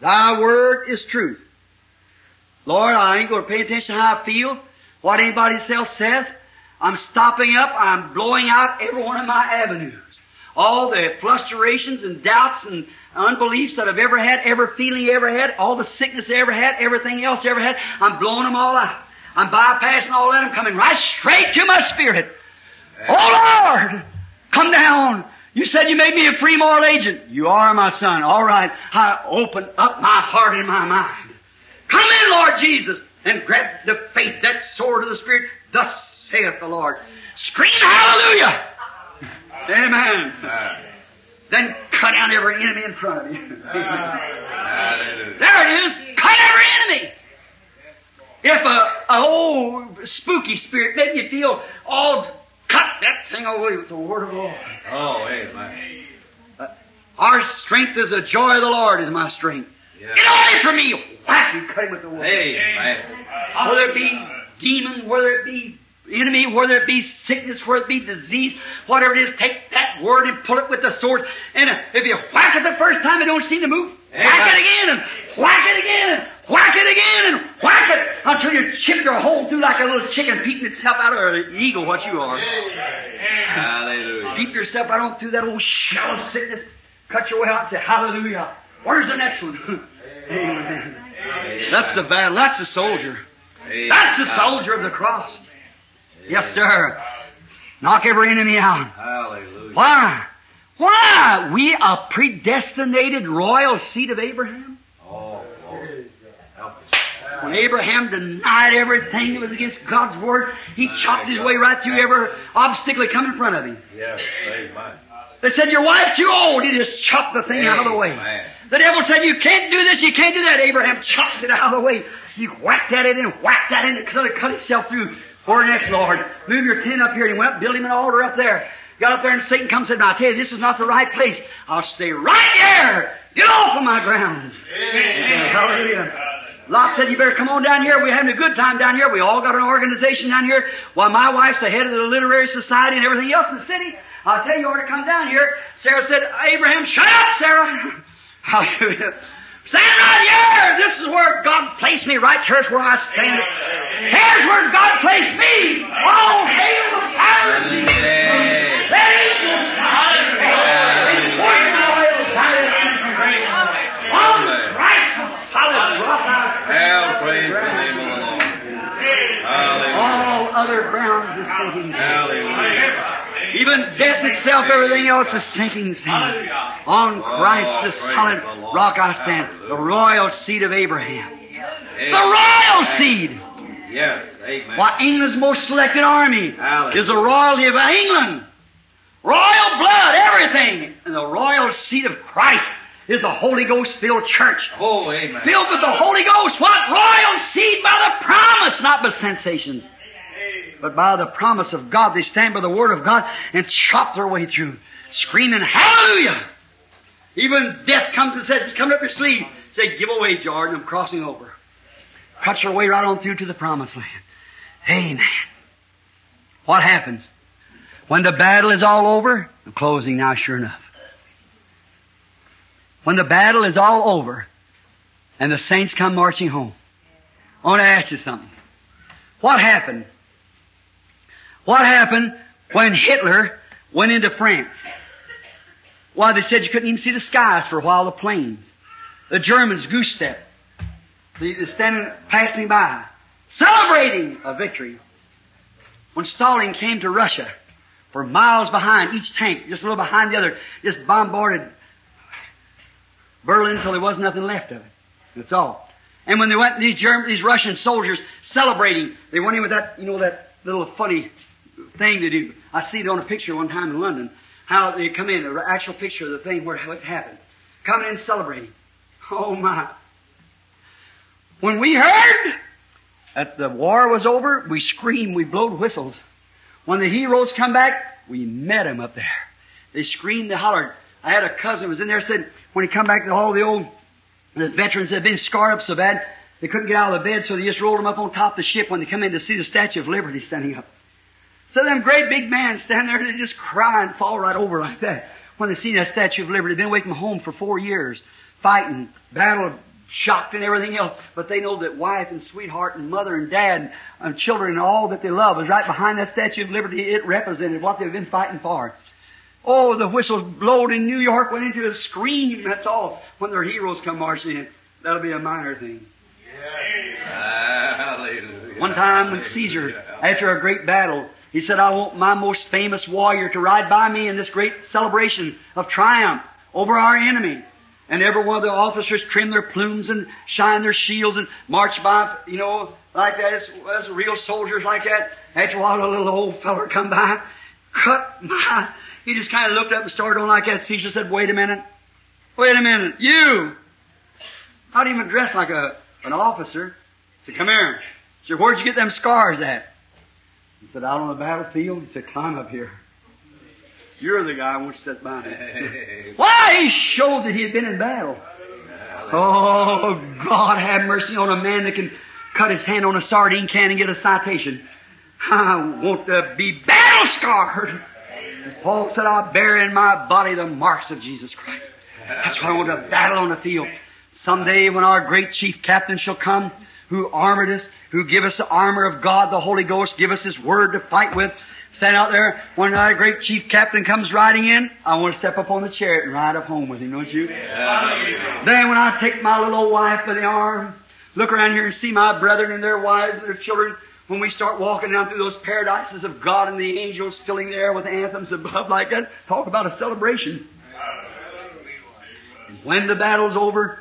Thy Word is truth. Lord, I ain't going to pay attention to how I feel, what anybody else says. I'm stopping up, I'm blowing out every one of my avenues. All the frustrations and doubts and unbeliefs that I've ever had, every feeling I ever had, all the sickness I ever had, everything else I ever had, I'm blowing them all out. I'm bypassing all that. I'm coming right straight to my spirit. Oh Lord! Come down! You said you made me a free moral agent. You are my son. All right. I open up my heart and my mind. Come in, Lord Jesus, and grab the faith, that sword of the Spirit. Thus saith the Lord. Scream hallelujah! Amen. Amen. Then cut out every enemy in front of you. There it is. Cut every enemy. If a, a old spooky spirit made you feel all cut that thing away with the word of the Lord. Oh, amen. Uh, our strength is the joy of the Lord is my strength. Yeah. Get away from me! Whack! You cut him with the word. Amen. Whether it be demon, whether it be enemy, whether it be sickness, whether it be disease, whatever it is, take that word and pull it with the sword. And uh, if you whack it the first time, it don't seem to move. Whack it again and whack it again and whack it again and whack it until you chip your hole through like a little chicken peeping itself out or an eagle, what you are. Hallelujah. Peep yourself out on through that old shell of sickness. Cut your way out and say, Hallelujah. Where's the next one? <laughs> Amen. That's the battle. That's the soldier. That's the soldier of the cross. Yes, sir. Knock every enemy out. Hallelujah. Why? Why? We a predestinated royal seed of Abraham? Oh, Lord. Help us. When Abraham denied everything that was against God's word, he chopped his way right through every obstacle that come in front of him. Yes, amen. They said, your wife's too old. He just chopped the thing out of the way. Amen. The devil said, you can't do this, you can't do that. Abraham chopped it out of the way. He whacked at it and whacked at it until it cut itself through. Where next, Lord? Move your tent up here. And he went up, built him an altar up there. Got up there and Satan comes and said, now I tell you, this is not the right place. I'll stay right there. Get off of my grounds. Hallelujah. Lot said, you better come on down here. We're having a good time down here. We all got an organization down here. While my wife's the head of the literary society and everything else in the city. I'll tell you, you ought to come down here. Sarah said, Abraham, shut up, Sarah. <laughs> Hallelujah. Stand right here! This is where God placed me, right here's where I stand. Here's where God placed me! All hail the power of Jesus! Let angels On Christ the solid rock I stand. Hell, praise the name of the Lord. Hallelujah. Other grounds is sinking sand. Even death itself, everything else is sinking sand. On Christ the solid rock I stand. The royal seed of Abraham. The royal seed! Yes, amen. Why, England's most selected army is the royalty of England. Royal blood, everything. And the royal seed of Christ is the Holy Ghost filled church. Oh, amen. Filled with the Holy Ghost. What? Royal seed by the promise, not by sensations. But by the promise of God, they stand by the Word of God and chop their way through, screaming, Hallelujah! Even death comes and says, It's coming up your sleeve. Say, give away, Jordan, I'm crossing over. Cuts their way right on through to the promised land. Amen. What happens? When the battle is all over, I'm closing now, sure enough. When the battle is all over and the saints come marching home, I want to ask you something. What happened? What happened when Hitler went into France? Why, they said you couldn't even see the skies for a while, the planes. The Germans goose stepped. They were standing, passing by, celebrating a victory. When Stalin came to Russia, for miles behind, each tank, just a little behind the other, just bombarded Berlin until there wasn't nothing left of it. That's all. And when they went, these German, these Russian soldiers celebrating, they went in with that, you know, that little funny thing to do. I see it on a picture one time in London, how they come in, an actual picture of the thing where it happened. Coming in celebrating. Oh my. When we heard that the war was over, we screamed, we blowed whistles. When the heroes come back, we met 'em up there. They screamed, they hollered. I had a cousin who was in there said, when he come back to all the old, the veterans had been scarred up so bad, they couldn't get out of the bed, so they just rolled them up on top of the ship when they come in to see the Statue of Liberty standing up. So them great big men stand there and they just cry and fall right over like that. When they see that Statue of Liberty, they've been away from home for four years, fighting, battle, shocked and everything else, but they know that wife and sweetheart and mother and dad and children and all that they love is right behind that Statue of Liberty. It represented what they've been fighting for. Oh, the whistles blowed in New York, went into a scream, that's all. When their heroes come marching in, that'll be a minor thing. Hallelujah. One time when Caesar, after a great battle, he said, I want my most famous warrior to ride by me in this great celebration of triumph over our enemy. And every one of the officers trim their plumes and shine their shields and march by, you know, like that as, as real soldiers like that. After a while, a little old feller come by, cut my, he just kind of looked up and started on like that. Caesar said, wait a minute. Wait a minute. You! Not even dressed like a, an officer. He said, come here. He said, where'd you get them scars at? He said, out on the battlefield. He said, climb up here. You're the guy who sat by me. <laughs> Why? He showed that he had been in battle. Oh, God have mercy on a man that can cut his hand on a sardine can and get a citation. I want to be battle scarred. Paul said, I bear in my body the marks of Jesus Christ. That's why I want to battle on the field. Someday when our great chief captain shall come, who armored us, who give us the armor of God, the Holy Ghost, give us His Word to fight with, stand out there, when our great chief captain comes riding in, I want to step up on the chariot and ride up home with him, don't you? Then when I take my little old wife by the arm, look around here and see my brethren and their wives and their children, when we start walking down through those paradises of God and the angels filling the air with anthems above like that, talk about a celebration. And when the battle's over,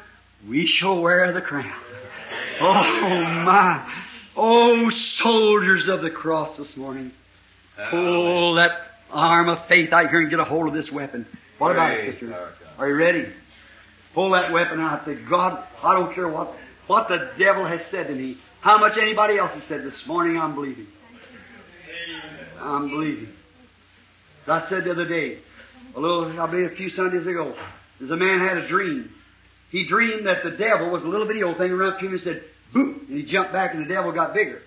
we shall wear the crown. Oh my. Oh soldiers of the cross this morning. Pull that arm of faith out here and get a hold of this weapon. What about it, sister? Are you ready? Pull that weapon out. Say, God, I don't care what, what the devil has said to me. How much anybody else has said this morning, I'm believing. I'm believing. As I said the other day, a little, I believe a few Sundays ago, there's a man had a dream. He dreamed that the devil was a little bitty old thing around up to him and said, boo, and he jumped back and the devil got bigger.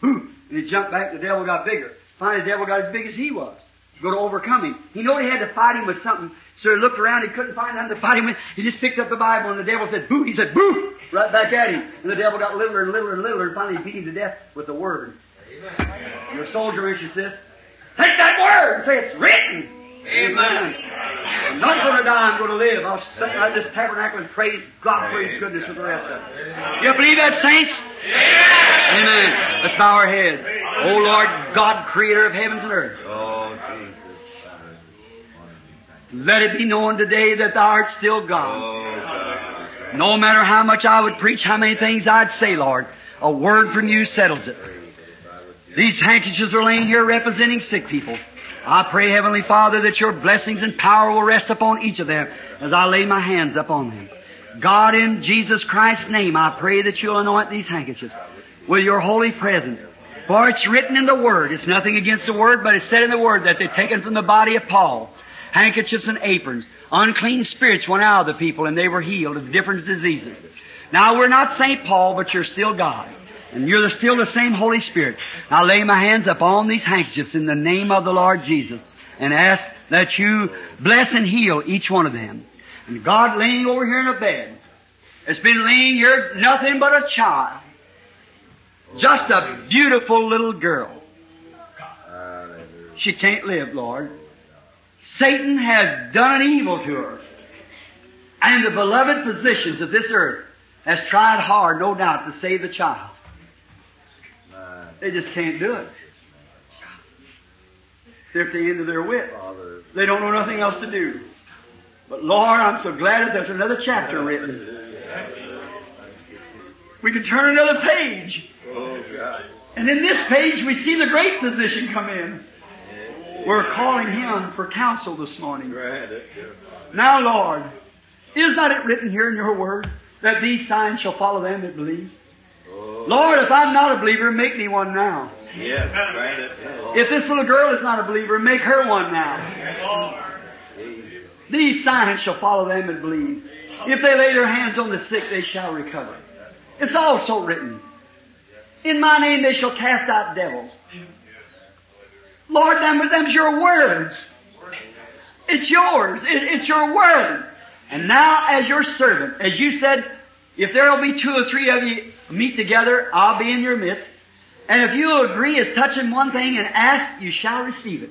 Boo, and he jumped back and the devil got bigger. Finally the devil got as big as he was to go to overcome him. He knew he had to fight him with something So he looked around, he couldn't find nothing to fight him with. He just picked up the Bible and the devil said, boo! He said, boo! Right back at him. And the devil got littler and littler and littler and finally he beat him to death with the word. Your soldier wishes this. Take that word and say it's written. Amen. I'm not going to die, I'm going to live. I'll sit out this tabernacle and praise God for His goodness with the rest of it. You believe that, saints? Amen. Let's bow our heads. Oh Lord God, creator of heavens and earth. Oh, Jesus. Let it be known today that thou art still God. Oh, God. No matter how much I would preach, how many things I'd say, Lord, a word from you settles it. These handkerchiefs are laying here representing sick people. I pray, Heavenly Father, that your blessings and power will rest upon each of them as I lay my hands upon them. God, in Jesus Christ's name, I pray that you'll anoint these handkerchiefs with your holy presence. For it's written in the Word. It's nothing against the Word, but it's said in the Word that they're taken from the body of Paul. Handkerchiefs and aprons. Unclean spirits went out of the people and they were healed of different diseases. Now we're not St. Paul, but you're still God. And you're still the same Holy Spirit. I lay my hands upon these handkerchiefs in the name of the Lord Jesus and ask that you bless and heal each one of them. And God laying over here in a bed has been laying here nothing but a child. Just a beautiful little girl. She can't live, Lord. Satan has done evil to her. And the beloved physicians of this earth has tried hard, no doubt, to save the child. They just can't do it. They're at the end of their wit. They don't know nothing else to do. But Lord, I'm so glad that there's another chapter written. We can turn another page. And in this page we see the great physician come in. We're calling him for counsel this morning. Now, Lord, is not it written here in your word that these signs shall follow them that believe? Lord, if I'm not a believer, make me one now. yes. If this little girl is not a believer, make her one now. These signs shall follow them that believe. If they lay their hands on the sick, they shall recover. It's also written, In my name they shall cast out devils. Lord, them, them's your words. It's yours. It, it's your word. And now, as your servant, as you said, if there will be two or three of you meet together, I'll be in your midst. And if you agree as touching one thing and ask, you shall receive it.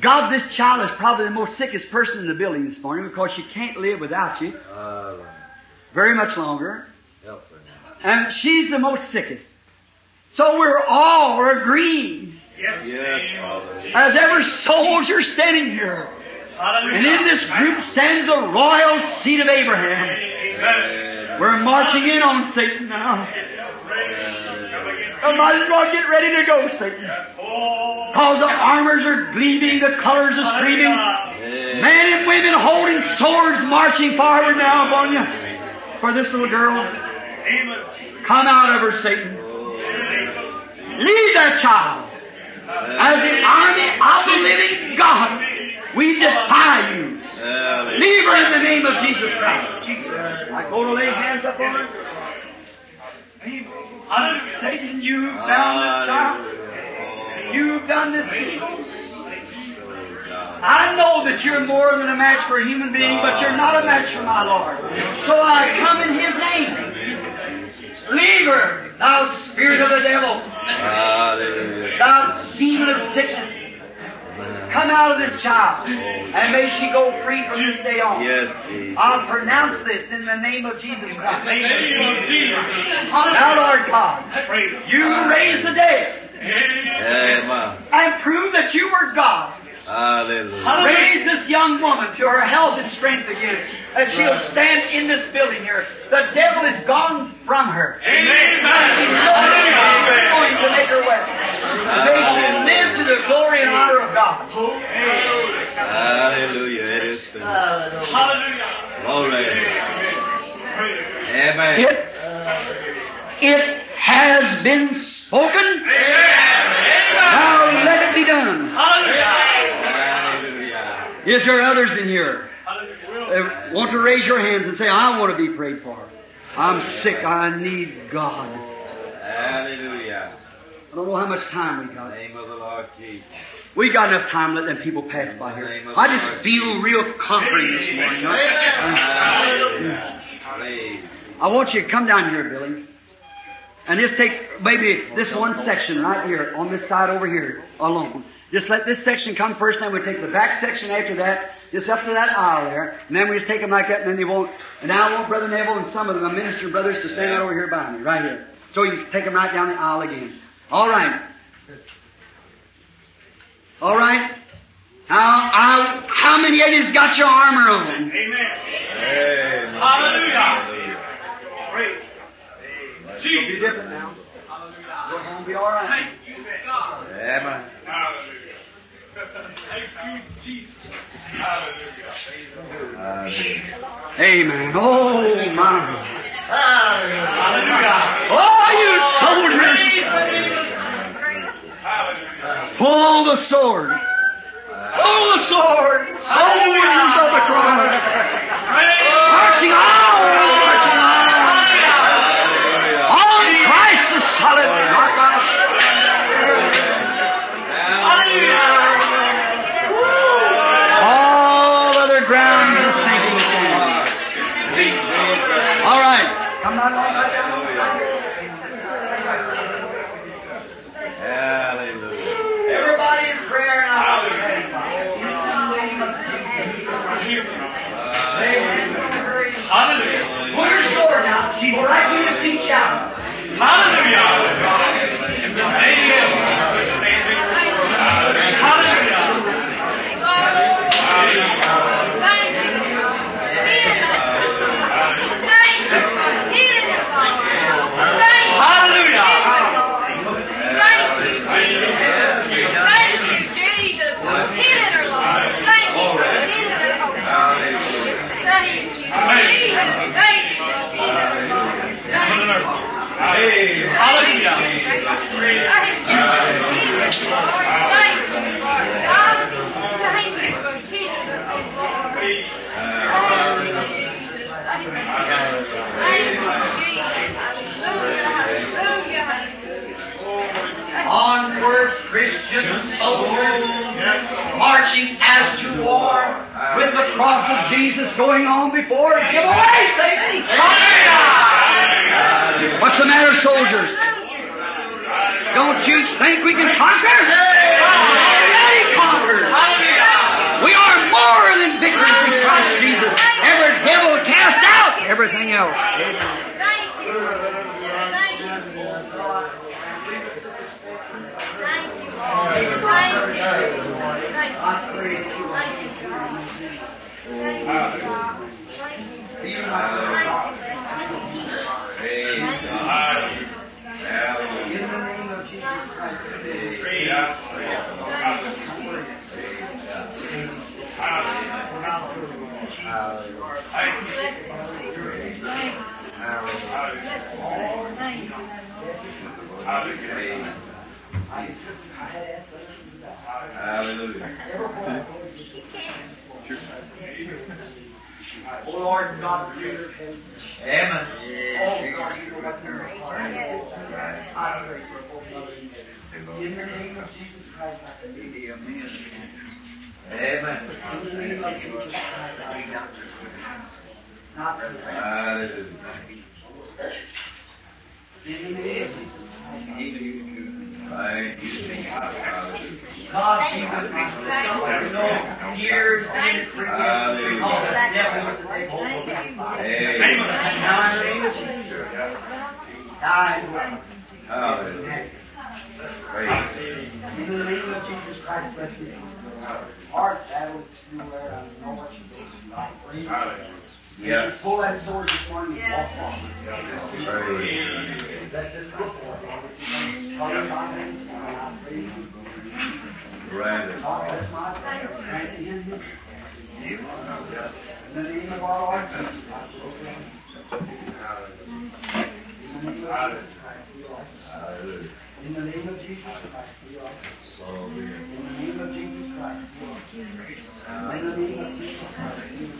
God, this child is probably the most sickest person in the building this morning because she can't live without you very much longer. Help her now. And she's the most sickest. So we're all agreeing Yes, as every soldier standing here. And in this group stands the royal seed of Abraham. Amen. We're marching in on Satan now. I might as well get ready to go, Satan. Cause the armors are gleaming, the colors are streaming. Men and women holding swords marching forward now upon you. For this little girl, come out of her, Satan. Leave that child. As the army of the living God, we defy you. Leave her in the name of Jesus Christ. I go to lay hands upon her. Satan, you've done this child. You've done this evil. I know that you're more than a match for a human being, but you're not a match for my Lord. So I come in His name. Leave her, thou spirit of the devil, thou demon of sickness. Come out of this child, and may she go free from this day on. Yes, Jesus. I'll pronounce this in the name of Jesus Christ. In the name of Jesus. Now, Lord God, you raised the dead Amen. and prove that you were God. Hallelujah. Raise this young woman to her health and strength again, that she'll stand in this building here. The devil is gone from her. He's going to make her well. May she live to the glory and honor of God. Hallelujah. It is finished. Glory. Amen. It, it has been spoken. Now let it be done. Hallelujah. Is there others in here? that uh, want to raise your hands and say, I want to be prayed for. I'm sick. I need God. Hallelujah. I don't know how much time we got. name of the Lord Jesus. We got enough time let them people pass by here. I just feel real comforting this morning. I want you to come down here, Billy. And just take maybe this one section right here, on this side over here, alone. Just let this section come first, then we take the back section after that, just up to that aisle there, and then we just take them like that, and then they won't, and now I want Brother Neville and some of the minister brothers to stand over here by me, right here. So you take them right down the aisle again. All right. All right. How, how, how many of you's got your armor on? Amen. Hallelujah. Praise. It'll be different now. Go home, be all right. Thank you, God. Amen. Hallelujah. Thank you, Jesus. Hallelujah. Hallelujah. Oh, Amen. Oh, my. Oh, Hallelujah. Oh, you soldiers! Pull the sword. Pull the sword. Soldiers of the cross. Marching on, marching on. Hallelujah. Marching as to war, with the cross of Jesus going on before us. Give away, Satan! What's the matter, soldiers? Don't you think we can conquer? Already conquered. We are more than victors in Christ Jesus. Every devil cast out, everything else. In the name of Jesus Christ. Oh Lord God, creator of heaven. Amen. Oh God, you know what their heart is. I pray for both brothers and sisters. In the name of Jesus Christ, I pray. Amen. Amen. In the name of Jesus Christ, I pray. Not for that. Hallelujah. In the name of Jesus Christ. Thank you. Hallelujah. God, Jesus, you know, years and for years, because of that devil was the devil. Amen. Now, in the name of Jesus, die. Hallelujah. Praise. In the name of Jesus Christ, bless you. Hard battle, you where I know what you do. I pray. Yes. Pull that sword this morning and walk on. Praise. Let this book walk on. Father, my hands, I pray you. Granted. God, bless my prayer. It in the name of our Lord Jesus Christ. In the name of Jesus Christ, we are. In the name of Jesus Christ, we are. In the name of Jesus Christ, we are.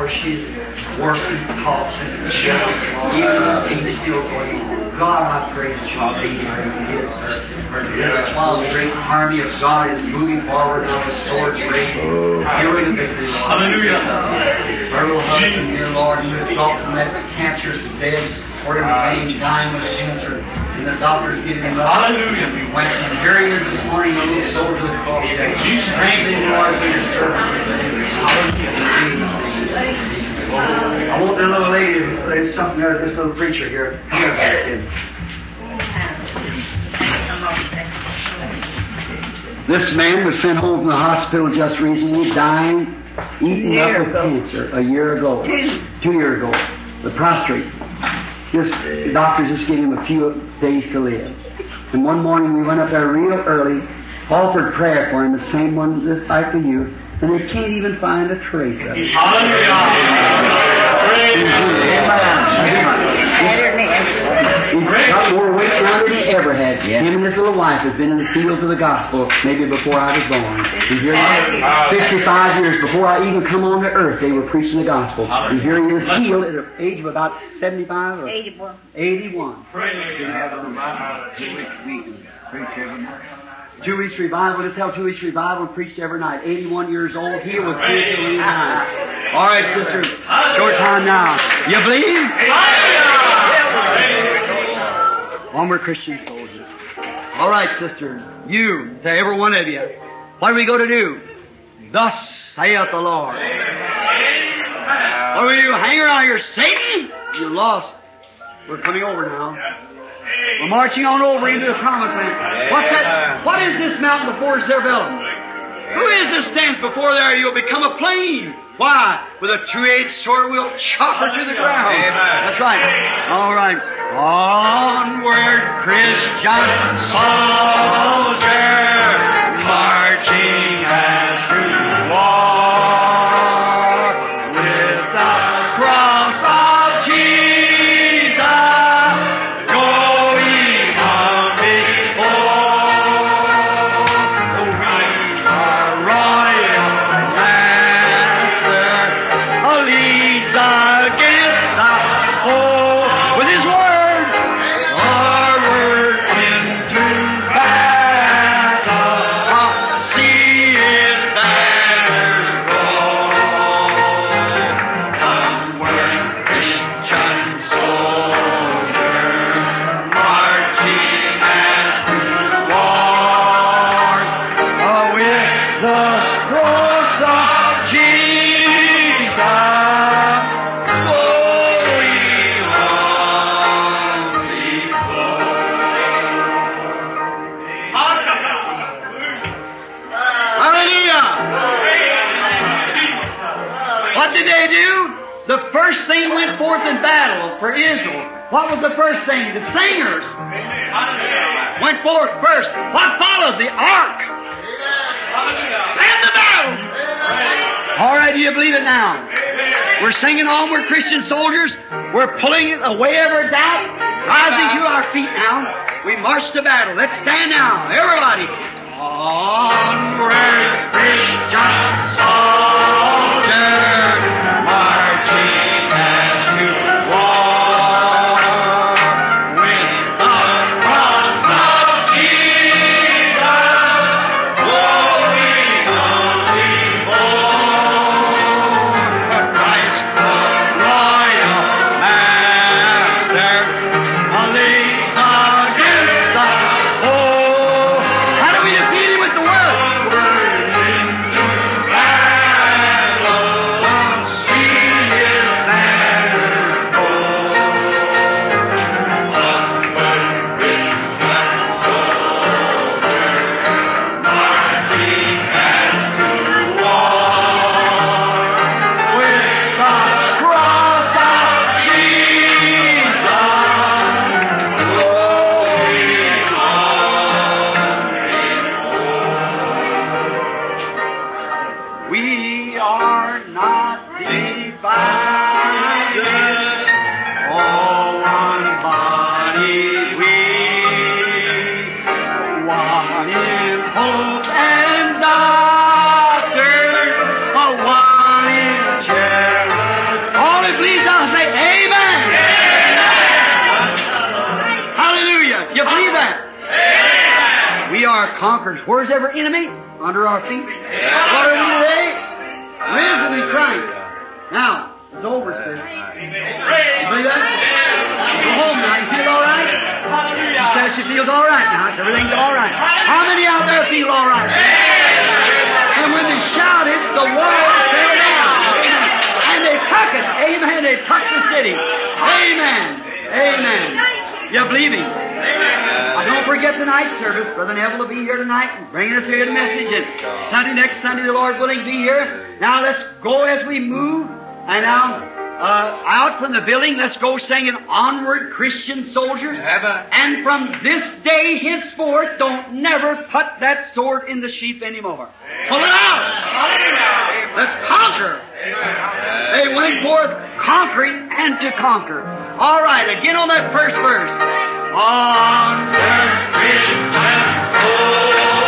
Where she's working, tossing, shouting, even things still going on. God, I pray that you lead her and give her her while the great army of God is moving forward on the sword's raised. Oh. Here we the victory, Lord. Hallelujah. Her little husband, dear Lord, who is off from that cancerous bed, or in the vein, dying with cancer, and the doctors giving him up. Hallelujah. We went and here he is this morning, a little soldier of the cross. Strengthen Lord for your service. I want that little lady, there's something there, this little preacher here. Come here. This man was sent home from the hospital just recently, dying, eaten up with cancer, a year ago. Two years ago. The prostrate. Just the doctors just gave him a few days to live. And one morning we went up there real early, offered prayer for him, the same one just like for you, and they can't even find a trace of it. He's got more weight now than he ever had. Him and his little wife has been in the fields of the gospel maybe before I was born. You hear that? 55 years before I even come on to earth, they were preaching the gospel. And here he is healed at the age of about 75 or 81. 81. Two weeks revival, just held Jewish revival and preached every night. 81 years old, healed with spiritual time. All right, sisters, short time now. You believe? One more Christian soldier. All right, sisters, you, to every one of you, what are we going to do? Thus saith the Lord. What do we do? Hang around here, Satan? You're lost. We're coming over now. We're marching on over into the promised land. What's that? What is this mountain before Zerubbabel? Who is this stands before there? You'll become a plain. Why? With a two-edged sword, we'll chop her to the ground. Amen. That's right. All right. Onward, Christian soldier, marching for Israel. What was the first thing? The singers went forth first. What followed? The ark. And the battle. All right, do you believe it now? We're singing on. We're Christian soldiers. We're pulling it away every doubt. Rising to our feet now. We march to battle. Let's stand now. Everybody. Onward, Christian soldier, conquerors. Where's every enemy? Under our feet. What are we today? Risen in Christ. Now, it's over, sis. You believe that? Go home now. You feel all right? She says she feels all right now. Everything's all right. How many out there feel all right? And when they shouted, the wall fell down. And they took it. Amen. They took the city. Amen. Amen. You believe him? Uh, don't forget the night service. Brother Neville will be here tonight and bringing us here the message. And Sunday, next Sunday, the Lord willing, be here. Now let's go as we move. And now, uh, out from the building. Let's go singing Onward Christian Soldiers. Heaven. And from this day henceforth, don't never put that sword in the sheath anymore. Pull it out. Let's conquer. They went forth conquering and to conquer. All right, again on that first verse. Onward Christian soldiers.